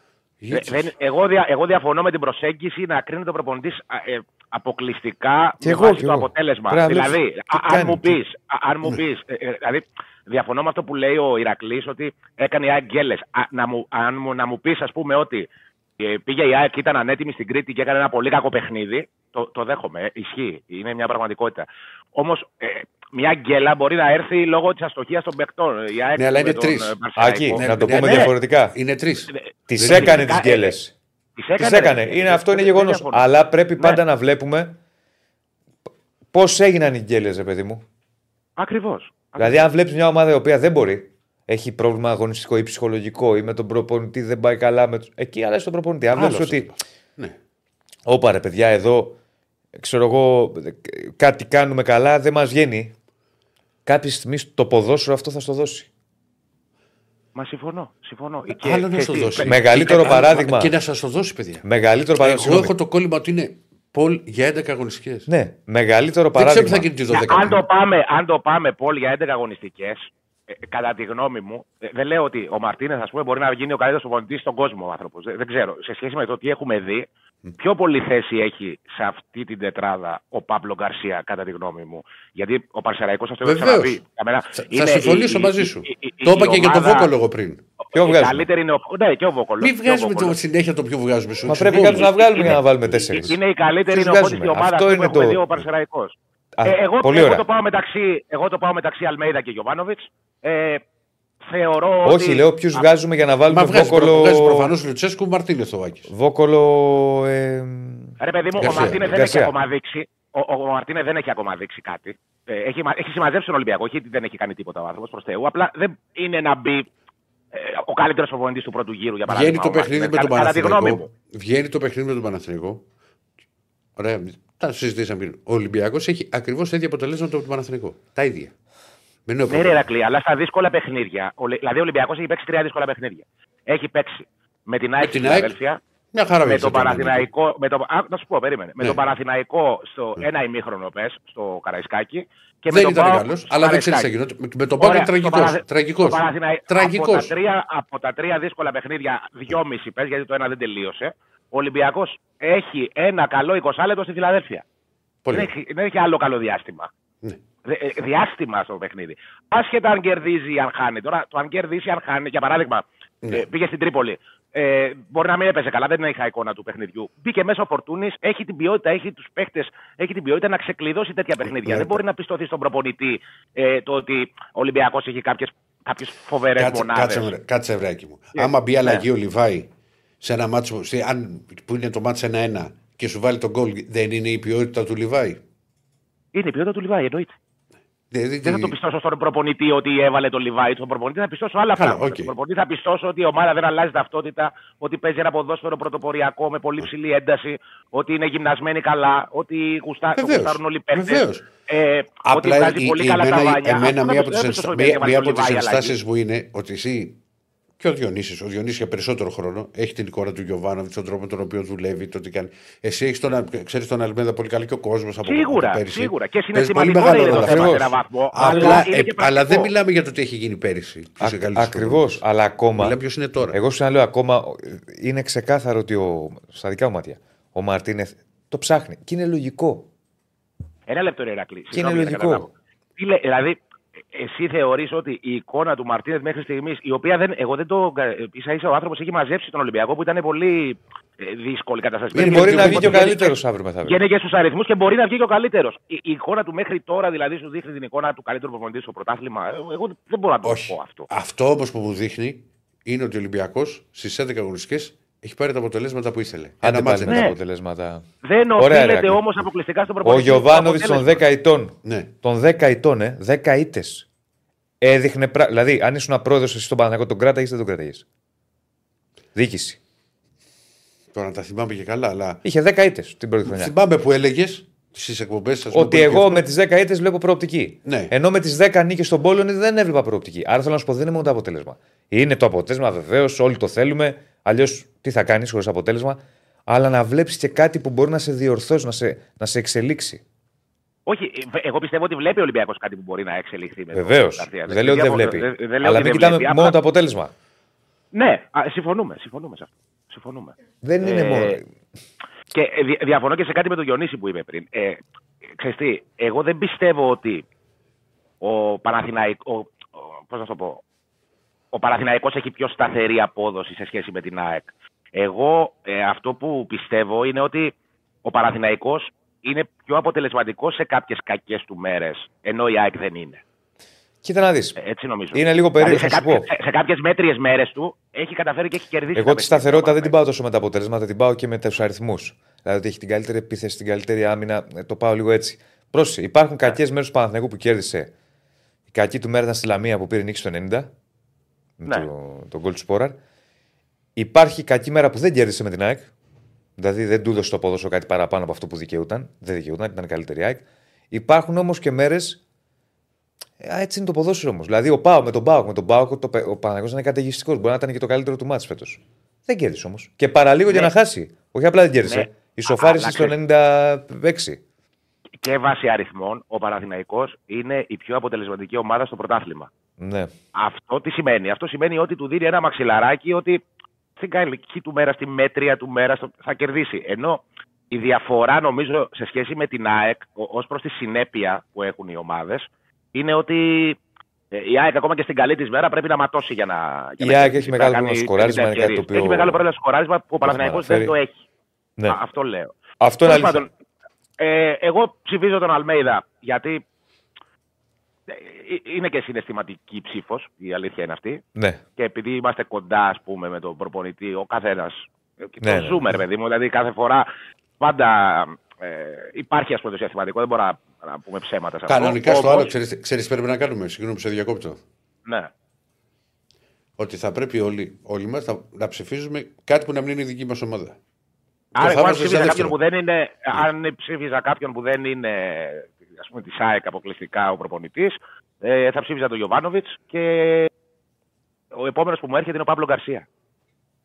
Δεν- εγώ, δια, εγώ διαφωνώ με την προσέγγιση να κρίνει το προπονητής ε, αποκλειστικά Κι με εγώ, βάση κι το εγώ. αποτέλεσμα. Πρέπει να δηλαδή, βλέπεις τι α- αν κάνει, μου τι- πεις, αν μου πεις, ε, ε, δηλαδή, διαφωνώ με αυτό που λέει ο Ηρακλής ότι έκανε η ΑΕΚ γκέλες. Α, να μου, αν μου, να μου πεις, ας πούμε, ότι ε, πήγε η ΑΕΚ, ήταν ανέτοιμη στην Κρήτη και έκανε ένα πολύ κακό παιχνίδι, το, το δέχομαι, ε, ισχύει, είναι μια πραγματικότητα. Όμως, ε, μια γκέλα μπορεί να έρθει λόγω της αστοχίας των παικτών. Η ΑΕΚ Ναι, αλλά με είναι τον, τρεις. ε, Πανσεραϊκό. Άκη, Ναι, να το ναι, πούμε ναι. διαφορετικά. Είναι τρεις. Τις Δεν έκανε είναι- τι γκέλες. Τις Τις έκανε. ρε. Είναι αυτό είναι Δεν γεγονός. διαφωνώ. Αλλά πρέπει Ναι. πάντα να βλέπουμε πώς έγιναν οι γκέλες, ρε παιδί μου. Ακριβώς. Δηλαδή, αν βλέπεις μια ομάδα η οποία δεν μπορεί, έχει πρόβλημα αγωνιστικό ή ψυχολογικό ή με τον προπονητή δεν πάει καλά. Με... τους- Εκεί αλλάζει τον προπονητή. Αν Άλλο βλέπεις αυτό. ότι. Ναι. Όπα ρε παιδιά, εδώ ξέρω εγώ, κάτι κάνουμε καλά, δεν μας βγαίνει. Κάποια στιγμή το ποδόσφαιρο αυτό θα στο δώσει. Μα συμφωνώ. συμφωνώ. Άλλο να ξέρεις στο τι, δώσει. παι- Μεγαλύτερο Και- παράδειγμα. Και να σας το δώσει, παιδιά. Μεγαλύτερο Εγώ παράδειγμα. έχω το κόλλημα ότι είναι Πολ για 11 αγωνιστικές. Ναι, μεγαλύτερο Δεν ξέρω τι παράδειγμα. θα γίνει τη Να- 12. αν, το πάμε, αν το πάμε Πολ για 11 αγωνιστικές, κατά τη γνώμη μου, ε, δεν λέω ότι ο Μαρτίνες μπορεί να γίνει ο καλύτερος προπονητή στον κόσμο ο άνθρωπος. Δεν, δεν ξέρω. Σε σχέση με το τι έχουμε δει, πιο πολύ θέση έχει σε αυτή την τετράδα ο Παύλο Γκαρσία, κατά τη γνώμη μου. Γιατί ο Παρσεραϊκό αυτό το έχω Βεβαίως. ξαναπεί. Για μένα Θα, είναι θα συμφωνήσω η- η- μαζί η- σου. η- η- Το είπα η και για τον ομάδα- Βόκολο εγώ πριν. Ποιο η βγάζουμε; καλύτερη είναι ο, ναι, και ο Βόκολο. Μην βγάζουμε το, συνέχεια το ποιο βγάζουμε σου. Μα πρέπει κάποιος να βγάλουμε για να βάλουμε τέσσερις. Είναι η καλύτερη Ποιους είναι ο Φώτης βγάζουμε. και η ομάδα Αυτό που είναι έχουμε το- δει ο Παρσεραϊκός. Α, Ε, εγώ, πολύ εγώ, ωραία. το πάω μεταξύ, εγώ το πάω μεταξύ Αλμέιδα και Γιωβάνοβιτς. Ε, θεωρώ Όχι, ότι... λέω ποιους βγάζουμε για να βάλουμε Μα βγάζει, βόκολο. προ, βγάζει προφανώς Λουτσέσκου Μαρτίνε το Βάκη. Βόκολο. Ε, Ρε παιδί μου, ο Γκαρσία, Μαρτίνες δεν Γκαρσία. έχει ακόμα δείξει. Ο, ο, ο Μαρτίνες δεν έχει ακόμα δείξει κάτι. Ε, έχει, μα- έχει συμμαζέψει τον Ολυμπιακό, όχι ότι δεν έχει κάνει τίποτα ο άνθρωπος προς Θεού. Απλά δεν είναι να μπει ε, ο καλύτερος προπονητής του πρώτου γύρου για παράδειγμα. Βγαίνει το ο παιχνίδι με Μαρτίνες, τον κατά- κατά τη γνώμη Παναθηναϊκό. μου. Βγαίνει το παιχνίδι με τον Παναθηναϊκό. Ωραία, τα συζητήσαμε πριν. Ο Ολυμπιακός έχει ακριβώς τα ίδια αποτελέσματα από τον Παναθηναϊκό. Τα ίδια. Με νέο Ναι, ρε πρόβλημα. Ηρακλή, αλλά στα δύσκολα παιχνίδια. ο Λε- Δηλαδή ο Ολυμπιακός έχει παίξει τρία δύσκολα παιχνίδια. Έχει παίξει με την ΑΕΚ την στην ΑΕΚ, Φιλαδέλφια, Μια χαρά με βγαίνει τον το παιχνίδι. Παναθηναϊκό. Με τον, α, να σου πω, περίμενε. Με Ναι. τον Παναθηναϊκό στο ένα ημίχρονο πες, στο Καραϊσκάκι. Και Δεν με τον ήταν ΠΑΟΚ καλός, στο αλλά δεν ξέρεις τι θα Καραϊσκάκι. γινόταν. Με τον Πάο Ωραία, είναι τραγικός. το Παναθη- Τραγικός. το Παναθηναϊ- Τραγικός. Από, τα τρία, από τα τρία δύσκολα παιχνίδια, δυόμιση πες, γιατί το ένα δεν τελείωσε. Ο Ολυμπιακός έχει ένα καλό 20 λεπτό στη Φιλαδέλφια. Πολύ. Δεν έχει, δεν έχει άλλο καλό διάστημα. Ναι. Δε- ε, διάστημα στο παιχνίδι. Άσχετα αν κερδίζει ή αν χάνει. Τώρα, το αν κερδίσει ή αν χάνει, για παράδειγμα, Ναι. ε, πήγε στην Τρίπολη. Ε, μπορεί να μην έπαιζε καλά, δεν είχα εικόνα του παιχνιδιού. Μπήκε μέσα ο Φορτούνης, έχει την ποιότητα, έχει τους παίχτε, έχει την ποιότητα να ξεκλειδώσει τέτοια παιχνίδια. Ναι. Δεν μπορεί να πιστωθεί στον προπονητή ε, το ότι ο Ολυμπιακός έχει κάποιε φοβερές Κάτσε, μονάδες. κάτσε, βρε- κάτσε βράκι μου. Ναι. Άμα μπει αλλαγή Ναι. ο Λιβάη σε ένα μάτσο σε- αν, που είναι το μάτσο 1-1 και σου βάλει τον γκολ, δεν είναι η ποιότητα του Λιβάη; Είναι η ποιότητα του Λιβάη, εννοείται. Δηλαδή, Δεν θα το πιστώσω στον προπονητή ότι έβαλε τον Λιβάη. Στον προπονητή θα πιστώσω άλλα Καλά, πράγματα. οκ. Στον προπονητή θα πιστώσω ότι η ομάδα δεν αλλάζει ταυτότητα, ότι παίζει ένα ποδόσφαιρο πρωτοποριακό με πολύ ψηλή ένταση, ότι είναι γυμνασμένοι καλά, ότι γουστά, το Βεβαίως, γουστάρουν όλοι οι παίκτες, βεβαίως. Ε, ότι Απλά βγάζει η- πολύ η- καλά τα εμένα, βάνια. εμένα Αυτό μία δεν από το- τις δεν ενστα- το μία- έβαλε μία τον από τις Λιβάη αλλαγή. ενστάσεις μου είναι ότι εσύ και ο Διονύσης, ο Διονύσης για περισσότερο χρόνο έχει την εικόνα του Γιωβάνοβιτς, τον τρόπο με τον οποίο δουλεύει, το τι κάνει. Εσύ έχεις τον, ξέρεις τον Αλμέδα πολύ καλά και ο κόσμος από Σίγουρα, από πέρυσι. σίγουρα. Και Παίζει πολύ συναισθηματικό μεγάλο είναι το ρόλο θέμα αυτό. σε έναν βαθμό. Απλά, αλλά είναι ε, και αλλά δεν πρακτικό. μιλάμε για το τι έχει γίνει πέρυσι. Ποιος είναι καλύτερος Ακριβώς. προπονητής. Αλλά ακόμα. Μιλάμε ποιος είναι τώρα. Εγώ σου λέω ακόμα. Είναι ξεκάθαρο ότι ο, στα δικά μου μάτια ο Μαρτίνεθ το ψάχνει. Και είναι λογικό. Ένα λεπτό, ρε Ηρακλή. Και Συγγνώμη, είναι να λογικό. καταλάβω. Τι λέ- δηλαδή, εσύ θεωρείς ότι η εικόνα του Μαρτίνεθ μέχρι στιγμής, η οποία δεν, εγώ δεν το. ίσα ίσα ο άνθρωπος έχει μαζέψει τον Ολυμπιακό που ήταν πολύ ε, δύσκολη η κατάσταση. Είναι Ε, και μπορεί ο- να βγει και ο Γενναι- καλύτερος αύριο μεθαύριο. Γενναι και στους αριθμούς και μπορεί να βγει και ο καλύτερος. Η, η εικόνα του μέχρι τώρα δηλαδή σου δείχνει την εικόνα του καλύτερου προπονητή στο πρωτάθλημα. Ε, Εγώ δεν μπορώ να το Όχι. πω αυτό. Αυτό όμως που μου δείχνει είναι ότι ο Ολυμπιακός στις 11 αγωνιστικές έχει πάρει τα αποτελέσματα που ήθελε. Άντε Ένα πάλι μάτς με δεν τα Ναι. είναι. αποτελέσματα. Δεν Ωραία, οφείλεται Ηρακλή. όμως αποκλειστικά στον Ο προπονητή. Γιωβάνοβιτς Το των αποτέλεσμα. 10 ετών. Ναι. Των 10 ετών, ε. 10 ήττε. Έδειχνε. πρα- Δηλαδή, αν ήσουν πρόεδρο εσύ στον Παναγιώτο, τον κράταγε ή δεν τον κράταγε. Δίκηση. Τώρα να τα θυμάμαι και καλά, αλλά. Είχε 10 ήττε την πρώτη χρονιά. Θυμάμαι που έλεγες στις εκπομπές σας. Ότι εγώ με τις 10 ήττε βλέπω προοπτική. Ναι. Ενώ με τις 10 νίκες στον Πόλωνη δεν έβλεπα προοπτική. Άρα θέλω να σου πω δεν είναι μόνο το αποτέλεσμα. Είναι το αποτέλεσμα βεβαίως, όλοι το θέλουμε. Αλλιώς τι θα κάνεις χωρίς αποτέλεσμα. Αλλά να βλέπεις και κάτι που μπορεί να σε διορθώσει, να σε, να σε εξελίξει. Όχι, ε, εγώ πιστεύω ότι βλέπει ο Ολυμπιακός κάτι που μπορεί να εξελιχθεί. με τον Βεβαίως. Γκαρσία. Δεν λέω ότι δεν διαφο- βλέπει. δεν- δεν λέω Αλλά ότι μην δεν κοιτάμε βλέπει. μόνο Απλά- το αποτέλεσμα. Ναι, α, συμφωνούμε, συμφωνούμε σε αυτό. Συμφωνούμε. Δεν είναι Ε, μόνο. Και ε, δι- διαφωνώ και σε κάτι με τον Διονύση που είπε πριν. Ε, ξέρεις τι, εγώ δεν πιστεύω ότι ο Παναθηναϊκός, πώς να το πω, ο Παναθηναϊκός έχει πιο σταθερή απόδοση σε σχέση με την ΑΕΚ. Εγώ ε, αυτό που πιστεύω είναι ότι ο Παναθηναϊκός είναι πιο αποτελεσματικός σε κάποιες κακές του μέρες, ενώ η ΑΕΚ δεν είναι. Κοίτα να δεις. Ε, Έτσι νομίζω. Είναι λίγο περίεργο, Δηλαδή, θα σε, σου πω. κάποιες, σε, σε κάποιες μέτριες μέρες του έχει καταφέρει και έχει κερδίσει. Εγώ τα τη παιχνίδια σταθερότητα δεν του την πάω τόσο με τα αποτελέσματα, την πάω και με τους αριθμούς. Δηλαδή ότι έχει την καλύτερη επίθεση, την καλύτερη άμυνα. ε, Το πάω λίγο έτσι. Πρόσεχε, υπάρχουν κακές μέρες του Παναθηναϊκού που κέρδισε. Η κακή του μέρα ήταν στη Λαμία που πήρε νίκη στο 90. Με Ναι. το, τον γκολ του Σπόραρ. Υπάρχει κακή μέρα που δεν κέρδισε με την ΑΕΚ. Δηλαδή δεν του έδωσε το ποδόσφαιρο κάτι παραπάνω από αυτό που δικαιούταν. Δεν δικαιούταν, ήταν καλύτερη ΑΕΚ. Υπάρχουν όμως και μέρες. Έτσι είναι το ποδόσφαιρο όμως. Δηλαδή ο Πάο με τον Πάο, με τον Πάο, το, ο Παναγιώ είναι καταιγιστικός. Μπορεί να ήταν και το καλύτερο του μάτι φέτος. Δεν κέρδισε όμως. Και παραλίγο για Ναι. να χάσει. Όχι απλά δεν κέρδισε. Ναι. Ισοφάρισε Α, στο αλλά 96. και βάσει αριθμών, ο Παναθηναϊκός είναι η πιο αποτελεσματική ομάδα στο πρωτάθλημα. Ναι. Αυτό τι σημαίνει. Αυτό σημαίνει ότι του δίνει ένα μαξιλαράκι ότι στην καλική του μέρα, στη μέτρια του μέρα στο- θα κερδίσει. Ενώ η διαφορά νομίζω σε σχέση με την ΑΕΚ ως προς τη συνέπεια που έχουν οι ομάδες είναι ότι Ε, η ΑΕΚ ακόμα και στην καλή της μέρα πρέπει να ματώσει για να. Για Η να ΑΕΚ κερδίσει, έχει πρέπει μεγάλο να κάνει σκοράρισμα, είναι 50 κάτι το ευκαιρίες. οποίο- Έχει μεγάλο πρόβλημα σκοράρισμα που ο Παναθηναϊκός δεν αναφέρει. το έχει. Ναι. Α, αυτό λέω. Αυτό είναι Τέλος αλήθεια. πάντων, ε, εγώ ψηφίζω τον Αλμέιδα γιατί ε, ε, είναι και συναισθηματική ψήφος, η αλήθεια είναι αυτή. Ναι. Και επειδή είμαστε κοντά, ας πούμε, με τον προπονητή, ο καθένας. Ναι, το ναι. ζούμε, ρε παιδί μου. Δηλαδή, κάθε φορά πάντα ε, υπάρχει, ας πούμε, το συναισθηματικό. Δεν μπορούμε να, να πούμε ψέματα σε αυτό. Κανονικά στο Όμως, άλλο, ξέρεις, ξέρεις τι πρέπει να κάνουμε; Συγγνώμη που σε διακόπτω. Ναι. Ότι θα πρέπει όλοι, όλοι μας να, να ψηφίζουμε κάτι που να μην είναι η δική μας ομάδα. Άρα, θα εγώ αν έβαζα σε ψήφιζα δεύτερο. κάποιον που δεν είναι, αν ψήφιζα κάποιον που δεν είναι, ας πούμε, της ΣΑΕΚ αποκλειστικά ο προπονητής, ε, θα ψήφιζα τον Γιωβάνοβιτς και ο επόμενος που μου έρχεται είναι ο Παύλο Γκαρσία.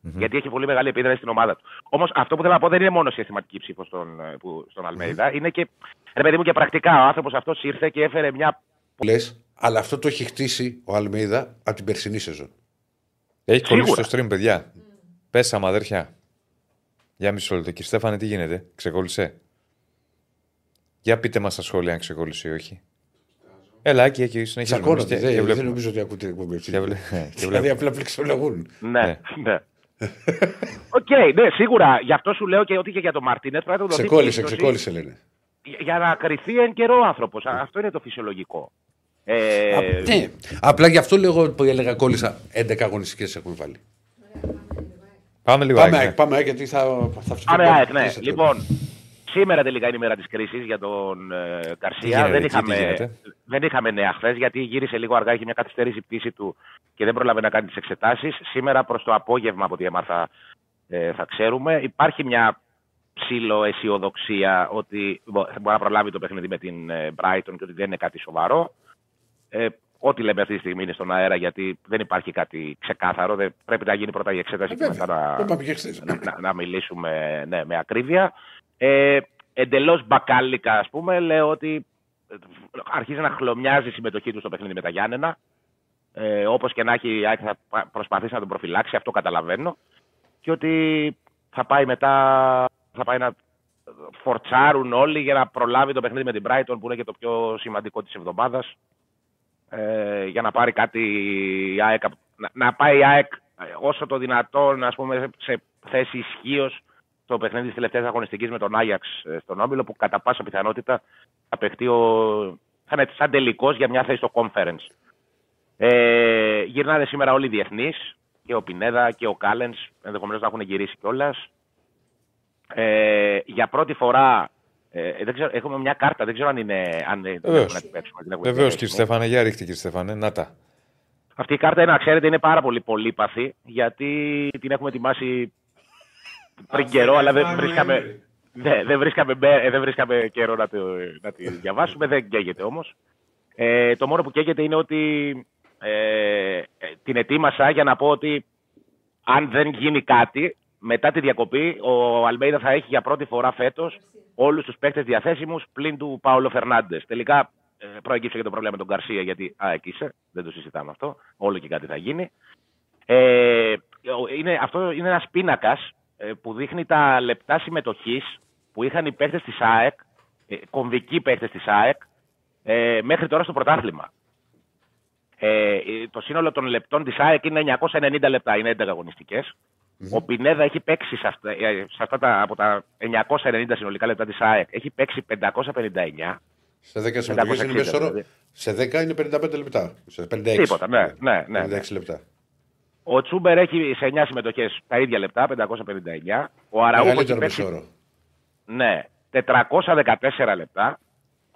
Γιατί έχει πολύ μεγάλη επίδραση στην ομάδα του. Όμως αυτό που θέλω να πω δεν είναι μόνο συστηματική ψήφο στον, ε, που- στον Αλμέιδα, είναι και, ρε παιδί μου, και πρακτικά. Ο άνθρωπος αυτός ήρθε και έφερε μια. Λες, αλλά αυτό το έχει χτίσει ο Αλμέιδα από την περσινή σεζόν. Έχει κολλήσει Σίγουρα. στο stream, παιδιά. Πέσαμε, αδέρφια. Για μισό λεπτό. Κύριε Στέφανε, τι γίνεται, ξεκόλλησε; Για πείτε μας στα σχόλια αν ξεκόλλησε ή όχι. Έλα, εκεί, εκεί, συνεχίζουμε. Τσακώνονται. Και- και Δεν, δεν βλέπουμε. νομίζω ότι ακούτε την εκπομπή. Και βλέ- ε, και Δηλαδή βλέπουμε. απλά πληξιολογούν. Ναι, Ναι. ναι. Οκ, ναι, σίγουρα. Γι' αυτό σου λέω και ότι και για τον Μαρτίνετ πρέπει να του δοθεί Ξεκόλλησε, πίστωση. ξεκόλλησε λένε. για να κρυθεί εν καιρό άνθρωπος. Αυτό είναι το φυσιολογικό. Ε, Α, ναι. Απλά γι' αυτό λέω εγώ που έλεγα κόλλησα 11 αγωνιστικές έχουμε βάλει. Πάμε λίγο. Πάμε, ΑΕΚ, ΑΕΚ, ναι. πάμε, ΑΕΚ, γιατί θα, θα ψηφίσουμε. Πάμε, ΑΕΚ, ναι. Κλείστε το. Λοιπόν, σήμερα τελικά είναι η μέρα της κρίσης για τον ε, Τι Καρσία. γίνεται Δεν εκεί, τι είχαμε, γίνεται; δεν είχαμε νέα χθες γιατί γύρισε λίγο αργά, είχε μια καθυστέρηση πτήση του και δεν πρόλαβε να κάνει τις εξετάσεις. Σήμερα προς το απόγευμα, από ό,τι έμαθα, ε, θα ξέρουμε. Υπάρχει μια ψήλο αισιοδοξία ότι μπο- θα μπορεί να προλάβει το παιχνίδι με την ε, Brighton και ότι δεν είναι κάτι σοβαρό. Ε, ό,τι λέμε αυτή τη στιγμή είναι στον αέρα γιατί δεν υπάρχει κάτι ξεκάθαρο. Δεν, πρέπει να γίνει πρώτα η εξέταση Ε, και μετά βέβαια. να, Το είπαμε και χθες. να, να- να μιλήσουμε ναι, με ακρίβεια. Ε, Εντελώς μπακάλικα, ας πούμε, λέω ότι ε, αρχίζει να χλωμιάζει η συμμετοχή του στο παιχνίδι με τα Γιάννενα. Ε, Όπως και να έχει, η ΑΕΚ θα πα- προσπαθήσει να τον προφυλάξει, αυτό καταλαβαίνω. Και ότι θα πάει μετά, θα πάει να φορτσάρουν όλοι για να προλάβει το παιχνίδι με την Brighton που είναι και το πιο σημαντικό της εβδομάδας. Ε, για να πάρει κάτι η ΑΕΚ, να, να πάει η ΑΕΚ ε, όσο το δυνατόν ας πούμε, σε θέση ισχύως στο παιχνίδι της τελευταίας αγωνιστικής με τον Άγιαξ ε, στον Όμιλο, που κατά πάσα πιθανότητα θα παιχτεί ο... θα είναι σαν τελικός για μια θέση στο conference. Ε, γυρνάνε σήμερα όλοι οι διεθνείς, και ο Πινέδα και ο Κάλενς, ενδεχομένως να έχουν γυρίσει κιόλας. Ε, για πρώτη φορά. Ε, δεν ξέρω, έχουμε μια κάρτα, δεν ξέρω αν είναι. Αν την Βεβαίως. έχουμε να την παίξουμε. την έχουμε Βεβαίως, διαθέσιμη. κύριε Στέφανε, για ρίχτε, κύριε Στέφανε. Να τα. Αυτή η κάρτα, να ξέρετε, είναι πάρα πολύ πολύπαθη γιατί την έχουμε ετοιμάσει πριν καιρό, αλλά δεν βρίσκαμε, ναι, δεν, βρίσκαμε, μπε- ε, δεν βρίσκαμε καιρό να, το, να τη διαβάσουμε. Δεν καίγεται όμως. Ε, το μόνο που καίγεται είναι ότι ε, ε, την ετοίμασα για να πω ότι αν δεν γίνει κάτι, μετά τη διακοπή, ο Αλμέιδα θα έχει για πρώτη φορά φέτος όλους τους παίκτες διαθέσιμους πλην του Πάολο Φερνάντες. Τελικά ε, προέκυψε και το πρόβλημα με τον Καρσία, γιατί α, εκεί είσαι, δεν το συζητάμε αυτό. Όλο και κάτι θα γίνει. Ε, ο- είναι, αυτό είναι ένας πίνακας που δείχνει τα λεπτά συμμετοχής που είχαν οι παίκτε της ΑΕΚ, ε, κομβικοί παίκτε της ΑΕΚ, ε, μέχρι τώρα στο πρωτάθλημα. Ε, ε, το σύνολο των λεπτών της ΑΕΚ είναι 990 λεπτά, είναι 11 αγωνιστικες Ο Πινέδα έχει παίξει σε αυτά, ε, σε αυτά τα, από τα 990 συνολικά λεπτά της ΑΕΚ, έχει παίξει 559. Σε 10 συμμετοχές είναι 560 μέσο όρο. δηλαδή. Σε 10 είναι 55 λεπτά. Σε 56. Τίποτα, ναι, ναι, ναι, 56 ναι. λεπτά. Ο Τσούμπερ έχει σε 9 συμμετοχές τα ίδια λεπτά, 559. Ο Αραούχος έχει Μεγαλύτερο παίξει μέσο όρο. ναι, 414 λεπτά.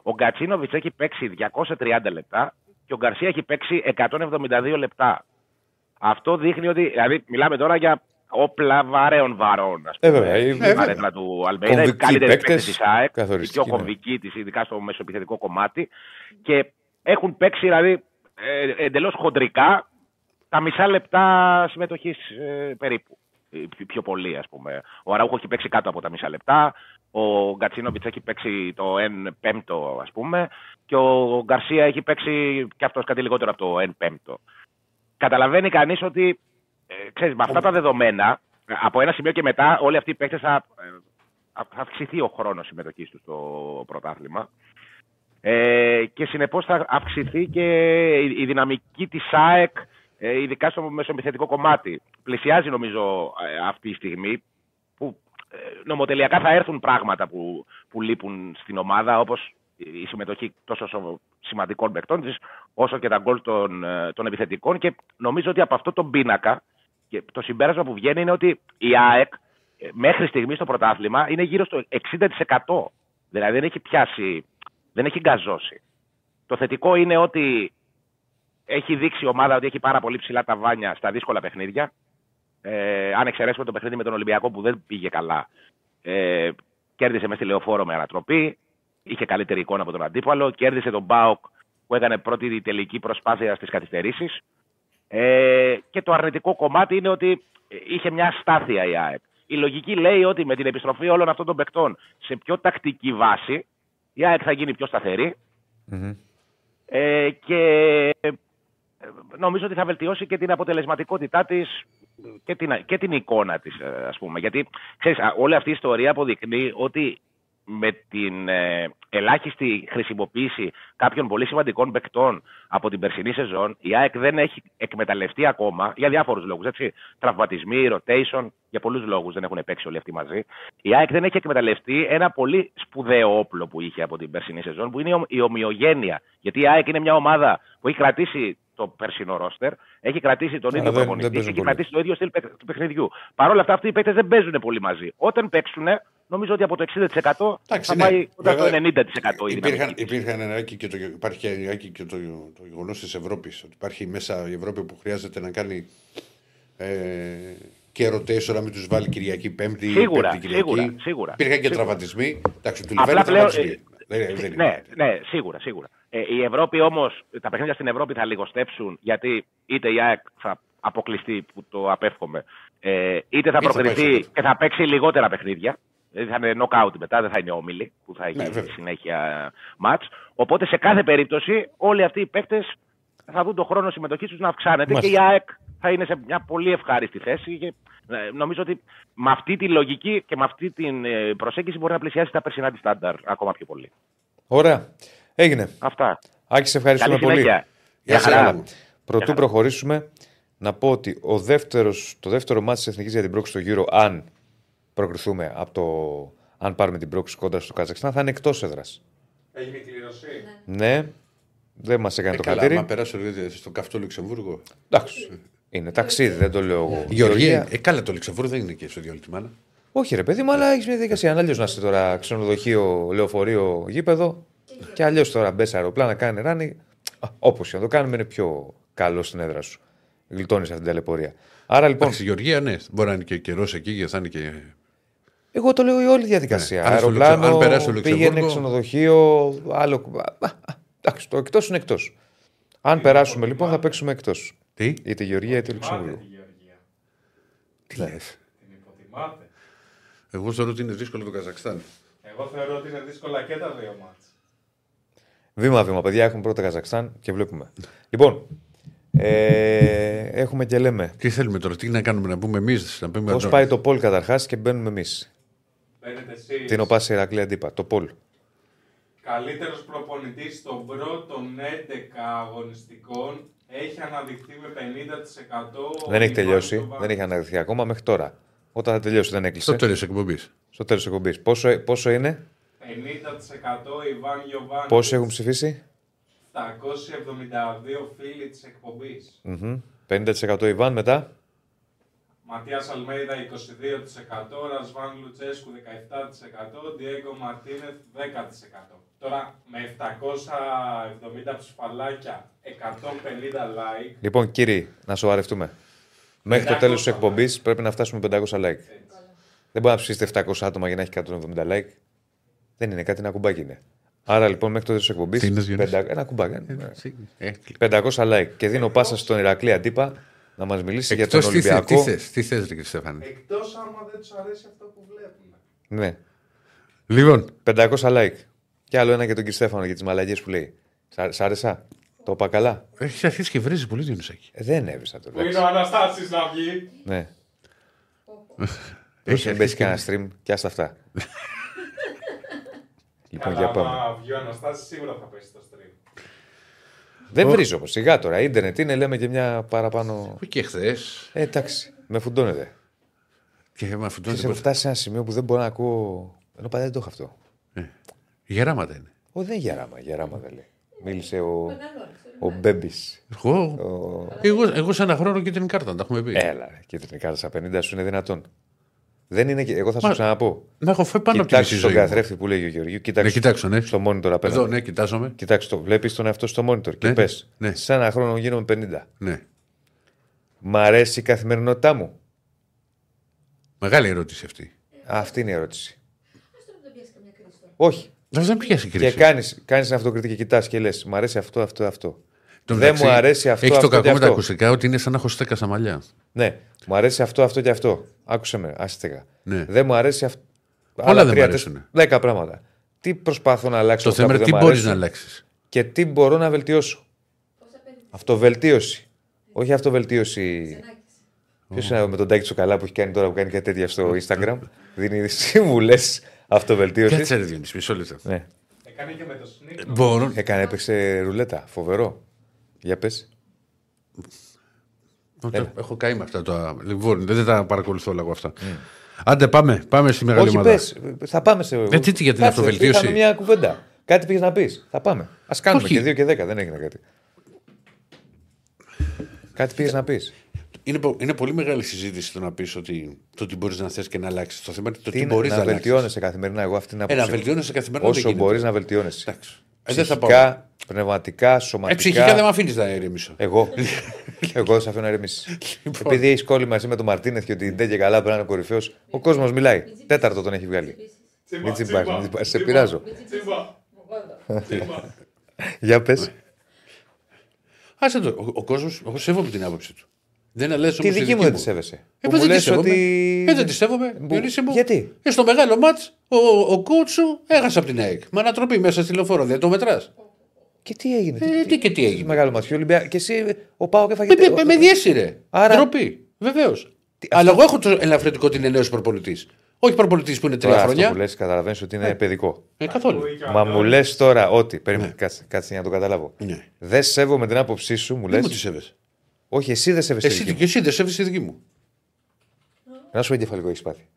Ο Γκατσίνοβιτς έχει παίξει 230 λεπτά και ο Γκαρσία έχει παίξει 172 λεπτά. Αυτό δείχνει ότι. Δηλαδή, μιλάμε τώρα για όπλα βαρέων βαρών. Ας Ε, πούμε, βέβαια, η βέβαια. παρέμβαση του Αλμέιδα. Οι Κομβικοί καλύτεροι παίκτες, παίκτες της ΑΕΚ, οι καθοριστικοί, πιο ναι. κομβικοί της, ειδικά στο μεσοεπιθετικό κομμάτι. Και έχουν παίξει δηλαδή ε, εντελώς χοντρικά τα μισά λεπτά συμμετοχής περίπου. Ε, πιο- Πιο πολύ, ας πούμε. Ο Αραούχο έχει παίξει κάτω από τα μισά λεπτά. Ο Γκατσίνοβιτς έχει παίξει το 1 πέμπτο, ας πούμε. Και ο Γκαρσία έχει παίξει και αυτός κάτι λιγότερο από το 1 πέμπτο. Καταλαβαίνει κανείς ότι, ε, ξέρεις, με αυτά τα δεδομένα, ε, από ένα σημείο και μετά, όλοι αυτοί οι παίκτες θα, ε, θα αυξηθεί ο χρόνος συμμετοχής τους στο πρωτάθλημα. Ε, και συνεπώς θα αυξηθεί και η, η δυναμική της ΑΕΚ, ε, ειδικά στο μεσοεπιθετικό κομμάτι. Πλησιάζει νομίζω ε, αυτή τη στιγμή που ε, νομοτελειακά θα έρθουν πράγματα που, που λείπουν στην ομάδα, όπως η συμμετοχή τόσο σο- σημαντικών παικτών της, όσο και τα γκολ των, ε, των επιθετικών. Και νομίζω ότι από αυτό τον πίνακα, και το συμπέρασμα που βγαίνει είναι ότι η ΑΕΚ ε, μέχρι στιγμής στο πρωτάθλημα είναι γύρω στο 60%. Δηλαδή δεν έχει πιάσει, δεν έχει γκαζώσει. Το θετικό είναι ότι έχει δείξει η ομάδα ότι έχει πάρα πολύ ψηλά τα βάνια στα δύσκολα παιχνίδια. Ε, αν εξαιρέσουμε το παιχνίδι με τον Ολυμπιακό που δεν πήγε καλά, ε, κέρδισε μες στη λεωφόρο με ανατροπή. Είχε καλύτερη εικόνα από τον αντίπαλο. Κέρδισε τον Μπάουκ που έκανε πρώτη τελική προσπάθεια στις καθυστερήσεις. Ε, και το αρνητικό κομμάτι είναι ότι είχε μια αστάθεια η ΑΕΚ. Η λογική λέει ότι με την επιστροφή όλων αυτών των παικτών σε πιο τακτική βάση, η ΑΕΚ θα γίνει πιο σταθερή Μμμ. ε, και ε, νομίζω ότι θα βελτιώσει και την αποτελεσματικότητά της και την, και την εικόνα της, ε, ας πούμε. Γιατί, ξέρεις, α, όλη αυτή η ιστορία αποδεικνύει ότι με την ε, ελάχιστη χρησιμοποίηση κάποιων πολύ σημαντικών παικτών από την περσινή σεζόν, η ΑΕΚ δεν έχει εκμεταλλευτεί ακόμα, για διάφορους λόγους, έτσι, τραυματισμοί, rotation, για πολλούς λόγους δεν έχουν παίξει όλοι αυτοί μαζί. Η ΑΕΚ δεν έχει εκμεταλλευτεί ένα πολύ σπουδαίο όπλο που είχε από την περσινή σεζόν, που είναι η ομ- η ομοιογένεια. Γιατί η ΑΕΚ είναι μια ομάδα που έχει κρατήσει το περσινό ρόστερ, έχει κρατήσει τον Αλλά ίδιο δεν- δεν προπονητή, παίζουν έχει πολύ. κρατήσει το ίδιο στυλ παικ- του παιχνιδιού. Παρ' όλα αυτά, αυτοί οι παίκτες δεν παίζουν πολύ μαζί. Όταν παίξουν, νομίζω ότι από το 60% Εντάξει, θα ναι. πάει κοντά στο Βέβαια, 90% η Υπήρχαν, δυναμική. υπήρχαν ενάκι και το, υπάρχει και ενάκι και το, το γεγονός της Ευρώπης. Ότι υπάρχει μέσα η Ευρώπη που χρειάζεται να κάνει ε, και rotation να μην τους βάλει Κυριακή Πέμπτη. Σίγουρα, Πέμπτη, Κυριακή. σίγουρα, σίγουρα. Υπήρχαν και Σίγουρα. τραυματισμοί. Εντάξει, του Απλά Λιβέρνη πλέον, τραυματισμοί. ε, Δεν- δεν είναι. ναι, ναι, σίγουρα, σίγουρα. Ε, η Ευρώπη όμως, τα παιχνίδια στην Ευρώπη θα λιγοστέψουν γιατί είτε η ΑΕΚ θα αποκλειστεί, που το απέφχομαι, ε, είτε θα Ή θα πάει προκριθεί στο και θα παίξει λιγότερα παιχνίδια. Δηλαδή θα είναι knockout μετά, δεν θα είναι όμιλοι που θα έχει Ναι, βέβαια. συνέχεια μάτς. Οπότε σε κάθε περίπτωση όλοι αυτοί οι παίκτες θα δουν τον χρόνο συμμετοχής τους να αυξάνεται Μάλιστα. και η ΑΕΚ θα είναι σε μια πολύ ευχάριστη θέση. Και, ε, νομίζω ότι με αυτή τη λογική και με αυτή την ε, προσέγγιση μπορεί να πλησιάσει τα περσινά της στάνταρ ακόμα πιο πολύ. Ωραία. Έγινε. Αυτά. Άκη, σε ευχαριστούμε Καλή πολύ. συνέχεια. Γεια Γεια χαρά. χαρά μου. Πρωτού προχωρήσουμε, να πω ότι ο δεύτερος, το δεύτερο μάτι της Εθνικής για την πρόκληση στο Euro, αν προκριθούμε από το. Αν πάρουμε την πρόκληση κοντά στο Καζακστάν, θα είναι εκτός έδρας. Έγινε κλήρωση. Ναι, δεν μας έκανε Ε, το καλά, χατήρι. άμα περάσω δηλαδή, στο καυτό Λουξεμβούργο. Εντάξει. Είναι ταξίδι, δεν το λέω εγώ. Γεωργία. Ε, καλά, το Λουξεμβούργο δεν είναι και στο διόλυτημάνα. Όχι, ρε παιδί μου, αλλά έχεις μια διαδικασία. Αν αλλιώς να είστε τώρα ξενοδοχείο, λεωφορείο, γήπεδο, και αλλιώς τώρα μπες αεροπλάνα, κάνει ράνι. Όπως και να το κάνουμε, είναι πιο καλό στην έδρα σου. Γλιτώνεις αυτή την ταλαιπωρία. Άρα λοιπόν, Εντάξει, Γεωργία, ναι. Μπορεί να είναι και καιρός εκεί και θα είναι και. εγώ το λέω η όλη διαδικασία. Ναι. Άρα στο Αεροπλάνο, Λουξε- αν περάσει το Λουξεμβούργο- πήγαινε ξενοδοχείο, άλλο. Α, α, Εντάξει, το εκτός είναι εκτός. Αν περάσουμε λοιπόν, θα παίξουμε εκτός. Τι, Είτε Γεωργία είτε Υποτιμάτε Λουξεμβούργο. τη Γεωργία. τι λες; Την υποτιμάτε. Εγώ θεωρώ ότι είναι δύσκολο το Καζακστάν. Εγώ θεωρώ ότι είναι δύσκολα και τα δύο μάτς. Βήμα-βήμα, παιδιά, έχουμε πρώτα Καζακστάν και βλέπουμε. λοιπόν, ε, έχουμε και λέμε. Τι θέλουμε τώρα, τι να κάνουμε, να πούμε εμείς. Να πούμε Πώς τώρα. πάει το Πολ καταρχάς και μπαίνουμε εμείς. Μπαίνετε εσείς. Τι είναι ο Πάση Ηρακλή αντίπα. Το Πολ. Καλύτερος προπονητής στον πρώτων 11 αγωνιστικών έχει αναδειχθεί με 50% Δεν έχει ο τελειώσει. Ιβάν Δεν έχει αναδειχθεί ακόμα μέχρι τώρα. Όταν θα τελειώσει, δεν έκλεισε. Στο τέλος εκπομπής. Στο τέλος εκπομπής. Πόσο, πόσο είναι, 50% Ιβάν Γιωβάνοβιτς. πόσοι έχουν ψηφίσει; 772 φίλοι της εκπομπής. Μμμ. 50% Ιβάν μετά; Ματίας Αλμέιδα 22%, Ρασβάν Λουτσέσκου 17%, Διέγκο Μαρτίνεθ 10%. Τώρα με 770 ψηφαλάκια, 150 like, Λοιπόν, κύριοι, να σοβαρευτούμε. Μέχρι το 500 τέλος της like. εκπομπής πρέπει να φτάσουμε 500 like. Δεν μπορεί να ψηφίσετε 700 άτομα για να έχει 170 like. Δεν είναι κάτι, ένα κουμπάκι είναι. Άρα λοιπόν μέχρι το τέλος της εκπομπής. Τι είναι, Γιάννη; Ένα κουμπάκι. είναι. Ε, 500 like. Και δίνω πάσα στον Ηρακλή Αντίπα να μας μιλήσει για τον Εκτός τι θε- Ολυμπιακό. τι θες, τι θες, ρε Στέφανε. εκτός άμα δεν τους αρέσει αυτό που βλέπουν. Ναι. Λοιπόν, 500 like. Και άλλο ένα για τον κύριο Στέφανο για τις μαλαγίε που λέει. Σ' σ' άρεσα; Το είπα καλά; έχει αρχίσει και βρίζει πολύ Διονυσάκη. Ε, δεν έβρισα το. Που είναι εντάξει. ο Αναστάσης να βγει. Ναι. Έχει Έχει μπέσει και ένα stream και άστα αυτά. Λοιπόν, Καλά, για πάμε. άμα βγει ο Αναστάσης σίγουρα θα πέσει το stream. Δεν βρίζω όμως. Σιγά τώρα. Ιντερνετ είναι, λέμε και μια παραπάνω. Και χθες; Ε, εντάξει, με φουντώνεται. Και με αυτόν Και έχω φτάσει σε ένα σημείο που δεν μπορώ να ακούω. Ενώ πάντα δεν το έχω αυτό. Γεράματα είναι. Ο δεν γεράμα, γεράμα δεν λέει. Μίλησε ο, ο Μπέμπης. Εγώ, Ο... εγώ, εγώ σε ένα χρόνο και την κάρτα, τα έχουμε πει. Έλα, ρε, και την κάρτα στα 50 σου είναι δυνατόν. Δεν είναι και. Εγώ θα σου Μα- ξαναπώ. Να έχω φάει πάνω από τη Κοιτάξτε μισή τον ζωή. μου. καθρέφτη που λέει ο Γεωργίου. Ναι, Κοιτάξτε κοιτάξω, ναι. στο monitor απέναντι. Εδώ, ναι, κοιτάζομαι. Κοιτάξτε το. Βλέπεις τον εαυτό στο monitor και Ναι, πες. ναι. Σε ένα χρόνο γίνομαι 50. Ναι. Μ' αρέσει η καθημερινότητά μου; Μεγάλη ερώτηση αυτή. Αυτή είναι η ερώτηση. Όχι. Δεν δεν πιάσεις Και κρίση. κάνει κάνεις την αυτοκριτική, κοιτάς και λες: Μ' αρέσει αυτό, αυτό, αυτό. Το δεν μεταξύ, μου αρέσει αυτό, Έχεις αυτό το κακό και με τα αυτό. ακουστικά ότι είναι σαν να έχω στέκα στα μαλλιά. Ναι, μου αρέσει αυτό, αυτό και αυτό. Άκουσε με, άστεγα. Ναι. Δεν μου αρέσει αυτό. Όλα δεν μ' αρέσουνε. Δέκα πράγματα. Τι προσπαθώ να αλλάξω. Το αυτά θέμα που είναι δεν τι μ' μπορείς αρέσουν να αλλάξεις. Και τι μπορώ να βελτιώσω. Αυτοβελτίωση. Όχι αυτοβελτίωση. Ποιος είναι με τον Τάκη Τσοκαλά που έχει κάνει τώρα που κάνει κάτι τέτοια στο Instagram; Δίνει συμβουλέ αυτοβελτίωσης. Κάτσε ρε Διονύση, μισό λεπτό. Ναι. Έκανε και με το sneak. Μπορώ. Έκανε, έπαιξε ρουλέτα. Φοβερό. Για πες. Έχω καεί με αυτά τα. Λοιπόν, δεν τα παρακολουθώ όλα εγώ αυτά. Άντε, πάμε. Πάμε στη μεγάλη Όχι, ομάδα. πες. Θα πάμε σε. Ε, τι, τι, για την Κάτσε, αυτοβελτίωση; Είχαμε μια κουβέντα. Κάτι πήγες να πεις. Θα πάμε. Α κάνουμε Όχι. και δύο και δέκα. Δεν έγινε κάτι. Κάτι πήγες να πεις. Είναι, πο- είναι πολύ μεγάλη συζήτηση το να πεις ότι το τι μπορείς να θες και να αλλάξεις. Το θέμα είναι το Τι τι είναι μπορείς να να αλλάξεις. βελτιώνεσαι καθημερινά. Εγώ αυτή είναι Ε, να άποψή μου. βελτιώνεσαι καθημερινά. δεν Όσο γίνεται. μπορείς να βελτιώνεσαι. Εντάξει. Ε, δεν θα πάω. Ψυχικά, πνευματικά, Ε, σωματικά. ψυχικά δεν με αφήνεις να ηρεμήσω. Εγώ. Εγώ θα αφήνω να ηρεμήσεις. Λοιπόν. Επειδή έχει κόλλη μαζί με τον Μαρτίνεθ και ότι δεν και καλά πρέπει να είναι κορυφαίος, ο κόσμος μιλάει. Τέταρτο τον έχει βγάλει. Τσίμπα, Μην τσιμπάς, μην τσιμπάς. Σε τσίμπα, πειράζω. Τσίμπα. Τσίμπα. Για πες. Άσε το. Ο, ο κόσμος, εγώ σέβομαι την άποψη του. Δεν αλλάζει Τη όμως δική μου δεν τη σέβεσαι. Ε, Που πώς μου δεν τη λες σέβομαι. ότι. Ε, δεν τη σέβομαι. Που- Διονύση μου. Γιατί; Ε, στο μεγάλο μάτς, ο, ο coach σου έχασε από την ΑΕΚ. Με ανατροπή μέσα στη λεωφόρο. Δεν το μετράς. Και τι έγινε. Ε, τι και τι έγινε; Μεγάλο μαθιό Ολυμπιακό. Και εσύ ο Πάο και έφαγε. Με, με, με διέσυρε. Άρα- Ντροπή. Βεβαίως. Αλλά εγώ έχω το ελαφρυντικό ότι είναι νέος προπονητής. Όχι προπονητής που είναι τρία Τώρα, αυτό χρόνια. που λες, καταλαβαίνεις ότι είναι παιδικό. Ε, καθόλου. Ακούει και ο Μα μου Αντώνης. λες τώρα ότι. Περίμενε, κάτσε, κάτσε για να το καταλάβω. Ναι. Δεν σέβομαι την άποψή σου, μου λες. Δεν μου τη σέβεσαι. Όχι, εσύ δεν σέβεσαι. Εσύ, δική μου. και εσύ δεν σέβεσαι τη δική μου. Να σου εγκεφαλικό έχεις πάθει.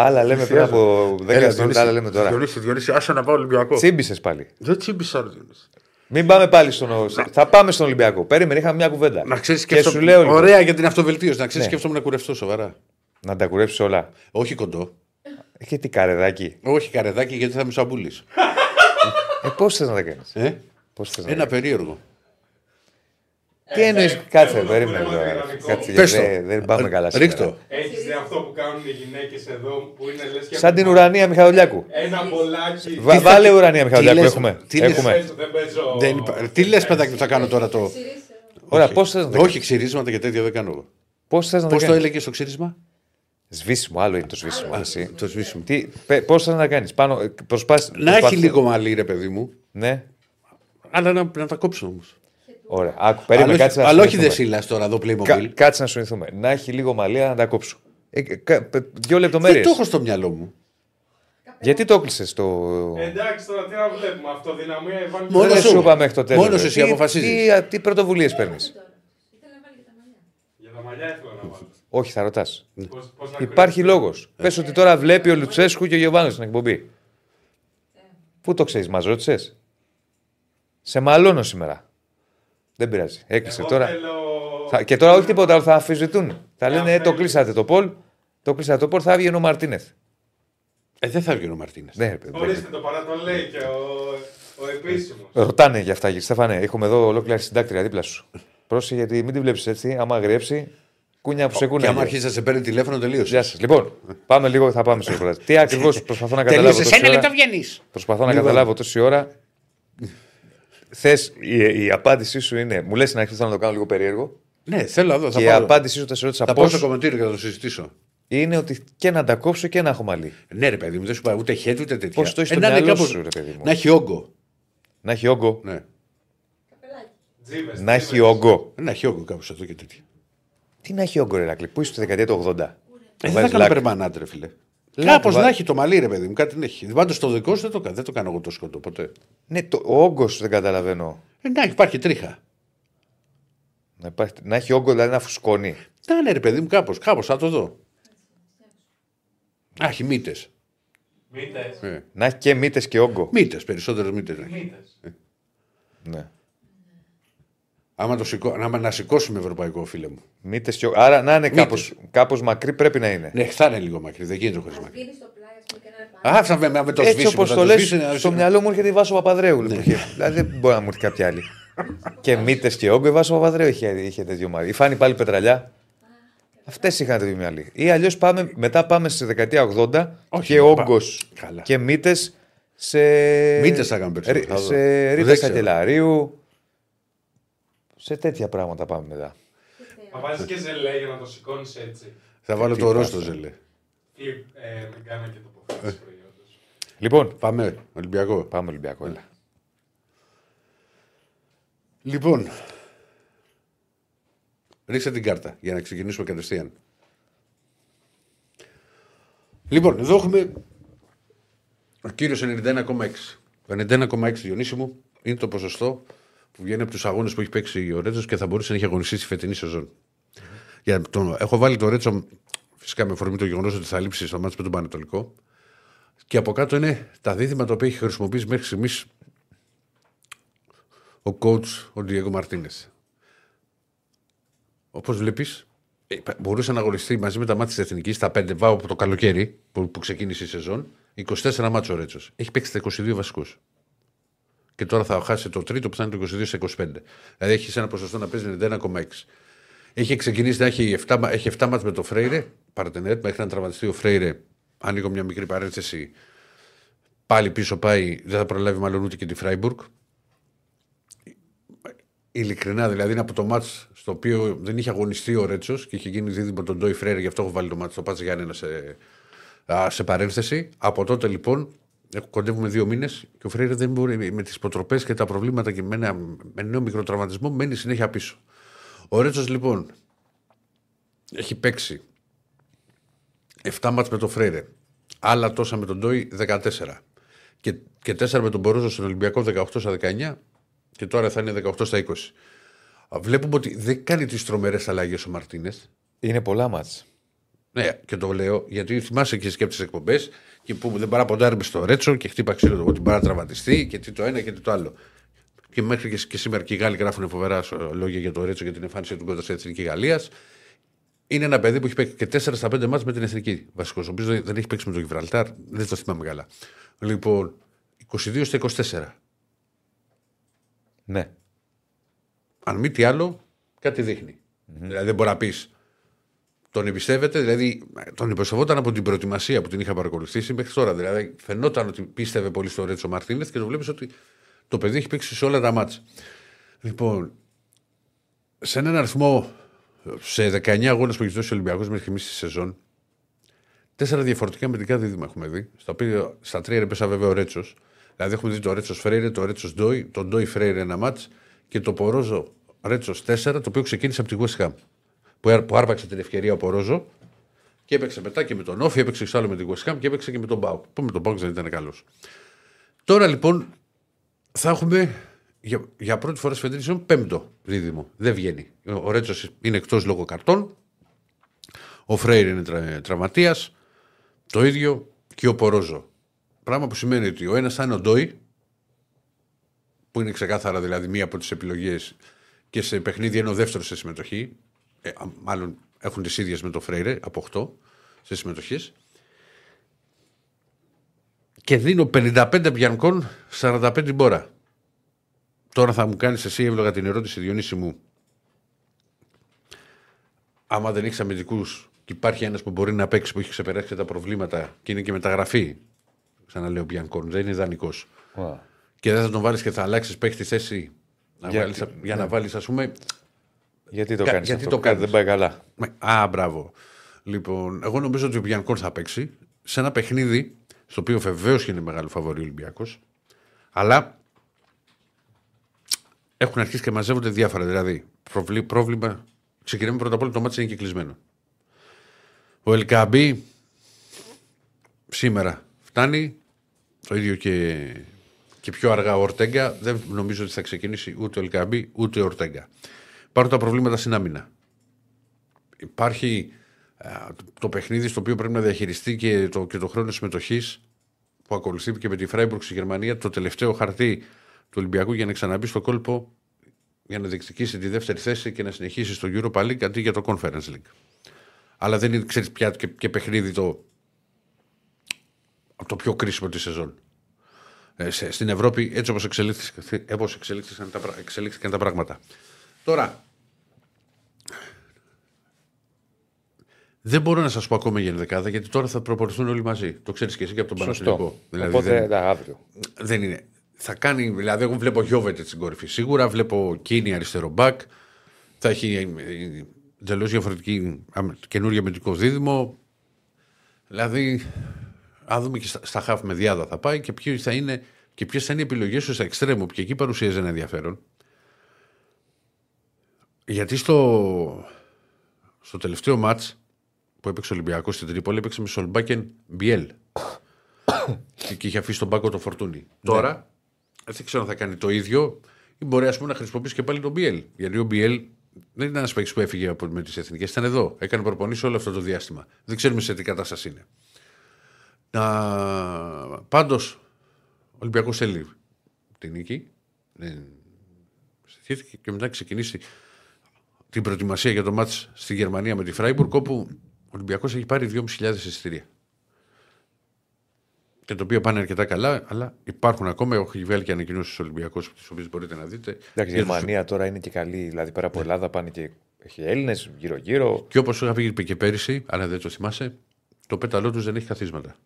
Άλλα λέμε πριν από 10 χρόνια, άλλα λέμε τώρα. Διονύση, Διονύση, άσε να πάω Ολυμπιακό. Τσίμπησες πάλι. Δεν τσίμπησα, ρε Διονύση. Μην πάμε πάλι στον. Θα πάμε στον Ολυμπιακό. Περίμενε, είχαμε μια κουβέντα. Να ξέρεις και σου λέω λοιπόν, Ωραία για την αυτοβελτίωση. Να ξέρεις Ναι. σκέφτομαι να κουρευτώ σοβαρά. να τα κουρέψεις όλα. Όχι κοντό. Και τι καρεδάκι. Όχι καρεδάκι γιατί θα με σαμπούλει. Ε, πώς θες να τα κάνεις; Ε; Πώς θες να Ένα περίεργο. Τι εννοείς, κάτσε, έχω περίμενε ένα τώρα. δυναμικό. Κάτσε, Πες γιατί το. δεν- δεν πάμε καλά. σήμερα. Ρίχτω. Έχει δει αυτό που κάνουν οι γυναίκες εδώ που είναι λες και. Σαν την ουρανία Μιχαηλιάκου. Ένα μπολάκι. Βα- Βάλε ουρανία Μιχαηλιάκου, λες, έχουμε. τι λες, έχουμε. Παίζω, Δεν παίζω. Δεν υπά- Τι λες, παιδάκι, που θα κάνω τώρα το. Ωραία, πώς θες να τα Όχι, ξυρίσματα και τέτοια δεν κάνω εγώ. Πώς θες να τα Πώς το κάνεις; έλεγες στο ξύρισμα, Σβήσιμο, άλλο είναι το σβήσιμο. εσύ. το σβήσιμο. Πώς θες να τα κάνεις; Πάνω, ε, προσπάς, Να έχει προσπάθησε- λίγο μαλλί, ρε παιδί μου, Ναι. αλλά να, να τα κόψω όμως. Ωραία. Άκου, περίμενε, Αλλά, κάτσε όχι- να αλλά όχι συνοηθούμε. δεν σύλλα τώρα εδώ Κα- Playmobil. Κάτσε να σου ενθούμε. Να έχει λίγο μαλλιά να τα κόψω. Ε, κα- πε- δύο Δεν λεπτομέρειες. το έχω στο μυαλό μου. Γιατί το έκλεισε το. Εντάξει τώρα τι να βλέπουμε. Αυτοδυναμία Ιβάν Μόνο Δεν σου. σου είπα μέχρι το τέλος. Μόνος εσύ αποφασίζεις. Τι, τι πρωτοβουλίες παίρνεις; Για τα μαλλιά ήθελα να βάλω. Όχι, θα ρωτάς. Πώς, πώς να Υπάρχει λόγος. Πες ότι τώρα βλέπει ο Λουτσέσκου και ο Γιωβάνος στην εκπομπή. Πού το ξέρεις, μας ρώτησες; Σε μαλώνω σήμερα. Δεν πειράζει. Έκλεισε Εγώ τώρα. θέλω- Θα- και τώρα όχι τίποτα άλλο, θα αφιζητούν. Θα λένε, ε, το κλείσατε το Πολ. Το κλείσατε το Πολ, θα έβγαινε ο Μαρτίνεθ. Ε, δεν θα βγει ο Μαρτίνε. Ναι, ρε παιδί. Ορίστε το παρά το λέει και ο, ο επίσημος. Ρωτάνε για αυτά, κύριε Στέφανε. Έχουμε εδώ ολόκληρη συντάκτρια δίπλα σου. Πρόσεχε γιατί μην την βλέπεις έτσι. Άμα αγριέψει, κούνια που σε Και κούνια. άμα αρχίσει να σε παίρνει τηλέφωνο, τελείωσες. Γεια σας. Λοιπόν, πάμε λίγο, θα πάμε στο ρεπορτάζ. Τι ακριβώς προσπαθώ να καταλάβω. Τελείωσε. Σε τόση ένα ώρα. λεπτό βγαίνεις. Προσπαθώ να Λοιπόν. καταλάβω τόση ώρα. Θες, η, η απάντησή σου είναι. Μου λες στην αρχή θέλω να το κάνω λίγο περίεργο. Ναι, θέλω να δω. Θα και η πάω, απάντησή σου θα σε ρώτησα θα πώ. πάω στο κομμεντήριο και θα το συζητήσω. Είναι ότι και να τα κόψω και να έχω μαλλί. Ναι, ρε παιδί μου, δεν σου πάει ούτε χέρι ούτε τέτοια. Πώς το έχεις Ε, στο να είναι μυαλό κάπως- σου, ρε παιδί μου. Να έχει όγκο. Να έχει όγκο. Ναι. Τζίβες, Να έχει τζίβες. όγκο. Να έχει όγκο κάπου εδώ και τέτοια. Τι να έχει όγκο, ρε Ρακλή. Πού είσαι το δεκαετία του 80. Ε, Βάζεις δεν θα κάνω λάκ. περμανάτ, ρε φίλε. Κάπως βα- να έχει το μαλλί, ρε παιδί μου, κάτι να έχει. Πάντω το δικό σου δεν το, κα- δεν το κάνω εγώ το σκότο ποτέ. Ναι, το, ο όγκος δεν καταλαβαίνω. Ε, να υπάρχει τρίχα. Να, υπάρχει, να έχει όγκο, δηλαδή να φουσκώνει. Να είναι ρε παιδί μου, κάπως, κάπως θα το δω. Α, έχει μύτες. Μύτες. Ε. Να έχει και μύτες και όγκο. Μύτες, περισσότερες μύτες. Μύτες. Ναι. Άμα, το σηκώ, άμα να σηκώσουμε ευρωπαϊκό, φίλε μου. Μύτες και όγκο. Άρα να είναι κάπως, κάπως μακρύ πρέπει να είναι. Ναι, θα είναι λίγο μακρύ, δεν γίνεται χωρίς μακρύ. Δίνει στο πλάι, ας πούμε, και ένα επάνω. Α, θα με, με το Έτσι σβήσει. όπως θα το λες, σβήσει, να- στο μυαλό μου έρχεται η Βάσο Παπαδρέου. Ναι. λοιπόν, και- Δηλαδή δεν μπορεί να μου έρθει κάποια άλλη. και μύτες και όγκο, η Βάσο Παπαδρέου είχε, είχε τέτοιο μάρι. Η Φάνη πάλι πετραλιά. Αυτές είχαν τέτοιο μυαλί. Ή αλλιώς μετά πάμε στη δεκαετία 80 Όχι, και πα- όγκος Καλά. και μύτες σε. Μύτες θα κάνουν περισσότερο, ρι- θα δω. Σε Δεν ρήτα ξέρω. Σακελαρίου. Σε τέτοια πράγματα πάμε μετά. Θα βάζεις και ζελέ για να το σηκώνεις έτσι. Θα βάλω Τι το ροζ πάθαμε. στο ζελέ. Κλιπ, ε, μην κάνω και τοποθέτηση προϊόντος. Λοιπόν, Πάμε, Ολυμπιακό. πάμε Ολυμπιακό. Έλα. Λοιπόν, ρίξτε την κάρτα για να ξεκινήσουμε κατευθείαν. Λοιπόν, εδώ έχουμε ο κύριος 91,6. Το 91,6 Διονύση μου είναι το ποσοστό που βγαίνει από τους αγώνες που έχει παίξει ο Ρέτσος και θα μπορούσε να έχει αγωνιστεί στη φετινή σεζόν. Για τον, έχω βάλει το Ρέτσο φυσικά με αφορμή το γεγονός ότι θα λείψει στο μάτι με τον Πανετολικό. Και από κάτω είναι τα δίδυμα τα οποία έχει χρησιμοποιήσει μέχρι στιγμής ο coach ο Diego Μαρτίνε. Όπως βλέπεις, μπορούσε να αγωνιστεί μαζί με τα μάτια της Εθνικής στα 5 βάου από το καλοκαίρι που, που ξεκίνησε η σεζόν. 24 μάτσο ο Ρέτσος. Έχει παίξει τα 22 βασικούς. Και τώρα θα χάσει το τρίτο που θα είναι το 22 σε 25. Δηλαδή έχεις ένα ποσοστό να παίζει 91,6. Έχει ξεκινήσει να έχει 7, έχει 7 μάτς με το Φρέιρε, Παρτενέτ, μέχρι να τραυματιστεί ο Φρέιρε. Ανοίγω μια μικρή παρένθεση. Πάλι πίσω πάει, δεν θα προλάβει μάλλον ούτε και τη Φράιμπουργκ. Ειλικρινά, δηλαδή είναι από το μάτς στο οποίο δεν είχε αγωνιστεί ο Ρέτσος και είχε γίνει δίδυμο τον Ντόι Φρέιρε, γι' αυτό έχω βάλει το μάτς στο Πάτς Γιάννενα σε, α, σε παρένθεση. Από τότε λοιπόν Έχω- Κοντεύουμε δύο μήνες και ο Φρέιρε δεν μπορεί με τις υποτροπέ και τα προβλήματα και με ένα με νέο μικροτραυματισμό μένει συνέχεια πίσω. Ο Ρέτσος λοιπόν έχει παίξει 7 μάτς με τον Φρέιρε, άλλα τόσα με τον Ντόι 14 και, και 4 με τον Μπορόζο στον Ολυμπιακό 18 στα 19 και τώρα θα είναι 18 στα 20. Α, Βλέπουμε ότι δεν κάνει τις τρομερές αλλαγές ο Μαρτίνες. Είναι πολλά μάτς. Ναι, και το λέω γιατί θυμάσαι και σκέφτε εκπομπές και που δεν παραποντάρουμε στο Ρέτσο και χτύπα ξύλο ότι μπορεί να τραυματιστεί και τι το ένα και τι το άλλο. Και μέχρι και, και σήμερα και οι Γάλλοι γράφουν φοβερά σο- λόγια για το Ρέτσο και την εμφάνιση του κοντά στην Εθνική Γαλλίας. Είναι ένα παιδί που έχει παίξει και 4 στα 5 μάτς με την Εθνική. Βασικός, ο οποίος δεν δεν έχει παίξει με τον Γιβραλτάρ, δεν το θυμάμαι καλά. Λοιπόν, 22 στα 24. Ναι. Αν μη τι άλλο, κάτι δείχνει. Δηλαδή δεν μπορεί να πεις. Τον εμπιστεύεται, δηλαδή τον εμπιστευόταν από την προετοιμασία που την είχα παρακολουθήσει μέχρι τώρα. Δηλαδή φαινόταν ότι πίστευε πολύ στο Ρέτσο Μαρτίνεθ και το βλέπεις ότι το παιδί έχει παίξει σε όλα τα μάτσα. Λοιπόν, σε έναν αριθμό σε 19 αγώνε που έχει δώσει ο Ολυμπιακός μέχρι στιγμή στη σεζόν, τέσσερα διαφορετικά μετρικά δίδυμα έχουμε δει. Στα οποία στα τρία έπεσα βέβαια ο Ρέτσος. Δηλαδή έχουμε δει το Ρέτσος Φρέιρε, το Ρέτσος Ντόι, τον Ντόι Φρέιρε ένα μάτς και το Πορόζο Ρέτσος 4, το οποίο ξεκίνησε από τη West Ham. Που, άρ- που άρπαξε την ευκαιρία ο Πορόζο και έπαιξε μετά και με τον Όφη, έπαιξε εξάλλου με τη West Ham και έπαιξε και με τον Μπάουκ. Που με τον Μπάουκ δεν ήταν καλός. Τώρα λοιπόν θα έχουμε για, για πρώτη φορά στη φετινή σεζόν πέμπτο δίδυμο. Δεν βγαίνει. Ο, ο Ρέτσος είναι εκτός λόγω καρτών. Ο Φρέιρ είναι τρα, τραυματίας. Το ίδιο και ο Πορόζο. Πράγμα που σημαίνει ότι ο ένας θα είναι ο Ντόι, που είναι ξεκάθαρα δηλαδή μία από τις επιλογές και σε παιχνίδι είναι ο δεύτερος σε συμμετοχή. Ε, α, μάλλον έχουν τις ίδιες με το Φρέιρε από 8 σε συμμετοχές. Και δίνω 55 πιανκών, 45 μπόρα. Τώρα θα μου κάνεις εσύ εύλογα την ερώτηση, Διονύση μου. Άμα δεν έχεις αμυντικούς και υπάρχει ένας που μπορεί να παίξει που έχει ξεπεράσει και τα προβλήματα και είναι και μεταγραφή. Ξαναλέω Μπιανκόν, δεν είναι ιδανικό. Ω. Και δεν θα τον βάλεις και θα αλλάξεις παίχτη θέση. Να Γιατί- βάλεις, για να βάλεις, ας πούμε. Γιατί το Κα- κάνεις γιατί αυτό, το κάτι κάνεις. δεν πάει καλά. με- Α, μπράβο. Λοιπόν, εγώ νομίζω ότι ο Μπιανκόν θα παίξει σε ένα παιχνίδι στο οποίο βεβαίως και είναι μεγάλο φαβορή ο Ολυμπιακός. Αλλά έχουν αρχίσει και μαζεύονται διάφορα. Δηλαδή, προβλή- πρόβλημα. Ξεκινάμε πρώτα απ' όλα το μάτι είναι και κλεισμένο. Ο Ελκαμπή σήμερα φτάνει. Το ίδιο και, και πιο αργά ο Ορτέγκα. Δεν νομίζω ότι θα ξεκινήσει ούτε ο Ελκαμπή ούτε ο Ορτέγκα. Υπάρχουν τα προβλήματα στην άμυνα. Υπάρχει ε, το παιχνίδι στο οποίο πρέπει να διαχειριστεί και το, και το χρόνο συμμετοχής που ακολουθεί και με τη Φράιμπουργκ στη Γερμανία. Το τελευταίο χαρτί του Ολυμπιακού για να ξαναμπεί στο κόλπο για να διεκδικήσει τη δεύτερη θέση και να συνεχίσει στο Europa League αντί για το Conference League. Αλλά δεν είναι, ξέρεις πια και, και παιχνίδι το, το πιο κρίσιμο της σεζόν. Ε, σε, στην Ευρώπη, έτσι όπως εξελίχθηκαν, εξελίχθηκαν, τα, εξελίχθηκαν τα πράγματα. Τώρα, δεν μπορώ να σας πω ακόμα για δεκάδα γιατί τώρα θα προπορθούν όλοι μαζί. Το ξέρεις και εσύ και από τον Παναθηναϊκό. Δηλαδή, Οπότε, δεν, αύριο. Δεν είναι. Θα κάνει, δηλαδή, εγώ βλέπω Γιώβετ στην κορυφή σίγουρα. Βλέπω Κίνη αριστερό μπακ. Θα έχει εντελώς διαφορετική καινούργια μετρικό δίδυμο. Δηλαδή, αν δούμε και στα, στα χάφ με διάδα θα πάει και ποιε θα είναι, και ποιες θα είναι οι επιλογές του στα εξτρέμου, που και εκεί παρουσίαζε ένα ενδιαφέρον. Γιατί στο, στο τελευταίο μάτς που έπαιξε ο Ολυμπιακός στην Τρίπολη έπαιξε με Σολμπάκεν Μπιέλ. και είχε αφήσει τον πάκο το φορτούνι. Τώρα; Ναι. δεν ξέρω αν θα κάνει το ίδιο ή μπορεί ας πούμε, να χρησιμοποιήσει και πάλι τον Μπιέλ. Γιατί ο Μπιέλ δεν ήταν ένας παίκτης που έφυγε από, με τις εθνικές, ήταν εδώ. Έκανε προπονήσεις όλο αυτό το διάστημα. Δεν ξέρουμε σε τι κατάσταση είναι. Να... Πάντως, ο Ολυμπιακός θέλει την νίκη. Και μετά ξεκινήσει την προετοιμασία για το μάτς στη Γερμανία με τη Φράιμπουργκ, όπου ο Ολυμπιακός έχει πάρει 2.500 εισιτήρια. Και το οποίο πάνε αρκετά καλά, αλλά υπάρχουν ακόμα. Έχω βγάλει και ανακοινώσεις Ολυμπιακούς, τις οποίες μπορείτε να δείτε. Εντάξει, η Γερμανία τώρα είναι και καλή. Δηλαδή πέρα από ναι. Ελλάδα πάνε και έχει Έλληνες γύρω-γύρω. Και όπως είχα πει και πέρυσι, αλλά δεν το θυμάσαι, το πέταλό τους δεν έχει καθίσματα.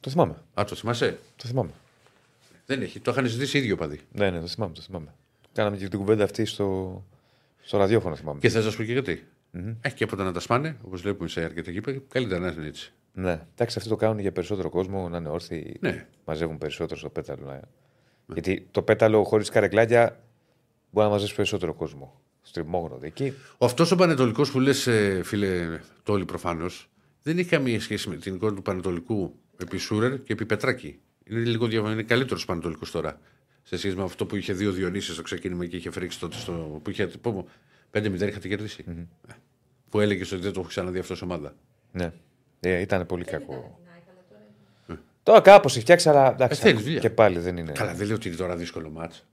Το θυμάμαι. Α, το θυμάσαι; Το θυμάμαι. Δεν έχει. Το είχαν ζητήσει ίδιο παδί. Ναι, ναι, το θυμάμαι. Το θυμάμαι. Κάναμε και την κουβέντα αυτή στο, στο ραδιόφωνο, θυμάμαι. Και θες να σου πω και γιατί. Mm-hmm. Έχει και από το να τα σπάνε, όπως βλέπουμε σε αρκετά γήπεδα, καλύτερα να είναι έτσι. Ναι, εντάξει, αυτό το κάνουν για περισσότερο κόσμο, να είναι όρθιοι. Ναι. Μαζεύουν περισσότερο στο πέταλο. Ναι. Γιατί το πέταλο χωρίς καρεκλάκια μπορεί να μαζέψει περισσότερο κόσμο. Στριμόγνωδο εκεί. Αυτός ο Πανετολικός που λες, ε, φίλε Τόλι, προφανώς δεν έχει καμία σχέση με την εικόνα του Πανετολικού επί Σούρερ και επί Πετράκη. Είναι λίγο είναι καλύτερος Πανετολικός τώρα. Σε σχέση με αυτό που είχε δύο Διονύσει στο ξεκίνημα και είχε φρίξει τότε στο. που είχε. 5-0 είχατε κερδίσει. Mm-hmm. Που έλεγες ότι δεν το έχω ξαναδεί αυτός ομάδα. Ναι. Ε, ήταν πολύ κακό. Ε. Τώρα κάπως έχει φτιάξει, αλλά εντάξει, ε, και πάλι δεν είναι. Καλά, δεν λέω ότι είναι τώρα δύσκολο ματς.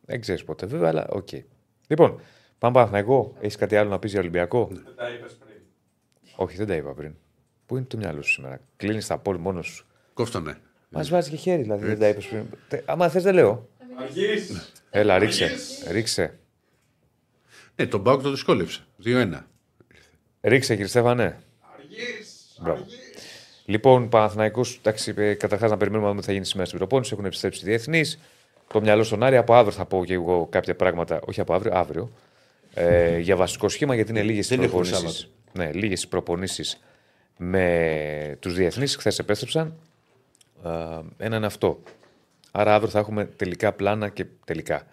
Δεν ξέρεις ποτέ, βέβαια, αλλά OK. Okay. Λοιπόν, πάμε εγώ. Έχεις κάτι άλλο να πεις για Ολυμπιακό; Δεν τα είπες πριν. Όχι, δεν τα είπα πριν. Πού είναι το μυαλό σου σήμερα; Κλείνεις τα πόλη μόνος σου. Κόφτονε. Μας βάζει και χέρι, δηλαδή δεν τα είπες πριν. Άμα θες, δεν λέω. Αργείς. Έλα, ρίξε. ρίξε. Ναι, τον Μπάουκ το δυσκόλεψε. 2-1. Ρίξε, κύριε Στέφανε. Αργής. Λοιπόν, Παναθυναϊκό, ε, καταρχάς να περιμένουμε να δούμε τι θα γίνει σήμερα στην προπόνηση. Έχουν επιστρέψει οι διεθνείς. Το μυαλό στον Άρη. Από αύριο θα πω και εγώ κάποια πράγματα. Όχι από αύριο, αύριο. Ε, για βασικό σχήμα, γιατί είναι λίγες οι προπονήσεις. Ναι, λίγες προπονήσεις με τους διεθνείς. Χθες επέστρεψαν. Ε, ένα είναι αυτό. Άρα αύριο θα έχουμε τελικά πλάνα και τελικά.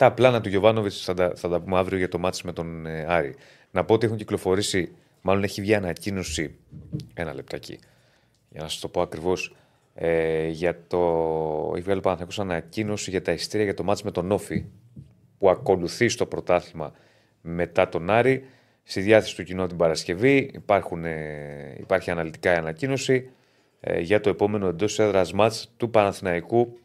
Τα πλάνα του Γιωβάνοβιτς θα, τα, θα τα πούμε αύριο για το μάτι με τον ε, Άρη. Να πω ότι έχουν κυκλοφορήσει, μάλλον έχει βγει ανακοίνωση. Ένα λεπτάκι. Για να σας το πω ακριβώς. Ε, για το. Έχει βγάλει Παναθηναϊκός ανακοίνωση για τα ειστήρια για το μάτι με τον Όφη που ακολουθεί στο πρωτάθλημα μετά τον Άρη. Στη διάθεση του κοινού την Παρασκευή υπάρχουν, ε, υπάρχει αναλυτικά η ανακοίνωση ε, για το επόμενο εντός έδρας μάτς του Παναθηναϊκού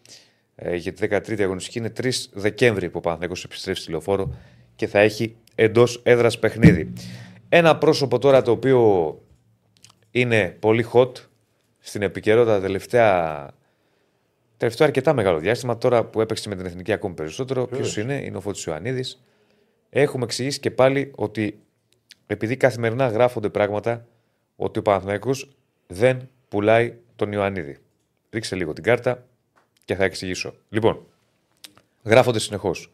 ε, για τη 13η αγωνιστική. Είναι 3 Δεκέμβρη που ο Παναθηναϊκός επιστρέφει στη λεωφόρο και θα έχει εντός έδρας παιχνίδι. Ένα πρόσωπο τώρα το οποίο είναι πολύ hot στην επικαιρότητα τελευταία. Τελευταίο αρκετά μεγάλο διάστημα, τώρα που έπαιξε με την εθνική ακόμη περισσότερο. Ποιος είναι, είναι ο Φώτη Ιωαννίδη. Έχουμε εξηγήσει και πάλι ότι επειδή καθημερινά γράφονται πράγματα, ότι ο Παναθηναϊκός δεν πουλάει τον Ιωαννίδη. Ρίξε λίγο την κάρτα και θα εξηγήσω. Λοιπόν, γράφονται συνεχώς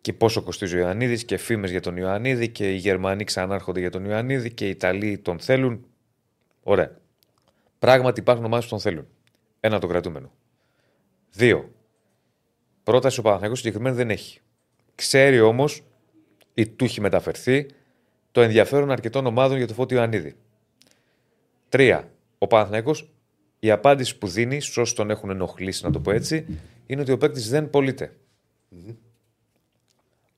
και πόσο κοστίζει ο Ιωαννίδης και φήμες για τον Ιωαννίδη και οι Γερμανοί ξανάρχονται για τον Ιωαννίδη και οι Ιταλοί τον θέλουν. Ωραία. Πράγματι υπάρχουν ομάδες που τον θέλουν. Ένα το κρατούμενο. Δύο. Πρόταση ο Παναθηναϊκός συγκεκριμένη δεν έχει. Ξέρει όμως ή του έχει μεταφερθεί το ενδιαφέρον αρκετών ομάδων για το Φώτη Ιωαννίδη. Τρία. Ο Παναθηναϊκός η απάντηση που δίνει, στου όσους τον έχουν ενοχλήσει, να το πω έτσι, είναι ότι ο παίκτης δεν πωλείται.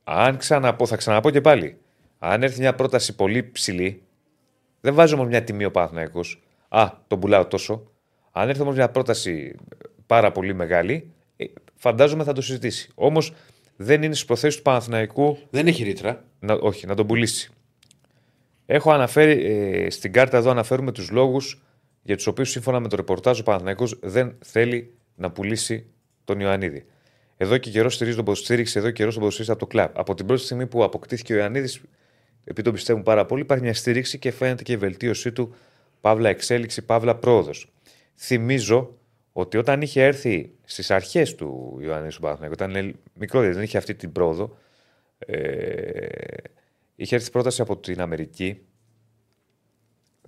Αν ξαναπώ, θα ξαναπώ και πάλι. Αν έρθει μια πρόταση πολύ ψηλή, δεν βάζω όμως μια τιμή ο Παναθηναϊκός. Α, τον πουλάω τόσο. Αν έρθει όμως μια πρόταση πάρα πολύ μεγάλη, ε, φαντάζομαι θα το συζητήσει. Όμως δεν είναι στις προθέσεις του Παναθηναϊκού Δεν έχει ρήτρα. να, όχι, να τον πουλήσει. Έχω αναφέρει, ε, στην κάρτα εδώ αναφέρουμε τους λόγους για τους οποίους σύμφωνα με το ρεπορτάζ ο Παναθηναϊκός δεν θέλει να πουλήσει τον Ιωαννίδη. Εδώ και καιρός στηρίζει τον ποδοσφαίριξη, εδώ και καιρός τον ποδοσφαίριξη από το κλαμπ. Από την πρώτη στιγμή που αποκτήθηκε ο Ιωαννίδης, επειδή τον πιστεύουν πάρα πολύ, υπάρχει μια στήριξη και φαίνεται και η βελτίωσή του, παύλα εξέλιξη, παύλα πρόοδος. Θυμίζω ότι όταν είχε έρθει στις αρχές του Ιωαννίδης του Παναθηναϊκού, όταν είναι μικρό, δηλαδή δεν είχε αυτή την πρόοδο, ε, είχε έρθει πρόταση από την Αμερική.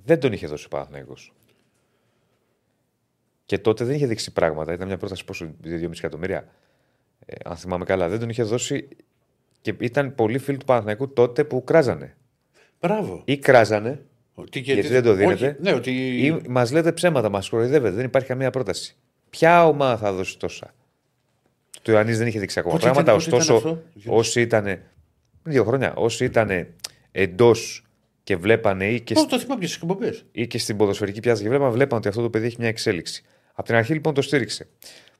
Δεν τον είχε δώσει ο Παναθηναϊκός. Και τότε δεν είχε δείξει πράγματα. Ήταν μια πρόταση πόσο, 2,5 εκατομμύρια. Ε, αν θυμάμαι καλά, δεν τον είχε δώσει. Και ήταν πολλοί φίλοι του Παναθηναϊκού τότε που κράζανε. Μπράβο. Ή κράζανε, Ότι, γιατί δεν το δίνετε. Όχι, ναι, ότι. ή μας λέτε ψέματα, μας κοροϊδεύετε. Δεν υπάρχει καμία πρόταση. Ποια ομάδα θα δώσει τόσα; Το Ιωαννίδη δεν είχε δείξει ακόμα Πότε ήταν- πράγματα. πότε ήταν ωστόσο, αυτό; όσοι ήταν. Δύο χρόνια. Όσοι ήταν εντός και βλέπανε ή και Πώς το θυμάμαι και στις εκπομπές. ή και στην ποδοσφαιρική πιάτσα και βλέπαμε, βλέπαμε ότι αυτό το παιδί έχει μια εξέλιξη. Από την αρχή λοιπόν το στήριξε.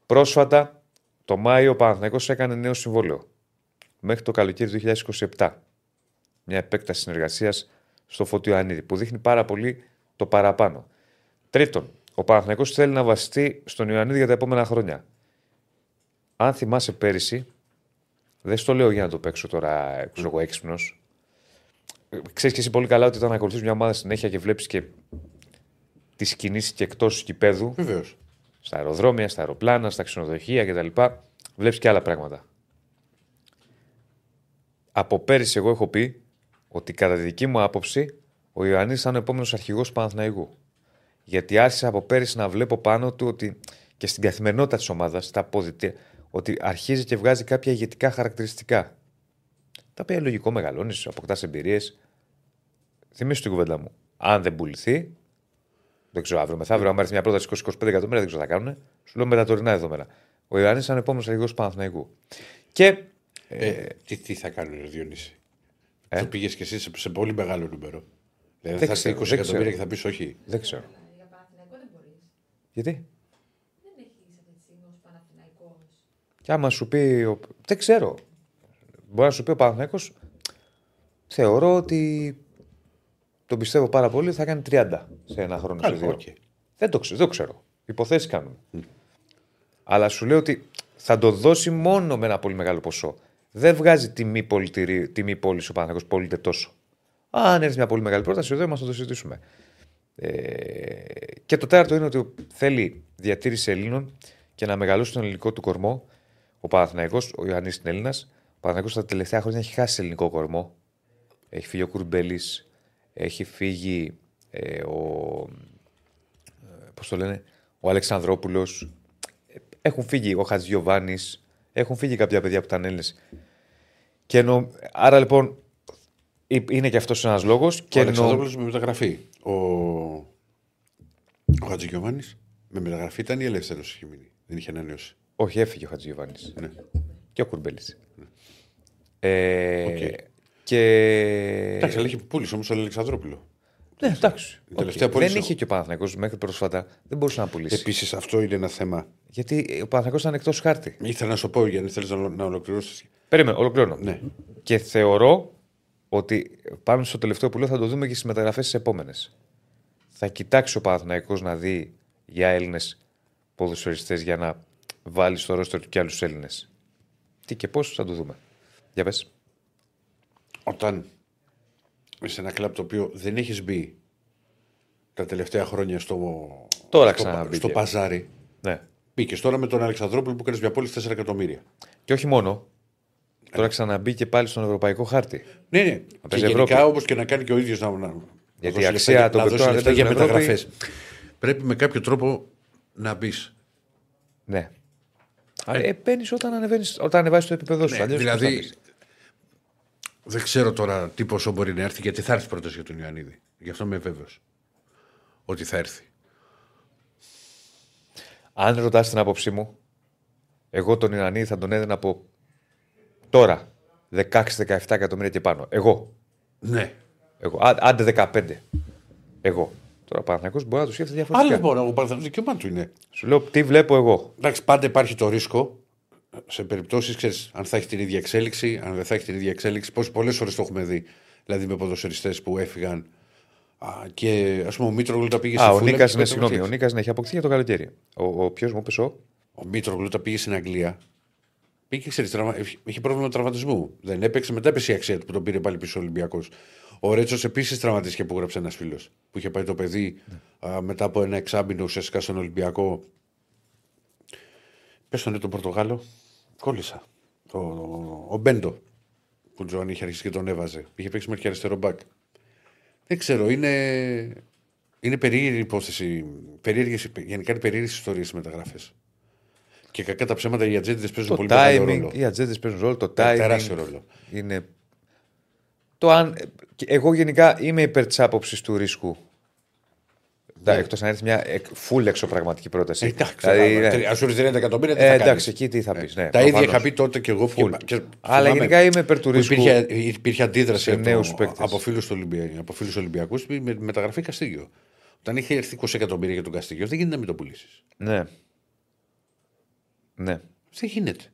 Πρόσφατα, το Μάιο, ο Παναθηναϊκός έκανε νέο συμβόλαιο. Μέχρι το καλοκαίρι του 2027. Μια επέκταση συνεργασίας στο Φώτιο Ιωαννίδη, που δείχνει πάρα πολύ το παραπάνω. Τρίτον, ο Παναθηναϊκός θέλει να βασιστεί στον Ιωαννίδη για τα επόμενα χρόνια. Αν θυμάσαι πέρυσι, δεν στο λέω για να το παίξω τώρα, ξέρω εγώ, έξυπνος. Ξέρεις και εσύ πολύ καλά ότι όταν ακολουθείς μια ομάδα συνέχεια και βλέπεις και τις κινήσεις και εκτός κηπέδου, Βεβαίως. Στα αεροδρόμια, στα αεροπλάνα, στα ξενοδοχεία κτλ. Βλέπεις και άλλα πράγματα. Από πέρυσι, εγώ έχω πει ότι κατά τη δική μου άποψη ο Ιωαννίδη ήταν ο επόμενος αρχηγός του Παναθηναϊκού. Γιατί άρχισα από πέρυσι να βλέπω πάνω του ότι και στην καθημερινότητα της ομάδας, στα πόδια, ότι αρχίζει και βγάζει κάποια ηγετικά χαρακτηριστικά. Τα οποία λογικό μεγαλώνεις, αποκτάς εμπειρίες. Θυμήσου την κουβέντα μου. Αν δεν πουληθεί, δεν ξέρω αύριο μεθαύριο, αν έρθει μια πρόταση 20-25 εκατομμύρια, δεν ξέρω τι θα κάνουν. Σου λέω με τα τωρινά δεδομένα. Ο Ιωάννης ήταν επόμενος αρχηγός του Παναθηναϊκού. Και Ε, τι, τι θα κάνουν, Ρε Διονύση; Ε; Θα πήγες και εσύ σε, σε πολύ μεγάλο νούμερο. Δηλαδή Δεν θα είσαι 20 ξέρω, δεν εκατομμύρια ξέρω. και θα πεις όχι. δεν ξέρω. Για Παναθηναϊκό δεν μπορείς. Γιατί; Δεν έχεις αυτή τη στιγμή ως Παναθηναϊκός. Και άμα σου πει. Ο... Δεν ξέρω. Μπορεί να σου πει ο Παναθηναϊκός Θεωρώ ότι τον πιστεύω πάρα πολύ θα κάνει 30 σε ένα χρόνο. σε Καλά, δύο. οκ. Δεν το ξέρω. Δεν το ξέρω. Υποθέσεις κάνουμε. Αλλά σου λέω ότι θα το δώσει μόνο με ένα πολύ μεγάλο ποσό. Δεν βγάζει τιμή, πολιτηρί, τιμή πώληση ο Παναθηναϊκός πωλείται τόσο. Αν έρθει μια πολύ μεγάλη πρόταση, εδώ είμαστε να το συζητήσουμε. Ε, και το τέταρτο είναι ότι θέλει διατήρηση Ελλήνων και να μεγαλώσει τον ελληνικό του κορμό. Ο Παναθηναϊκός, ο Ιωαννής είναι Έλληνας. Ο Παναθηναϊκός τα τελευταία χρόνια έχει χάσει ελληνικό κορμό. Έχει φύγει ο Κουρμπέλης, έχει φύγει ε, ο. Πώς το λένε, ο Αλεξανδρόπουλος. Έχουν φύγει ο Χατζιωβάνη. Έχουν φύγει κάποια παιδιά που ήταν Έλληνες. Και εννο... Άρα λοιπόν ε- είναι και αυτός ένας λόγος. Ο Και εννο... Αλεξανδρόπουλος με μεταγραφή. Ο, ο Χατζηγιοβάνης με μεταγραφή ήταν ή ελεύθερος είχε μείνει. Δεν είχε ανανεώσει. Όχι, έφυγε ο Χατζηγιοβάνης. Ναι. Και ο Κουρμπέλης. Ε, Οκ. Και. Εντάξει, αλλά είχε πούλησε όμως τον Αλεξανδρόπουλο. Ναι, εντάξει. Η τελευταία Οκ. πώληση- Δεν είχε και ο Παναθηναϊκός μέχρι πρόσφατα. Δεν μπορούσε να πουλήσει. Επίσης αυτό είναι ένα θέμα. Γιατί ο Παναθηναϊκός ήταν εκτός χάρτη. Ήθελα να σου πω, Γιάννη, θέλεις να, να ολοκληρώσεις; Περίμενε, ολοκληρώνω. Ναι. Και θεωρώ ότι πάνω στο τελευταίο που λέω θα το δούμε και στις μεταγραφές τι επόμενες. Θα κοιτάξει ο Παναθηναϊκός να δει για Έλληνες ποδοσφαιριστές για να βάλει στο ρόστερ του και άλλους Έλληνες. Τι και πώς θα το δούμε. Για πες. Όταν είσαι ένα κλαμπ το οποίο δεν έχεις μπει τα τελευταία χρόνια στο, Τώρα στο, ξαναμπήκε. στο παζάρι. Ναι. Μπήκες τώρα με τον Αλεξανδρόπουλο που έκανε μια πόλη 4 εκατομμύρια. Και όχι μόνο. Τώρα ξαναμπήκε πάλι στον ευρωπαϊκό χάρτη. Ναι, ναι. Και παίζει γενικά Ευρώπη. όπως και να κάνει και ο ίδιος να, να, να Γιατί δώσει η αξία λεφτά, των να δώσει παικτών λεφτά δεν για παίζουν Ευρώπη. μεταγραφέ. Πρέπει με κάποιο τρόπο να μπεις. Ναι. Ε, μπαίνεις όταν, ανεβαίνεις, όταν ανεβάζει το επίπεδο σου. Ναι, αλλιώς πώς θα δηλαδή μπεις. Δεν ξέρω τώρα τι πόσο μπορεί να έρθει γιατί θα έρθει πρόταση για τον Ιωαννίδη. Γι' αυτό είμαι βέβαιος ότι θα έρθει. Αν ρωτάς την άποψή μου, εγώ τον Ιρανί θα τον έδινα από τώρα 16-17 εκατομμύρια και πάνω. Εγώ. Ναι. Εγώ. Α- Άντε 15. Εγώ. Τώρα ο Παναθηναϊκός μπορεί να το σκέφτεται διαφορετικά. Άλλος μπορεί να πάρει το δικαίωμά του είναι. Σου λέω τι βλέπω εγώ. Εντάξει, πάντα υπάρχει το ρίσκο σε περιπτώσεις, ξέρεις, αν θα έχει την ίδια εξέλιξη, αν δεν θα έχει την ίδια εξέλιξη. Πώς πολλές φορές το έχουμε δει. Δηλαδή με ποδοσφαιριστές που έφυγαν. Α, και ας πούμε ο Μήτρογλου τα πήγε Α, ο Φούλεμ Νίκας, και ναι, το συγγνώμη. Ο μεταξύ. Νίκας ναι, έχει αποκτήσει για το καλοκαίρι. Ο, ο ποιος μου είπε, ο; Ο Μήτρογλου τα πήγε στην Αγγλία. Πήγε, ξέρεις, τραυμα... είχε πρόβλημα τραυματισμού. Δεν έπαιξε, μετά έπεσε η αξία του που τον πήρε πάλι πίσω ο Ολυμπιακός. Ο Ρέτσος επίσης τραυματίστηκε που γράψε ένας φίλος. Που είχε πάει το παιδί α, μετά από ένα εξάμεινο ουσιαστικά στον Ολυμπιακό. Πες τον τον Πορτογάλο. Κόλλησα. Το, ο Μπέντο. Που ο Τζοάν είχε αρχίσει και τον έβαζε. Είχε παίξει μέχρι και αριστερό μπακ. Δεν ξέρω, είναι, είναι περίεργη υπόθεση. Περίεργες, γενικά είναι περίεργες ιστορίες οι μεταγραφές. Και κακά τα ψέματα οι ατζέντες παίζουν Το πολύ μεγάλο timing, ρόλο. οι ατζέντες παίζουν ρόλο. Το Ε, timing. τεράστιο ρόλο. Είναι. Το αν... και Εγώ γενικά είμαι υπέρ της άποψης του ρίσκου. Ναι. Εκτός αν έρθει μια εκ- full εξωπραγματική πρόταση. Ε, Εντάξει, Δηλαδή, ναι. ας σου 30 εκατομμύρια. τι Ε, θα εντάξει, κάνεις. εκεί τι θα πεις. Ναι, τα ίδια προφανώς. είχα πει τότε και εγώ. Full. Και, και Αλλά θυμάμαι γενικά είμαι υπέρ του που ρίσκου. Υπήρχε, υπήρχε αντίδραση σε από, νέους παίκτες. από φίλους Ολυμπιακού από φίλους Ολυμπιακούς με μεταγραφή Καστίγιο. Όταν είχε έρθει 20 εκατομμύρια για τον Καστίγιο, δεν γίνεται να μην το πουλήσεις. Ναι. Ναι. Δεν γίνεται.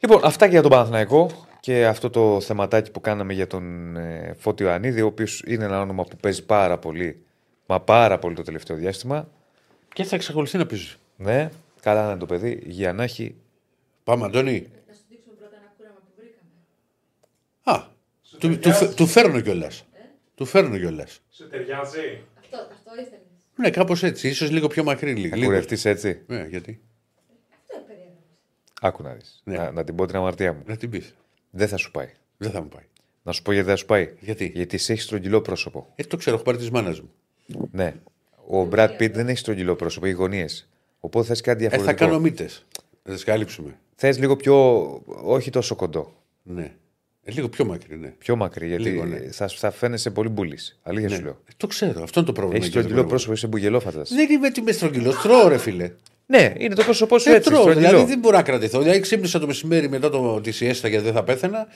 Λοιπόν, αυτά και για τον Παναθηναϊκό και αυτό το θεματάκι που κάναμε για τον ε, Φώτιο Ανίδη, ο οποίος είναι ένα όνομα που παίζει πάρα πολύ, μα πάρα πολύ το τελευταίο διάστημα. Και θα εξακολουθεί να παίζει. Ναι, καλά να είναι το παιδί, υγεία να έχει. Πάμε, Αντώνη. Να σου δείξουμε πρώτα ένα κούραμα που βρήκαμε. Α, του, του, φε- του φέρνω κιόλας. Του φέρνω κιόλας. Σου ταιριάζει. Αυτό, αυτό ήθελες. Ναι, κάπως έτσι. σω λίγο πιο μακρύ. Λίγο. Θα κουρευτείς έτσι; Ναι, γιατί; Αυτό περιέγραψε. Άκου να δεις. Ναι. Να, να την πω την αμαρτία μου. Να την πεις. Δεν θα σου πάει. Δεν θα μου πάει. Να σου πω γιατί δεν θα σου πάει. Γιατί; Γιατί εσύ έχει στρογγυλό πρόσωπο. Ε, το ξέρω, έχω πάρει τη μάνα μου. Ναι. Ο Μπρατ Πιτ δεν έχει στρογγυλό πρόσωπο, οι γωνίες. Οπότε θες κάτι Ε, θα διαφορετικό. κάνω μύτες. Θα τις καλύψουμε. Θες λίγο πιο. όχι τόσο κοντό. Ναι. Ε, λίγο πιο μακρύ, ναι. Πιο μακρύ, γιατί Λίγο, ναι. θα, θα φαίνεσαι πολύ μπουλής. Αλήθεια σου λέω. Ε, το ξέρω, αυτό είναι το πρόβλημα. Έχεις και για το στρογγυλό πρόβλημα. πρόσωπο, είσαι μπουγελόφατα. Δεν είμαι τι με στρογγυλός, τρώω ρε φίλε. Ναι, είναι το πρόσωπό σου Ε, έτσι. τρώω, στρογγυλό. δηλαδή δεν μπορώ να κρατηθώ. Δηλαδή ξύπνησα το μεσημέρι μετά το, τη σιέστα γιατί δεν θα πέθαινα.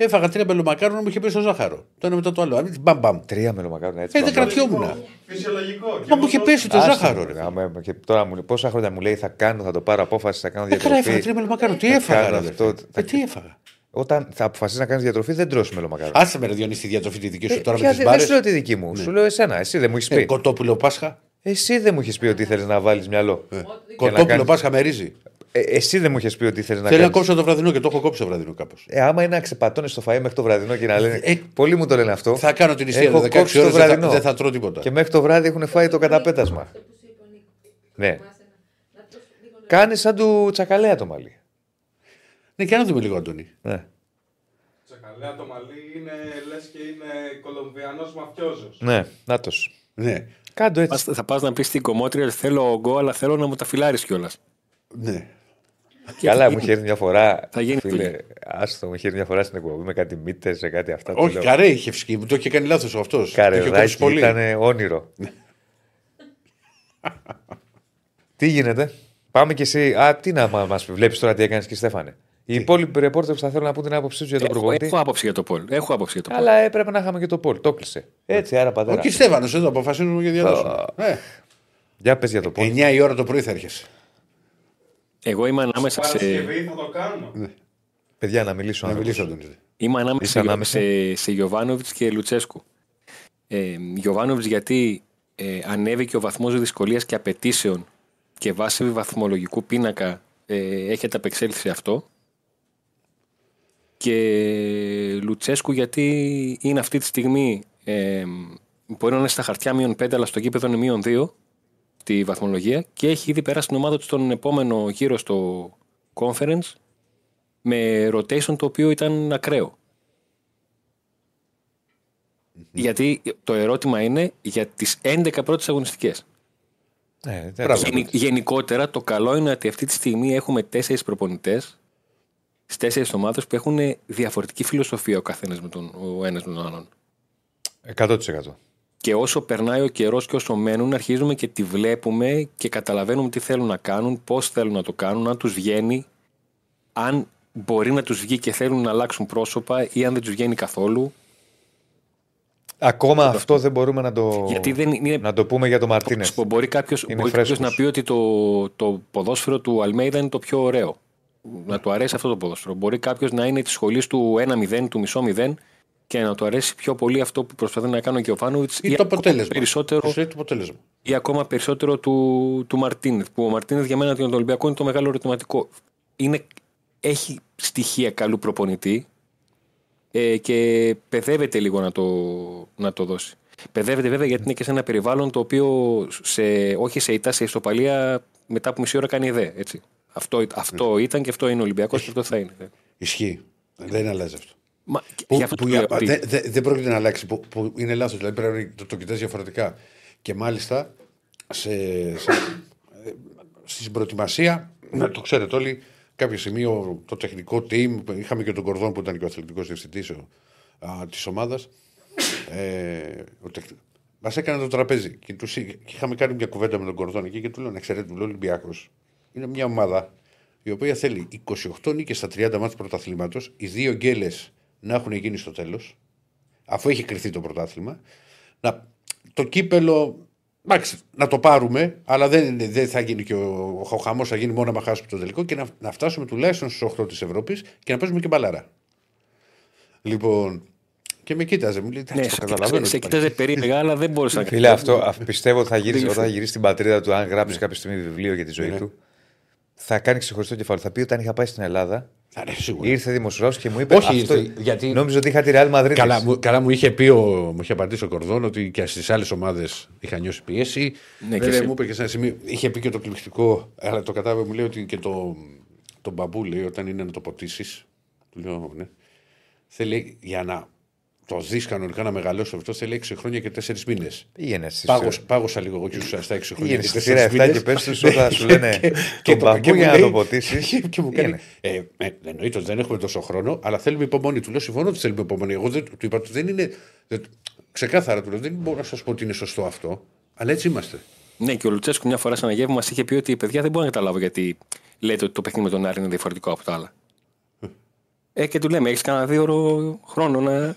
Έφαγα τρία μπελομακάρονα μου είχε πει στο ζάχαρο. Το ένα μετά το άλλο. Αν μπαμ μπαμ. Τρία μελομακάρονα έτσι. Ε, δεν μπαμ, μπαμ. κρατιόμουν. Φυσιολογικό. Και Μα μου εγώ είχε το- πέσει το Άστα, ζάχαρο. ρε, Ρε. άμα- και τώρα μου λέει πόσα χρόνια μου λέει θα κάνω, θα το πάρω απόφαση, θα κάνω Ε, καλά, έφαγα τρία διατροφή. μπελομακάρονα. Τι Θα έφαγα. κάνω ρε, αυτό, αδερφέ; θα- Ε, τι έφαγα; Όταν θα αποφασίσεις να κάνεις διατροφή, δεν τρώσει μελομακάρονα. Άσε με ρε Διονύση τη διατροφή τη δική σου Ε, τώρα ποια- με τις δεν σου λέω μπάρε. τη δική μου. Σου λέω εσένα. Εσύ δεν μου έχεις Ε, πει. κοτόπουλο Πάσχα. Εσύ δεν μου είχες πει ότι ήθελε να βάλεις μυαλό. Ε, να Κοτόπουλο κάνεις- Πάσχα με ρύζι. Ε, εσύ δεν μου είχες πει ότι ήθελε να Θέλει να κάνει. κόψω το βραδινό και το έχω κόψει το βραδινό κάπως. Ε, άμα είναι να ξεπατώνεις το φαΐ μέχρι το βραδινό και να λένε. Ε, πολλοί μου το λένε αυτό. Θα κάνω την Έχω ιστία 16 κόψει το ώρες, δεν, θα- βραδινό. δεν θα τρώω τίποτα. Και μέχρι το βράδυ έχουν φάει το καταπέτασμα. Αυτό που σου είπε ο Νίκος. Ναι. Θυμάσαι να- να τρως λίγο νερό. Κάνει σαν του τσακαλέα το μαλλί. Ναι, και να δούμε λίγο, Αντώνη. Ναι. Τσακαλέα το μαλλί είναι λες και είναι Κολομβιανός μαφιόζος. Ναι, νάτο. Ναι, Κάντο έτσι. Πας- θα πας να πεις στην κομμότρια θέλω ογκό, αλλά θέλω να μου τα φιλάρει κιόλας. ναι. Καλά, μου είχε έρθει μια φορά. Θα γίνει Φίλε, δουλειά. άστο, μου είχε έρθει μια φορά στην εκπομπή με κάτι μύτες, σε κάτι αυτά. του Όχι, λέω, καρέ είχε φυσκεί. Μου το είχε κάνει λάθος αυτός. Καρεδάκι ήταν όνειρο. τι γίνεται; Πάμε κι εσύ. Α, τι να μας πει. Βλέπεις τώρα τι έκανες και Στέφανε; Οι υπόλοιποι ρεπόρτερ που θα θέλουν να πούν την άποψή τους για τον Έχω, προπονητή. έχω άποψη για το Πολ. Έχω άποψη για το Πολ. Αλλά έπρεπε να είχαμε και το Πολ. Το κλείσε. Έτσι, άρα Ο πατέρα. κ. Στέφανος εδώ αποφασίζουμε για διαδόση. Ναι. Για πες για το Πολ. 9 η ώρα το πρωί θα έρχεσαι. Εγώ είμαι ανάμεσα σε, Παρασκευή θα το κάνω. Παιδιά, να μιλήσω. Να άνθρωπος. μιλήσω, Αντώνη. είμαι ανάμεσα, Είσαι ανάμεσα. σε, σε Γιωβάνοβιτς και Λουτσέσκου. Ε, Γιωβάνοβιτς γιατί ε, ανέβηκε ο βαθμός δυσκολίας και απαιτήσεων και βάσει βαθμολογικού πίνακα ε, έχετε απεξέλθει σε αυτό. Και Λουτσέσκου γιατί είναι αυτή τη στιγμή ε, μπορεί να είναι στα χαρτιά μείον 5 αλλά στο γήπεδο είναι μείον 2 στη βαθμολογία και έχει ήδη περάσει την ομάδα του στον επόμενο γύρο στο conference με rotation το οποίο ήταν ακραίο. Γιατί το ερώτημα είναι για τις 11 πρώτες αγωνιστικές. Ναι, δεν Μπράβο. το- Γενι- γενικότερα το καλό είναι ότι αυτή τη στιγμή έχουμε τέσσερις προπονητές στις τέσσερις ομάδες που έχουν διαφορετική φιλοσοφία ο καθένας με τον, ο ένας με τον άλλον. 100%. Και όσο περνάει ο καιρός και όσο μένουν, αρχίζουμε και τη βλέπουμε και καταλαβαίνουμε τι θέλουν να κάνουν, πώς θέλουν να το κάνουν, αν τους βγαίνει, αν μπορεί να τους βγει και θέλουν να αλλάξουν πρόσωπα ή αν δεν τους βγαίνει καθόλου. Ακόμα αυτό δεν μπορούμε να το, Γιατί δεν είναι- να το πούμε για τον Μαρτίνες. Σου πω, Μπορεί κάποιο Είναι κάποιος φρέσκος. να πει ότι το, το ποδόσφαιρο του Αλμέιδα είναι το πιο ωραίο. Να του αρέσει αυτό το ποδόσφαιρο. Μπορεί κάποιος να είναι της σχολής του 1-0, του μισό 0 και να του αρέσει πιο πολύ αυτό που προσπαθεί να κάνει ο Γιωβάνοβιτς Ή το αποτέλεσμα. περισσότερο, Εσύ το αποτέλεσμα. ή ακόμα περισσότερο του, του Μαρτίνεθ. Που ο Μαρτίνεθ για μένα τον Ολυμπιακό είναι το μεγάλο ερωτηματικό. Είναι, έχει στοιχεία καλού προπονητή ε, και παιδεύεται λίγο να το, να το δώσει. Παιδεύεται βέβαια γιατί είναι και σε ένα περιβάλλον το οποίο σε, όχι σε ητά, σε ισοπαλία μετά από μισή ώρα κάνει ιδέα. Έτσι. Αυτό, αυτό ήταν και αυτό είναι ο Ολυμπιακός και αυτό θα είναι. Ισχύει. Δεν αλλάζει αυτό. Μα, Που, γι' αυτό που το για- λέω ότι- δεν δε, δεν πρόκειται να αλλάξει. Που, που είναι λάθος. Δηλαδή πρέπει να το, το κοιτάζει διαφορετικά. Και μάλιστα σε, σε, ε, στην προετοιμασία, να το ξέρετε όλοι, κάποια στιγμή ο- το τεχνικό team, είχαμε και τον Κορδόν που ήταν και ο αθλητικός διευθυντής της ομάδας. Ε, ο τεχ... Μας έκανε το τραπέζι και, τους, εί- και είχαμε κάνει μια κουβέντα με τον Κορδόν εκεί και του λέω να ξέρετε, του λέω Ολυμπιακός. Είναι μια ομάδα η οποία θέλει 28 νίκες στα 30 μάτια πρωταθλήματος, οι δύο γκέλες να έχουν γίνει στο τέλος, αφού έχει κρυθεί το πρωτάθλημα. Να, το κύπελο, εντάξει, να το πάρουμε, αλλά δεν, είναι- δεν θα γίνει και ο, ο χαμός, θα γίνει μόνο να χάσουμε το τελικό και να, να φτάσουμε τουλάχιστον στους 8 της Ευρώπης και να παίζουμε και μπαλάρα. Λοιπόν, και με κοίταζε, μου λέει, Ναι, εντάξει, σε, το κοίταζε- καταλαβαίνω. σε ότι κοίταζε περίεργα, αλλά δεν μπορούσε να Φίλε, αυτό αυ- πιστεύω ότι θα γυρίσει, Δεν όταν θα γυρίσει στην πατρίδα του, αν γράψεις κάποια στιγμή βιβλίο για τη ζωή Ναι. του, θα κάνει ξεχωριστό κεφάλαιο. Θα πει όταν είχα πάει στην Ελλάδα, Θα είναι σίγουρα. ήρθε δημοσιογράφος και μου είπε. Όχι, αυτό, ήρθε, γιατί- Νόμιζα ότι είχα τη Real Madrid. Καλά, μου, καλά μου είχε πει ο, μου είχε απαντήσει ο Κορδόν ότι και στις άλλες ομάδες είχα νιώσει πίεση. Ναι, και Βέβαια σε- μου είπε και σε ένα σημείο, είχε πει και το πληκτικό, αλλά το κατάλαβε, μου λέει ότι και το, το μπαμπού λέει όταν είναι να το ποτίσεις. Του λέω, ναι. Θέλει για να το δεις κανονικά να μεγαλώσει αυτό, θέλει 6 χρόνια και 4 μήνες. Πήγαινε στη Πάγωσα, πάγωσα λίγο εγώ και σου στα 6 χρόνια Πήγαινε και στη 4 σειρά 7 μήνες. και πες τους όταν σου λένε Και- τον και το- μπαμπού και μου για να λέει- το ποτίσεις. και- Και μου κάνει. Πήγαινε. Ε, ε, εννοείται ότι δεν έχουμε τόσο χρόνο, αλλά θέλουμε υπομονή. Του λέω συμφωνώ ότι θέλουμε υπομονή. Εγώ δεν, του είπα ότι δεν είναι. Δεν, ξεκάθαρα του λέω δεν μπορώ να σας πω ότι είναι σωστό αυτό, αλλά έτσι είμαστε. Ναι, και ο Λουτσέσκου μια φορά σε ένα γεύμα μας είχε πει ότι παιδιά δεν μπορώ να καταλάβω γιατί λέτε ότι το παιχνίδι με τον Άρη είναι διαφορετικό από τα άλλα. Ε, και του λέμε, έχεις κανένα δύο ώρο χρόνο να,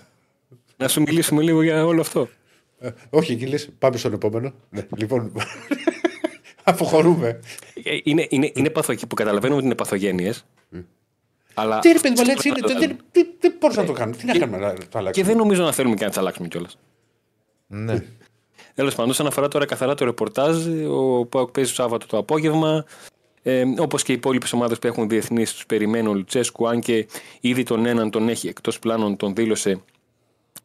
να σου μιλήσουμε λίγο για όλο αυτό. Ε, όχι, εκεί λες, πάμε στον επόμενο. Ναι, λοιπόν, αποχωρούμε. Ε, Είναι, είναι, είναι παθογένειε που καταλαβαίνουμε ότι είναι παθογένειες. Αλλά Τι ρε παιδί μου, αλλά έτσι είναι. Δεν, δεν, δεν, δεν μπορώ να το κάνουμε. Τι να κάνουμε να το και αλλάξουμε. δεν νομίζω να θέλουμε και να τι αλλάξουμε κιόλας. Ναι. Τέλος πάντων, όσον αφορά τώρα καθαρά το ρεπορτάζ, ο Πάοκ παίζει το Σάββατο το απόγευμα. Ε, Όπως και οι υπόλοιπες ομάδες που έχουν διεθνείς, τους περιμένει ο Λουτσέσκου. Αν και ήδη τον έναν τον έχει εκτός πλάνων, τον δήλωσε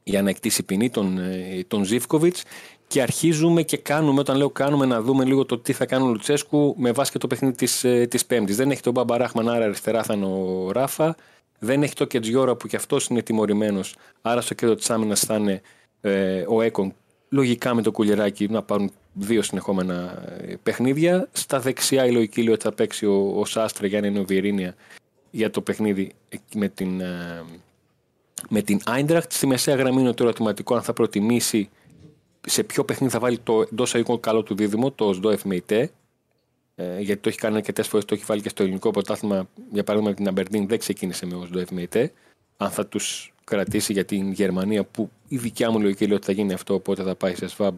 για να εκτίσει ποινή τον, ε, τον Ζήφκοβιτς. Και αρχίζουμε και κάνουμε, όταν λέω κάνουμε, να δούμε λίγο το τι θα κάνει ο Λουτσέσκου με βάση και το παιχνίδι της της Πέμπτης. Δεν έχει τον Μπαμπαράχμαν, άρα αριστερά θα είναι ο Ράφα. Δεν έχει το Κετζιόρα που κι αυτός είναι τιμωρημένος. Άρα στο κέντρο της άμυνας θα είναι ε, ο Έκον. Λογικά με το κουλεράκι να πάρουν δύο συνεχόμενα ε, παιχνίδια. Στα δεξιά η λογική λέει ότι θα παίξει ο, ο Σάστρε για να είναι ο Βιερίνια για το παιχνίδι εκεί με την, ε, με την Άιντραχτ. Στη μεσαία γραμμή είναι το ερωτηματικό αν θα προτιμήσει σε ποιο παιχνίδι θα βάλει το εντός αγωγικών καλό του δίδυμο, το ΣΔΟΕΦ ΜΕΙΤΕ. Ε, γιατί το έχει κάνει αρκετές φορές, το έχει βάλει και στο ελληνικό πρωτάθλημα. Για παράδειγμα, με την Αμπερντίν δεν ξεκίνησε με ΣΔΟΕΦ ΜΕΙΤΕ. Αν θα τους κρατήσει για την Γερμανία, που η δικιά μου λογική λέει ότι θα γίνει αυτό, οπότε θα πάει σε ΣΒΑΜ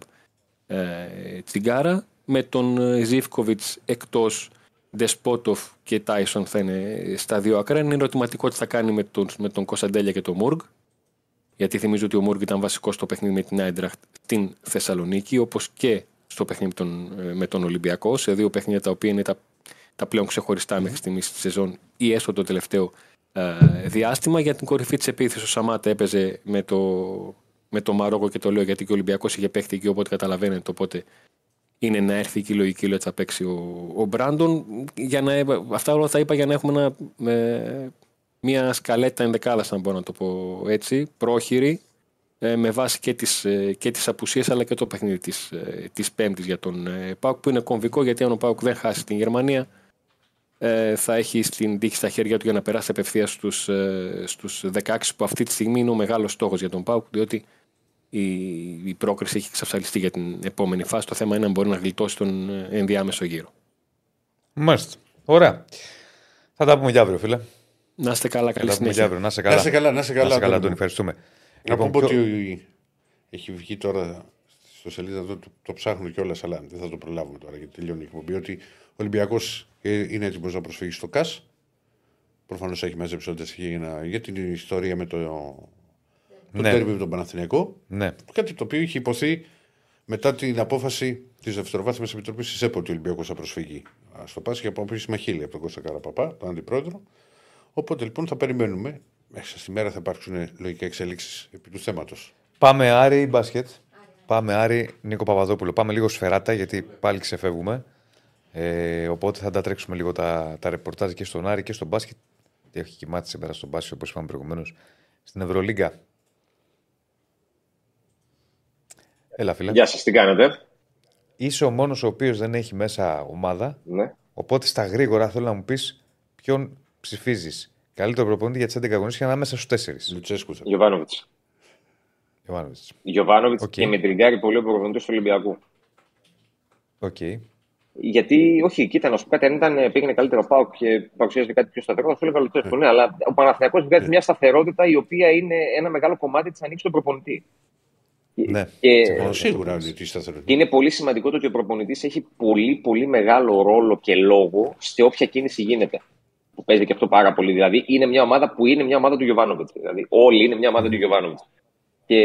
ε, τσιγκάρα. Με τον ε, Ζήφκοβιτς εκτός Δεσπότοφ και Τάισον θα είναι στα δύο ακραία. Είναι ερωτηματικό τι θα κάνει με τον, με τον Κωνσταντέλια και τον Μουργκ. Γιατί θυμίζω ότι ο Μουργκ ήταν βασικός στο παιχνίδι με την Άιντραχτ στην Θεσσαλονίκη, όπως και στο παιχνίδι με τον, ε, με τον Ολυμπιακό, σε δύο παιχνίδια τα οποία είναι τα, τα πλέον ξεχωριστά μέχρι στιγμής στη σεζόν ή έστω το τελευταίο ε, διάστημα. Για την κορυφή της επίθεσης, ο Σαμάτα έπαιζε με το, με το Μαρόκο και το λέω γιατί και ο Ολυμπιακός είχε παίχτη εκεί, οπότε καταλαβαίνετε. Οπότε είναι να έρθει και η λογική λέει ότι θα παίξει ο, ο Μπράντον. Για να, αυτά όλα θα είπα για να έχουμε ένα, ε, μια σκαλέτα ενδεκάδας, αν μπορώ να το πω έτσι, πρόχειρη, ε, με βάση και τις, ε, και τις απουσίες αλλά και το παιχνίδι της, ε, της Πέμπτης για τον ε, ΠΑΟΚ που είναι κομβικό γιατί αν ο ΠΑΟΚ δεν χάσει την Γερμανία ε, θα έχει στην τύχη στα χέρια του για να περάσει απευθείας στους, ε, στους 16 που αυτή τη στιγμή είναι ο μεγάλος στόχος για τον ΠΑΟΚ διότι η, η πρόκριση έχει εξασφαλιστεί για την επόμενη φάση. Το θέμα είναι αν μπορεί να γλιτώσει τον ε, ενδιάμεσο γύρο. Μάλιστα. Ωραία. Θα τα πούμε για αύριο, φίλε. Να είστε καλά, Θα καλή τα πούμε για συνέχεια. αύριο. Να είσαι καλά. Να είσαι καλά, να είσαι καλά, Να είσαι καλά, Αντώνη. Αντώνη. Ευχαριστούμε. Να Λοιπόν, πούμε ποιο- ότι έχει βγει τώρα στο σελίδα εδώ, το, το ψάχνουν κιόλας, αλλά δεν θα το προλάβουμε τώρα γιατί τελειώνει η εκπομπή. Ότι ο Ολυμπιακός είναι έτοιμος να προσφύγει στο ΚΑΣ. Προφανώς έχει μαζέψει ό,τι έχει για, να- για την ιστορία με το, το Ναι. τέρμι με τον Παναθηναϊκό. Ναι. Κάτι το οποίο είχε υποθεί μετά την απόφαση της Δευτεροβάθμιας Επιτροπής της ΕΠΟ ότι ο Ολυμπιακό θα προσφύγει α, στο ΠΑΣ και από επίσημα χίλια από τον Κώστα Καραπαπά, τον αντιπρόεδρο. Οπότε λοιπόν θα περιμένουμε. Μέσα στη μέρα θα υπάρξουν λογικά εξελίξεις επί του θέματος. Πάμε Άρη μπάσκετ. Πάμε Άρη Νίκο Παπαδόπουλο. Πάμε λίγο σφεράτα γιατί πάλι ξεφεύγουμε. Ε, οπότε θα τα τρέξουμε λίγο τα, τα ρεπορτάζ και στον Άρη και στον μπάσκετ. Έχει κοιμάται σήμερα στον μπάσκετ όπως είπαμε προηγουμένως. Στην Ευρωλίγκα. Έλα, φίλε. Γεια σας, τι κάνετε; Είσαι ο μόνος ο οποίος δεν έχει μέσα ομάδα. Ναι. Οπότε στα γρήγορα θέλω να μου πεις ποιον ψηφίζεις. Καλύτερο προπονητή για τις 11 αγωνίες και ανάμεσα στους 4. Λουτσέσκου θα Γιοβάνοβιτς. Ιωάννης. Γιωβάνοβιτς Οκ. και με τριγκάρει πολύ ο προπονητής του Ολυμπιακού. Οκ. Γιατί, όχι, κοίτα, να σου πω κάτι, αν ήταν, πήγαινε καλύτερα ο ΠΑΟΚ και παρουσίαζε κάτι πιο σταθερό, θα σου έλεγα Λουτσέσκου. Ναι, αλλά ο Παναθηναϊκός βγάζει μια σταθερότητα η οποία είναι ένα μεγάλο κομμάτι της ανοίξης του προπονητή. Ναι. Και, Ε, Σίγουρα είναι τη σταθερότητα. και είναι πολύ σημαντικό το ότι ο προπονητής έχει πολύ, πολύ μεγάλο ρόλο και λόγο σε όποια κίνηση γίνεται. Που παίζει και αυτό πάρα πολύ. Δηλαδή, είναι μια ομάδα που είναι μια ομάδα του Γιωβάνοβιτς. Δηλαδή, όλοι είναι μια ομάδα του Γιωβάνοβιτς. Και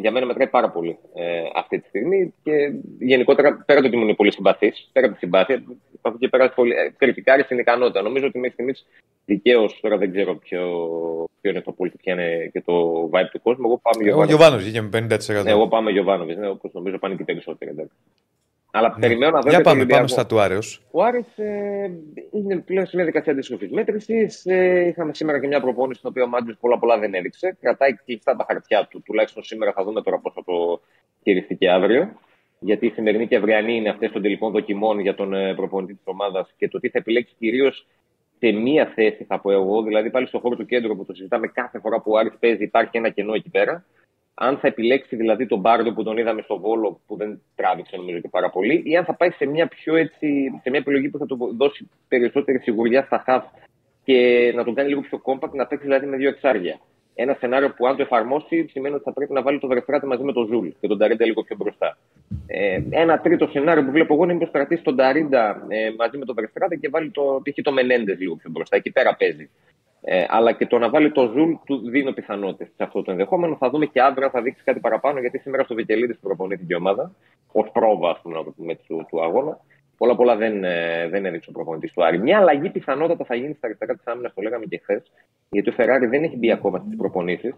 για μένα μετράει πάρα πολύ ε, αυτή τη στιγμή. Και γενικότερα, πέρα το ότι μου είναι πολύ συμπαθής, πέρα από τη συμπάθεια, από εκεί και πέρα πολύ, ε, κριτικάρει στην ικανότητα. Νομίζω ότι μέχρι στιγμής δικαίως, τώρα δεν ξέρω ποιο, ποιο είναι το πούλτη, ποιο είναι και το vibe του κόσμου. Εγώ πάμε Ο Γιωβάνοβιτς. Γιωβάνο βγήκε με 50%. Ναι, εγώ πάμε Γιωβάνοβιτς, ναι, όπως νομίζω πάνε και οι περισσότεροι. Εντάξει. Αλλά περιμένω να δω Ναι. Για και τον πάμε, πάμε Ολυμπιακό. στα του Άρεο. Ο Άρης ε, είναι πλέον σε μια δικασία αντίστοιχης μέτρησης. Ε, είχαμε σήμερα και μια προπόνηση στην οποία ο Μάντζη πολλά πολλά δεν έδειξε. Κρατάει κλειστά τα χαρτιά του. Τουλάχιστον σήμερα θα δούμε τώρα πώς θα το χειριστεί και αύριο. Γιατί η σημερινή και αυριανή είναι αυτές των τελικών δοκιμών για τον ε, προπονητή της ομάδας και το τι θα επιλέξει κυρίως σε μία θέση, θα πω εγώ. Δηλαδή πάλι στο χώρο του κέντρου που το συζητάμε κάθε φορά που ο Άρης παίζει, υπάρχει ένα κενό εκεί πέρα. Αν θα επιλέξει δηλαδή τον Μπάρντο που τον είδαμε στο Βόλο, που δεν τράβηξε νομίζω και πάρα πολύ, ή αν θα πάει σε μια πιο έτσι, σε μια επιλογή που θα του δώσει περισσότερη σιγουριά στα χαφ και να τον κάνει λίγο πιο compact, να παίξει δηλαδή με δύο εξάρια. Ένα σενάριο που αν το εφαρμόσει σημαίνει ότι θα πρέπει να βάλει το Βερφράτη μαζί με τον Ζούλ και τον Ταρίντα λίγο πιο μπροστά. Ε, ένα τρίτο σενάριο που βλέπω εγώ είναι μήπως κρατήσει τον Ταρίντα ε, μαζί με τον Βερφράτη και βάλει το, π.χ. το Μενέντε λίγο πιο μπροστά. Εκεί πέρα παίζει. Ε, αλλά και το να βάλει το Ζουλ του δίνω πιθανότητες σε αυτό το ενδεχόμενο. Θα δούμε και αύριο αν θα δείξει κάτι παραπάνω, γιατί σήμερα στο Βικελίδης που προπονεί την ομάδα, ως πρόβα ας πούμε, να το πούμε, του, του αγώνα, πολλά πολλά δεν, ε, δεν έδειξε ο προπονητής του Άρη. Μια αλλαγή πιθανότατα θα γίνει στα αριστερά της άμυνας, το λέγαμε και χθες, γιατί ο Φεράρι δεν έχει μπει ακόμα στις προπονήσεις.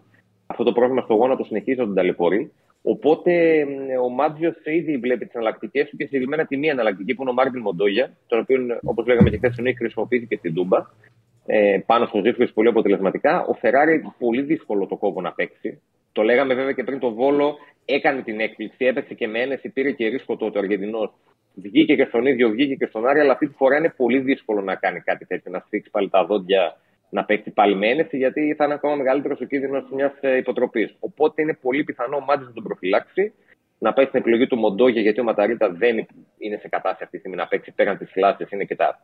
Αυτό το πρόβλημα στο γόνατο συνεχίζει να τον ταλαιπωρεί. Οπότε ε, ο Μάντζιος ήδη βλέπει τις εναλλακτικές του και συγκεκριμένα τη μία εναλλακτική που είναι ο Μάρτιν Μοντόγια, τον οποίο όπως λέγαμε και χθες τον έχει χρησιμοποιήσει και στην Τούμπα ε, πάνω στο Ζήφκο πολύ αποτελεσματικά. Ο Φεράρι πολύ δύσκολο το κόβο να παίξει. Το λέγαμε βέβαια και πριν το Βόλο, έκανε την έκπληξη, έπαιξε και με ένεση, πήρε και ρίσκο τότε ο Αργεντινός. Βγήκε και στον ίδιο, βγήκε και στον Άρη, αλλά αυτή τη φορά είναι πολύ δύσκολο να κάνει κάτι τέτοιο, να σφίξει πάλι τα δόντια, να παίξει πάλι με ένεση, γιατί θα είναι ακόμα μεγαλύτερος ο κίνδυνος μιας υποτροπής. Οπότε είναι πολύ πιθανό ο Μάντι να τον προφυλάξει, να πάει στην επιλογή του Μοντόγια, γιατί ο Ματαρίτα δεν είναι σε κατάσταση αυτή τη στιγμή να παίξει πέραν της φυλάσσης, είναι και τα,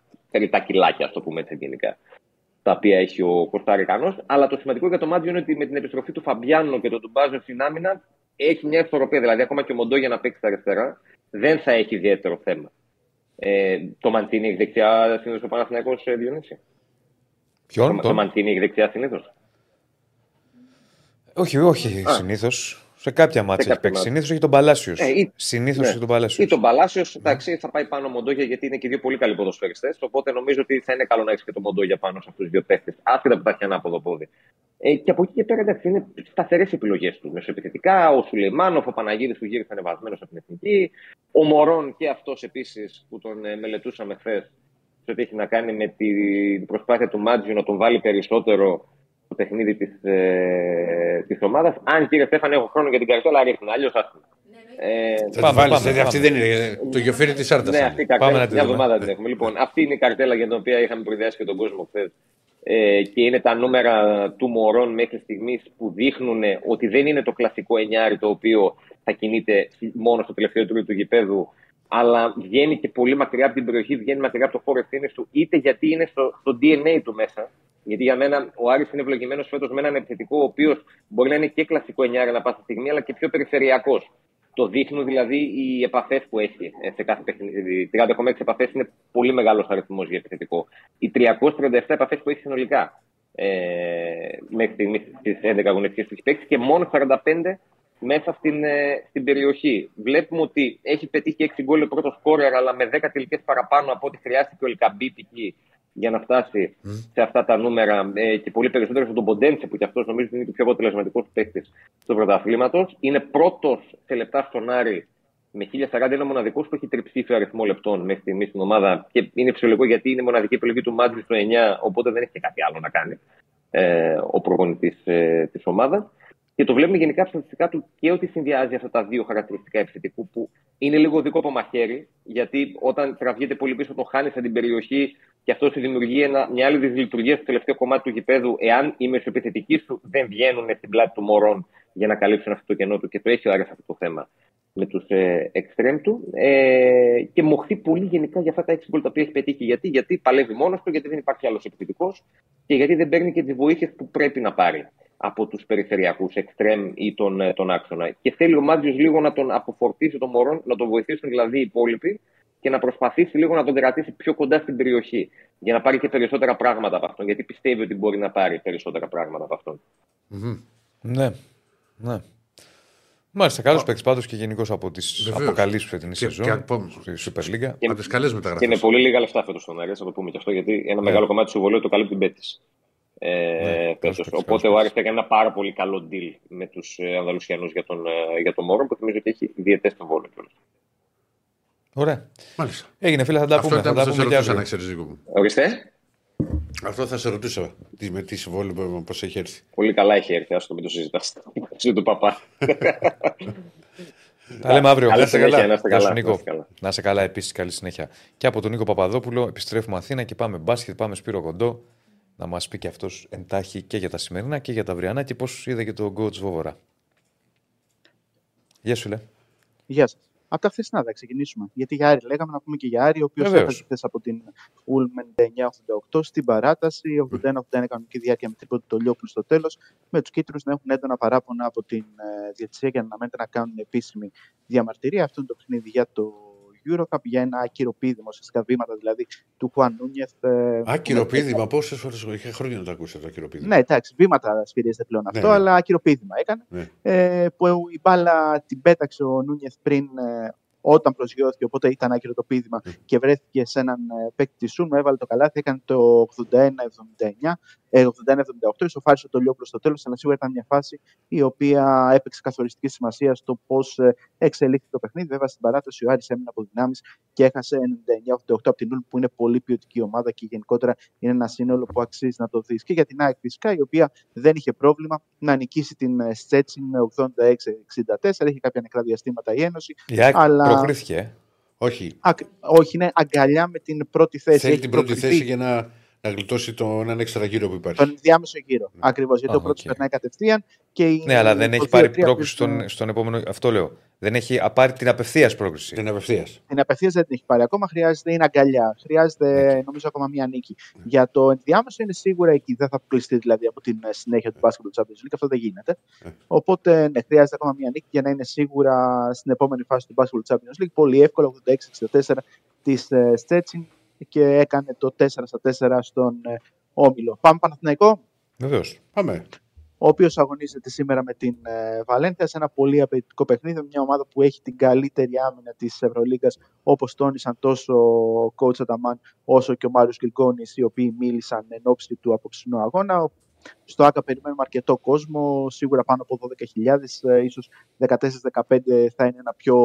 τα κιλάκια, ας το πούμε έτσι γενικά τα οποία έχει ο Κωνσταντινό. Αλλά το σημαντικό για το Μάτζιο είναι ότι με την επιστροφή του Φαμπιάνο και τον Τουμπάζο στην άμυνα έχει μια ισορροπία. Δηλαδή, ακόμα και ο Μοντό για να παίξει στα αριστερά δεν θα έχει ιδιαίτερο θέμα. Ε, το Μαντίνι έχει δεξιά συνήθως ο Παναθυνιακό Διονύση. Ποιον, Το, το τον. Μαντίνι έχει δεξιά συνήθως. Όχι, όχι Α. συνήθως. Σε κάποια μάτια έχει κάποια παίξει. μάτια. Συνήθως έχει τον Παλάσιος. Ε, ή- Συνήθως ναι. έχει τον Παλάσιος. Ή τον Παλάσιος, εντάξει, θα πάει πάνω ο Μοντόγια γιατί είναι και δύο πολύ καλοί ποδοσφαιριστές. Οπότε νομίζω ότι θα είναι καλό να έχεις και τον Μοντόγια πάνω σε αυτούς τους δύο παίχτε. Άσχετα που τα έχει ανάποδο πόδι. Ε, και από εκεί και πέρα εντάξει, είναι σταθερές επιλογές του. Μεσοεπιθετικά, ο Σουλεϊμάνοφ, ο Παναγίδης που γύρισε ανεβασμένο από την εθνική. Ο Μωρόν και αυτός επίσης που τον ε, μελετούσαμε χθες. Σε ό,τι έχει να κάνει με την προσπάθεια του Μάτζιου να τον βάλει περισσότερο στο παιχνίδι της ε, της ομάδας. Αν κύριε Στέφανε, έχω χρόνο για την καρτέλα, ρίχνω. Αλλιώς άστο. Ε, Θα Πάμε, τη βάλεις, πάμε, δηλαδή, αυτή πάμε. δεν είναι. Το γεφύρι της Άρτα. ναι, αυτή η Πάμε καρτέλα να τη μια δούμε. εβδομάδα την έχουμε. Λοιπόν, αυτή είναι η καρτέλα για την οποία είχαμε προειδεάσει και τον κόσμο χθες ε, και είναι τα νούμερα του Μωρών μέχρι στιγμής που δείχνουν ότι δεν είναι το κλασικό εννιάρι το οποίο θα κινείται μόνο στο τελευταίο τρίτο του γηπέδου, αλλά βγαίνει και πολύ μακριά από την περιοχή, βγαίνει μακριά από το χώρο ευθύνη του, είτε γιατί είναι στο, στο DNA του μέσα. Γιατί για μένα ο Άρης είναι ευλογημένος φέτος με έναν επιθετικό, ο οποίος μπορεί να είναι και κλασικό εννιάρι ανά πάσα στιγμή, αλλά και πιο περιφερειακός. Το δείχνουν δηλαδή οι επαφές που έχει ε, σε κάθε παιχνίδι. 30,6 επαφές είναι πολύ μεγάλος αριθμός για επιθετικό. Οι 337 επαφές που έχει συνολικά ε, μέχρι στιγμής στις 11 αγωνιστικές που έχει παίξει και μόνο 45 μέσα στην, ε, στην περιοχή. Βλέπουμε ότι έχει πετύχει 6 γκολ ο πρώτος σκόρερ, αλλά με 10 τελικές παραπάνω από ό,τι χρειάστηκε ο Ελκαμπίτη για να φτάσει σε αυτά τα νούμερα ε, και πολύ περισσότερο στον Ποντένσε, που και αυτός νομίζω είναι και πιο αποτελεσματικός παίκτης του πρωταθλήματος. Είναι πρώτος σε λεπτά στον Άρη με 1040, είναι ο μοναδικό που έχει τριψήφιο αριθμό λεπτών μέχρι στιγμή στην ομάδα. Και είναι φυσιολογικό γιατί είναι η μοναδική επιλογή του Μάτζη στο 9, οπότε δεν έχει και κάτι άλλο να κάνει ε, ο προπονητής ε, της ομάδας. Και το βλέπουμε γενικά στατιστικά του και ότι συνδυάζει αυτά τα δύο χαρακτηριστικά επιθετικού που είναι λίγο δικό από μαχαίρι, γιατί όταν τραβιέται πολύ πίσω, τον χάνει την περιοχή και αυτό σου δημιουργεί ένα, μια άλλη δυσλειτουργία στο τελευταίο κομμάτι του γηπέδου, εάν οι μεσοεπιθετικοί σου δεν βγαίνουν στην πλάτη του Μωρών για να καλύψουν αυτό το κενό του. Και το έχει ο Άρης αυτό το θέμα με τους ε, εξτρέμ του. Ε, και μοχθεί πολύ γενικά για αυτά τα έξι γκολ τα οποία έχει πετύχει. Γιατί, γιατί παλεύει μόνος του, γιατί δεν υπάρχει άλλος επιθετικός και γιατί δεν παίρνει και τις βοήθειες που πρέπει να πάρει από τους περιφερειακούς εξτρέμ ή τον, ε, τον άξονα. Και θέλει ο Μάτζιος λίγο να τον αποφορτήσει τον Μωρόν, να τον βοηθήσουν δηλαδή οι υπόλοιποι και να προσπαθήσει λίγο να τον κρατήσει πιο κοντά στην περιοχή. Για να πάρει και περισσότερα πράγματα από αυτόν. Γιατί πιστεύει ότι μπορεί να πάρει περισσότερα πράγματα από αυτον Ναι. ναι. Μάλιστα, καλός παίκτης πάντως και γενικώ από τις αποκαλύψεις φετινή σεζόν στη Super League. Από τις καλές μεταγραφές. Και είναι πολύ λίγα λεφτά φέτος στον Άρη, θα το πούμε και αυτό, γιατί ένα ναι. μεγάλο κομμάτι του συμβολέου το καλύπτει την Πέτη. Ε, ναι, Οπότε ο Άρης έκανε ένα πάρα πολύ καλό deal με τους ε, Ανδαλουσιανούς για τον, ε, για τον Μόρο που θυμίζω ότι έχει διαιτέ στον Βόλο. Ωραία. Μάλιστα. Έγινε φίλε, θα τα πούμε. Αυτό θα τα πούμε να ξέρεις δικό μου. Ορίστε. Αυτό θα σε ρωτήσω. Τι, με τι συμβόλαιο πώς έχει έρθει. Πολύ καλά έχει έρθει. Α το μην το συζητάς. του παπά. Τα λέμε αύριο. Να είστε καλά. Να είστε καλά. Νίκο. Να είστε καλά επίσης. Καλή συνέχεια. Και από τον Νίκο Παπαδόπουλο επιστρέφουμε Αθήνα και πάμε μπάσκετ. Πάμε Σπύρο Κοντό να μας πει και αυτός εντάχει και για τα σημερινά και για τα αυριανά και πώς είδε και το coach Βόβορα. Γεια σου, Λε. Γεια σας. Από τα χθεσινά θα ξεκινήσουμε. Γιατί για Άρη λέγαμε να πούμε και για Άρη, ο οποίος έφτασε χθες από την Ούλμεν 9-88 στην παράταση. 81-81 κανονική διάρκεια με τρίποντο το Λιόπουλο στο τέλος. Με τους κίτρου να έχουν έντονα παράπονα από την ε, διαιτησία και να αναμένεται να κάνουν επίσημη διαμαρτυρία. Αυτό είναι το παιχνίδι για το Eurocup για ένα άκυρο πείδημα, ουσιαστικά βήματα δηλαδή του Χουάν Νούνιεθ. Ε, άκυρο πείδημα, πόσες φορές είχε χρόνια να το ακούσετε το άκυρο πείδημα. Ναι, εντάξει, βήματα σφυρίζεται πλέον αυτό, ναι, ναι. αλλά άκυρο πείδημα έκανε. Ναι. Ε, που η μπάλα την πέταξε ο Νούνιεθ πριν ε, όταν προσγειώθηκε, οπότε ήταν άκυρο το πείδημα και βρέθηκε σε έναν ε, παίκτη τη Σούνου, έβαλε το καλάθι, έκανε το 81-79, 81-78, ισοφάρισε το λίγο προ το τέλος, αλλά σίγουρα ήταν μια φάση η οποία έπαιξε καθοριστική σημασία στο πώς ε, εξελίχθηκε το παιχνίδι. Βέβαια, στην παράταση ο Άρης έμεινε από δυνάμεις και έχασε 99-88 από την Ούλ, που είναι πολύ ποιοτική ομάδα και γενικότερα είναι ένα σύνολο που αξίζει να το δεις. Και για την ΑΕΚ φυσικά, η οποία δεν είχε πρόβλημα να νικήσει την Στέτσιν με 86-64. Έχει κάποια νεκρά διαστήματα η Ένωση. Η ΑΕΚ αλλά... προκρίθηκε. Όχι. Α, όχι, είναι αγκαλιά με την πρώτη θέση. Θέλει την πρώτη θέση για να να γλιτώσει τον έναν έξτρα γύρο που υπάρχει. Τον διάμεσο γύρο. Ναι. Ακριβώς. Γιατί oh, ο πρώτος okay. περνάει κατευθείαν. Και ναι, αλλά δεν έχει πάρει πρόκληση στον, στον επόμενο. Αυτό λέω. Δεν έχει πάρει την απευθείας πρόκληση. Την απευθείας. Την απευθείας δεν την έχει πάρει ακόμα. Χρειάζεται είναι αγκαλιά. Χρειάζεται okay. νομίζω ακόμα μία νίκη. Mm. Για το ενδιάμεσο είναι σίγουρα εκεί. Δεν θα αποκλειστεί δηλαδή από την συνέχεια του μπάσκετ του Champions League. Αυτό δεν γίνεται. Mm. Οπότε ναι, χρειάζεται ακόμα μία νίκη για να είναι σίγουρα στην επόμενη φάση του μπάσκετ του Champions League. Πολύ εύκολο 86-64 της Στέτσιν και έκανε το 4 στα 4 στον ε, Όμιλο. Πάμε Παναθηναϊκό. Βεβαίως. Πάμε. Ο οποίος αγωνίζεται σήμερα με την ε, Βαλένθια σε ένα πολύ απαιτητικό παιχνίδι. Μια ομάδα που έχει την καλύτερη άμυνα της Ευρωλίγκας, όπως τόνισαν τόσο ο coach Αταμάν όσο και ο Μάριος Γκριγκόνη, οι οποίοι μίλησαν εν ώψη του απόψινού αγώνα. Στο ΆΚΑ περιμένουμε αρκετό κόσμο, σίγουρα πάνω από 12.000, ε, ίσως 14-15 θα είναι ένα πιο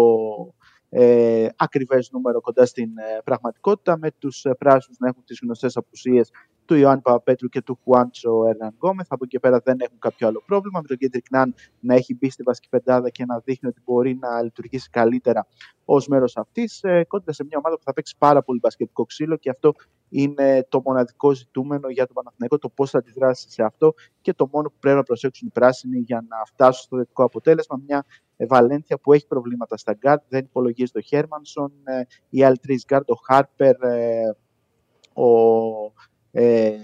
ε, ακριβές νούμερο κοντά στην ε, πραγματικότητα με τους ε, πράσινους να έχουν τις γνωστές απουσίες του Ιωάννη Παπαπέτρου και του Χουάντσο Ερναν Γκόμεθ. Από εκεί και πέρα δεν έχουν κάποιο άλλο πρόβλημα. Με τον Κέντρικ Νάν να έχει μπει στη βασική πεντάδα και να δείχνει ότι μπορεί να λειτουργήσει καλύτερα ως μέρος αυτής. Ε, κόντρα σε μια ομάδα που θα παίξει πάρα πολύ μπασκετικό ξύλο και αυτό είναι το μοναδικό ζητούμενο για τον Παναθηναϊκό, το πώς θα αντιδράσει σε αυτό και το μόνο που πρέπει να προσέξουν οι πράσινοι για να φτάσουν στο θετικό αποτέλεσμα. Μια Βαλένθια που έχει προβλήματα στα γκαρντ, δεν υπολογίζει το Χέρμανσον, ε, οι άλλοι τρεις γκαρντ, ο Χάρπερ, ε, ο, ε,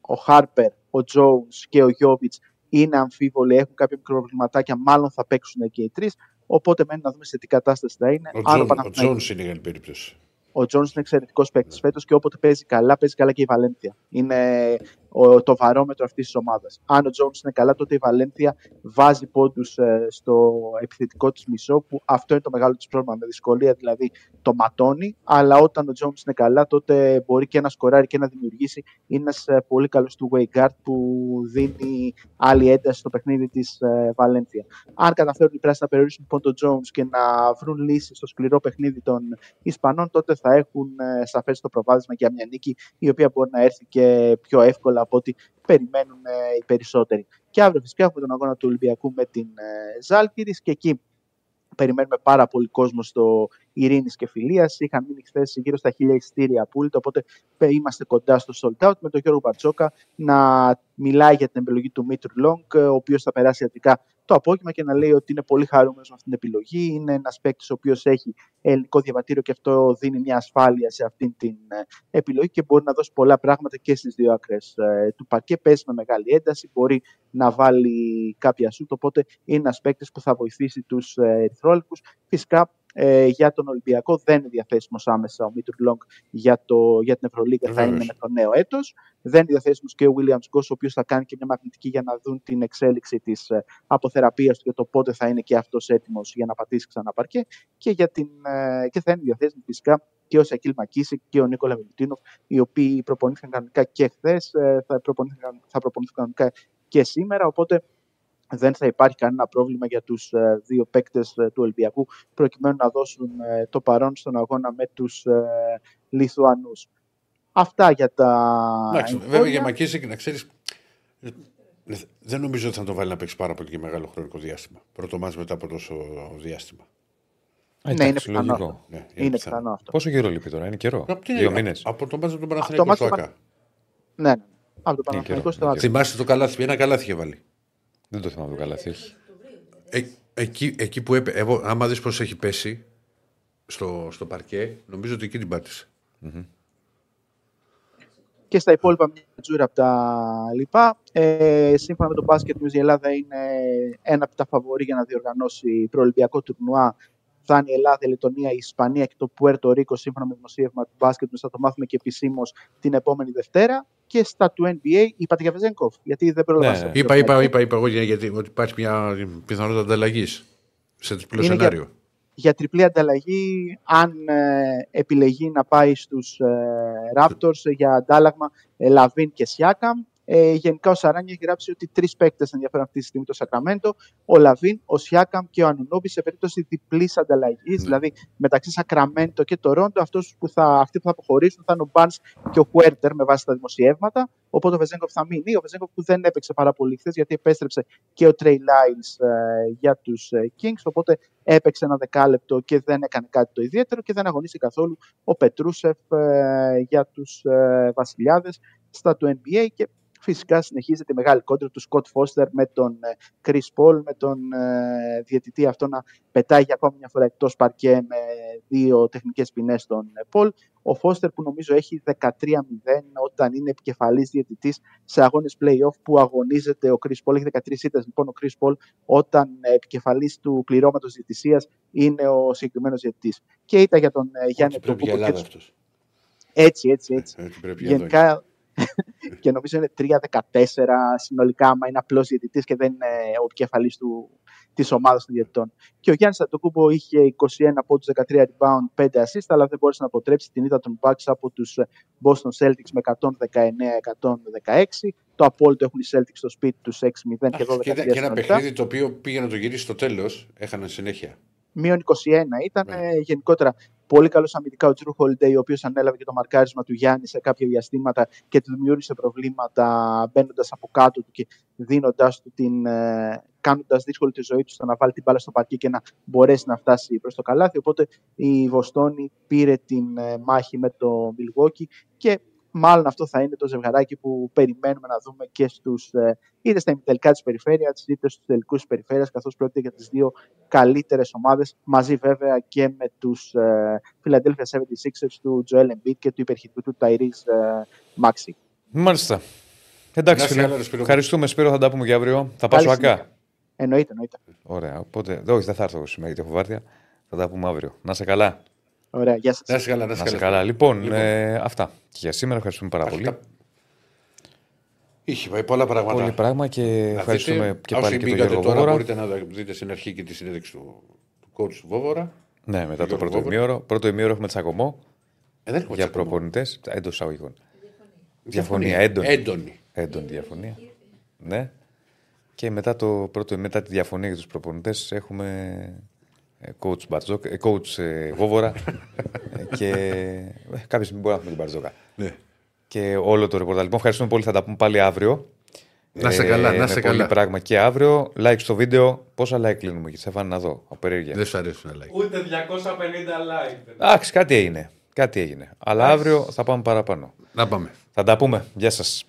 ο Χάρπερ, ο Jones και ο Γιόβιτς είναι αμφίβολοι, έχουν κάποια προβληματάκια, μάλλον θα παίξουν και οι τρεις. Οπότε μένει να δούμε σε τι κατάσταση θα είναι. Ο Τζόνς είναι για περίπτωση. Ο Τζόνς είναι εξαιρετικός παίκτης ναι. φέτος και όποτε παίζει καλά, παίζει καλά και η Βαλένθια. Είναι ο, το βαρόμετρο αυτής της ομάδας. Αν ο Τζόνς είναι καλά, τότε η Βαλένθια βάζει πόντους ε, στο επιθετικό της μισό, που αυτό είναι το μεγάλο της πρόβλημα. Με δυσκολία δηλαδή το ματώνει, αλλά όταν ο Τζόνς είναι καλά, τότε μπορεί και να σκοράρει και να δημιουργήσει. Είναι ένας ε, πολύ καλός του way guard που δίνει άλλη ένταση στο παιχνίδι της ε, Βαλένθια. Αν καταφέρουν οι πράσινοι να περιορίσουν λοιπόν τον Τζόνς και να βρουν λύσει στο σκληρό παιχνίδι των Ισπανών, τότε θα έχουν ε, σαφές το προβάδισμα για μια νίκη η οποία μπορεί να έρθει και πιο εύκολα από ό,τι περιμένουν ε, οι περισσότεροι. Και αύριο φυσικά έχουμε τον αγώνα του Ολυμπιακού με την ε, Ζάλκυρη και εκεί περιμένουμε πάρα πολύ κόσμο στο Ειρήνης και Φιλίας. Είχαν μείνει χθες γύρω στα χίλια εισιτήρια απόλυτα, οπότε είμαστε κοντά στο sold out με τον Γιώργο Μπατσόκα να μιλάει για την επιλογή του Μήτρου-Λονγκ, ο οποίος θα περάσει ιατρικά το απόγευμα και να λέει ότι είναι πολύ χαρούμενος με αυτή την επιλογή. Είναι ένας παίκτης ο οποίος έχει ελληνικό διαβατήριο και αυτό δίνει μια ασφάλεια σε αυτή την ε, επιλογή και μπορεί να δώσει πολλά πράγματα και στις δύο άκρες ε, του παρκέ. Παίζει με μεγάλη ένταση, μπορεί να βάλει κάποια σουτ. Οπότε είναι ένας παίκτης που θα βοηθήσει τους ε, Ερυθρόλευκους. Φυσικά ε, για τον Ολυμπιακό δεν είναι διαθέσιμος άμεσα ο Μήτρου-Λονγκ για, το, για την Ευρωλίγα, θα είναι με το νέο έτος. Δεν είναι διαθέσιμος και ο Williams Γκος, ο οποίος θα κάνει και μια μαγνητική για να δουν την εξέλιξη της ε, αποθεραπείας του και το πότε θα είναι και αυτός έτοιμος για να πατήσει ξανά παρκέ. Και, για την, ε, και θα είναι διαθέσιμο φυσικά και ο Σακίλ Μακίση και ο Νίκολα Μιλουτίνοφ, οι οποίοι προπονήθηκαν κανονικά και χθες, ε, θα προπονήθηκαν, θα προπονήθηκαν κανονικά και σήμερα. Οπότε δεν θα υπάρχει κανένα πρόβλημα για τους ε, δύο παίκτες ε, του Ολυμπιακού προκειμένου να δώσουν ε, το παρόν στον αγώνα με τους Λιθουανούς. Αυτά για τα. Εντάξει, βέβαια για Μακίση να ξέρεις. Δεν νομίζω ότι θα τον βάλει να παίξει πάρα πολύ και μεγάλο χρονικό διάστημα. Πρώτο μάτς μετά από τόσο διάστημα. ναι, είναι πιθανό. Ναι, είναι, πιθανό αυτό. Πόσο καιρό λείπει τώρα, είναι καιρό; Δύο μήνες. Από το μάτς του Παναθηναϊκού στο ΑΚΑ. Ναι, ναι. Από το Παναθηναϊκό στο ΑΚΑ. Θυμάστε το καλάθι, ένα καλάθι είχε βάλει. Δεν το θυμάμαι καλά, έχει. Ε, εκεί, εκεί που έπε, εγώ, άμα δεις πώς έχει πέσει στο, στο παρκέ, νομίζω ότι εκεί την πατησε mm-hmm. Και στα υπόλοιπα μια τζούρα από τα λοιπά. Ε, σύμφωνα με το Basket News, η Ελλάδα είναι ένα από τα φαβορή για να διοργανώσει προολυμπιακό τουρνουά θα είναι η Ελλάδα, η Λετωνία, η Ισπανία και το Πουέρτο Ρίκο, σύμφωνα με το δημοσίευμα του μπάσκετ, θα το μάθουμε και επισήμως την επόμενη Δευτέρα. Και στα του NBA, είπατε για Βεζέγκοφ, γιατί δεν πρέπει ναι. Είπα, είπα, είπα, είπα, εγώ γιατί, ότι υπάρχει μια πιθανότητα ανταλλαγής σε τριπλό σενάριο. Για, για τριπλή ανταλλαγή, αν ε, επιλεγεί να πάει στους ε, Raptors για αντάλλαγμα ε, Λαβίν και Σιάκαμ, ε, γενικά ο Σαράνια έχει γράψει ότι τρεις παίκτες ενδιαφέρουν αυτή τη στιγμή το Σακραμέντο. Ο Λαβίν, ο Σιάκαμ και ο Ανουνόμπι σε περίπτωση διπλής ανταλλαγής, ναι. δηλαδή μεταξύ Σακραμέντο και Τορόντο. που θα, αυτοί που θα αποχωρήσουν θα είναι ο Μπαρνς και ο Χουέρτερ με βάση τα δημοσιεύματα. Οπότε ο Βεζένκοφ θα μείνει. Ο Βεζένκοφ που δεν έπαιξε πάρα πολύ χθες γιατί επέστρεψε και ο Τρέι Λάινς ε, για τους ε, Kings. Οπότε έπαιξε ένα δεκάλεπτο και δεν έκανε κάτι το ιδιαίτερο και δεν αγωνίσει καθόλου ο Πετρούσεφ ε, για τους ε, Βασιλιάδες στα του NBA. Και Φυσικά συνεχίζεται η μεγάλη κόντρα του Σκοτ Φώστερ με τον Κρι ε, Πολ, με τον ε, διαιτητή αυτό να πετάει για ακόμη μια φορά εκτός παρκέ με δύο τεχνικές ποινές στον Πολ. Ο Φώστερ που νομίζω έχει 13-0 όταν είναι επικεφαλής διαιτητής σε αγώνες playoff που αγωνίζεται ο Κρι Πολ. Έχει 13 ήττες λοιπόν ο Κρι Πολ όταν επικεφαλής του πληρώματος διαιτησίας είναι ο συγκεκριμένος διαιτητής. Και ήταν για τον ε, Γιάννη Πρέπει Έτσι, έτσι, έτσι. Γενικά, και νομίζω είναι 3-14 συνολικά, άμα είναι απλός διαιτητής και δεν είναι ο επικεφαλής της ομάδας των διαιτητών. Και ο Γιάννης Αντοκούμπο είχε 21 από του 13 rebound, 5 assist, αλλά δεν μπόρεσε να αποτρέψει την ήττα των Bucks από τους Boston Celtics με 119-116. Το απόλυτο έχουν οι Celtics στο σπίτι τους 6-0 και 12 Και, και ένα παιχνίδι το οποίο πήγε να το γυρίσει στο τέλος, έχανε συνέχεια. Μείον 21 ήταν. Ναι. Γενικότερα Πολύ καλός αμυντικά ο Τζρου Χολντέι, ο οποίος ανέλαβε και το μαρκάρισμα του Γιάννη σε κάποια διαστήματα και του δημιούργησε προβλήματα μπαίνοντας από κάτω του και δίνοντα του την. Ε, κάνοντας δύσκολη τη ζωή του στο να βάλει την μπάλα στο παρκή και να μπορέσει να φτάσει προς το καλάθι. Οπότε η Βοστόνη πήρε την ε, μάχη με το Μιλγόκι και μάλλον αυτό θα είναι το ζευγαράκι που περιμένουμε να δούμε και στους, ε, είτε στα ημιτελικά της περιφέρειας, είτε στους τελικούς της περιφέρειας, καθώς πρόκειται για τις δύο καλύτερες ομάδες, μαζί βέβαια και με τους ε, Philadelphia 76ers του Joel Embiid και του υπερχητού του Tyrese ε, Maxey. Μάλιστα. Εντάξει, Να φίλε. είσαι καλά, ρε Σπύρο. Ευχαριστούμε, Σπύρο. Θα τα πούμε και αύριο. Θα πάω Καλή ΑΚΑ. συνέχεια. Εννοείται, εννοείται. Ωραία. Οπότε, όχι, δεν θα έρθω σήμερα γιατί έχω βάρδια. Θα τα πούμε αύριο. Να σε καλά. Ωραία, γεια σας. Να είσαι καλά, να είσαι Να σε καλά. καλά. Λοιπόν, ε, αυτά. Και για σήμερα ευχαριστούμε πάρα πολύ. Αυτά- Είχε πάει πολλά πράγματα. Πολύ πράγμα και Να ευχαριστούμε δείτε, και όσοι πάλι και τον μπήκατε Γιώργο τώρα Βόβορα. μπορείτε να δείτε στην αρχή και τη συνέντευξη του, του coach του Βόβορα. Ναι, μετά το Γιώργο πρώτο Βόβορα. ημίωρο. Πρώτο ημίωρο έχουμε τσακωμό Ε, δεν έχουμε για τσακωμό. προπονητές. Εντός εισαγωγικών. Διαφωνία, έντονη. Έντονη. Έντονη διαφωνία. Ναι. Και μετά, το πρώτο, μετά τη διαφωνία για τους προπονητές έχουμε ε, coach, Μπαρτζόκ, ε, coach ε, Βόβορα ε, και ε, κάποια στιγμή μπορεί να έχουμε την Μπαρτζόκα. Ναι. Και όλο το ρεπορτάζ. Λοιπόν, ευχαριστούμε πολύ. Θα τα πούμε πάλι αύριο. Να είστε καλά, να με είστε πολύ καλά. πράγμα και αύριο. Like στο βίντεο. Πόσα like κλείνουμε, και Στεφάνη, να δω. Από περιέργεια. Δεν σου αρέσουν να like. Ούτε 250 like. Εντάξει, κάτι έγινε. Κάτι έγινε. Αλλά αύριο θα πάμε παραπάνω. Να πάμε. Θα τα πούμε. Γεια σας.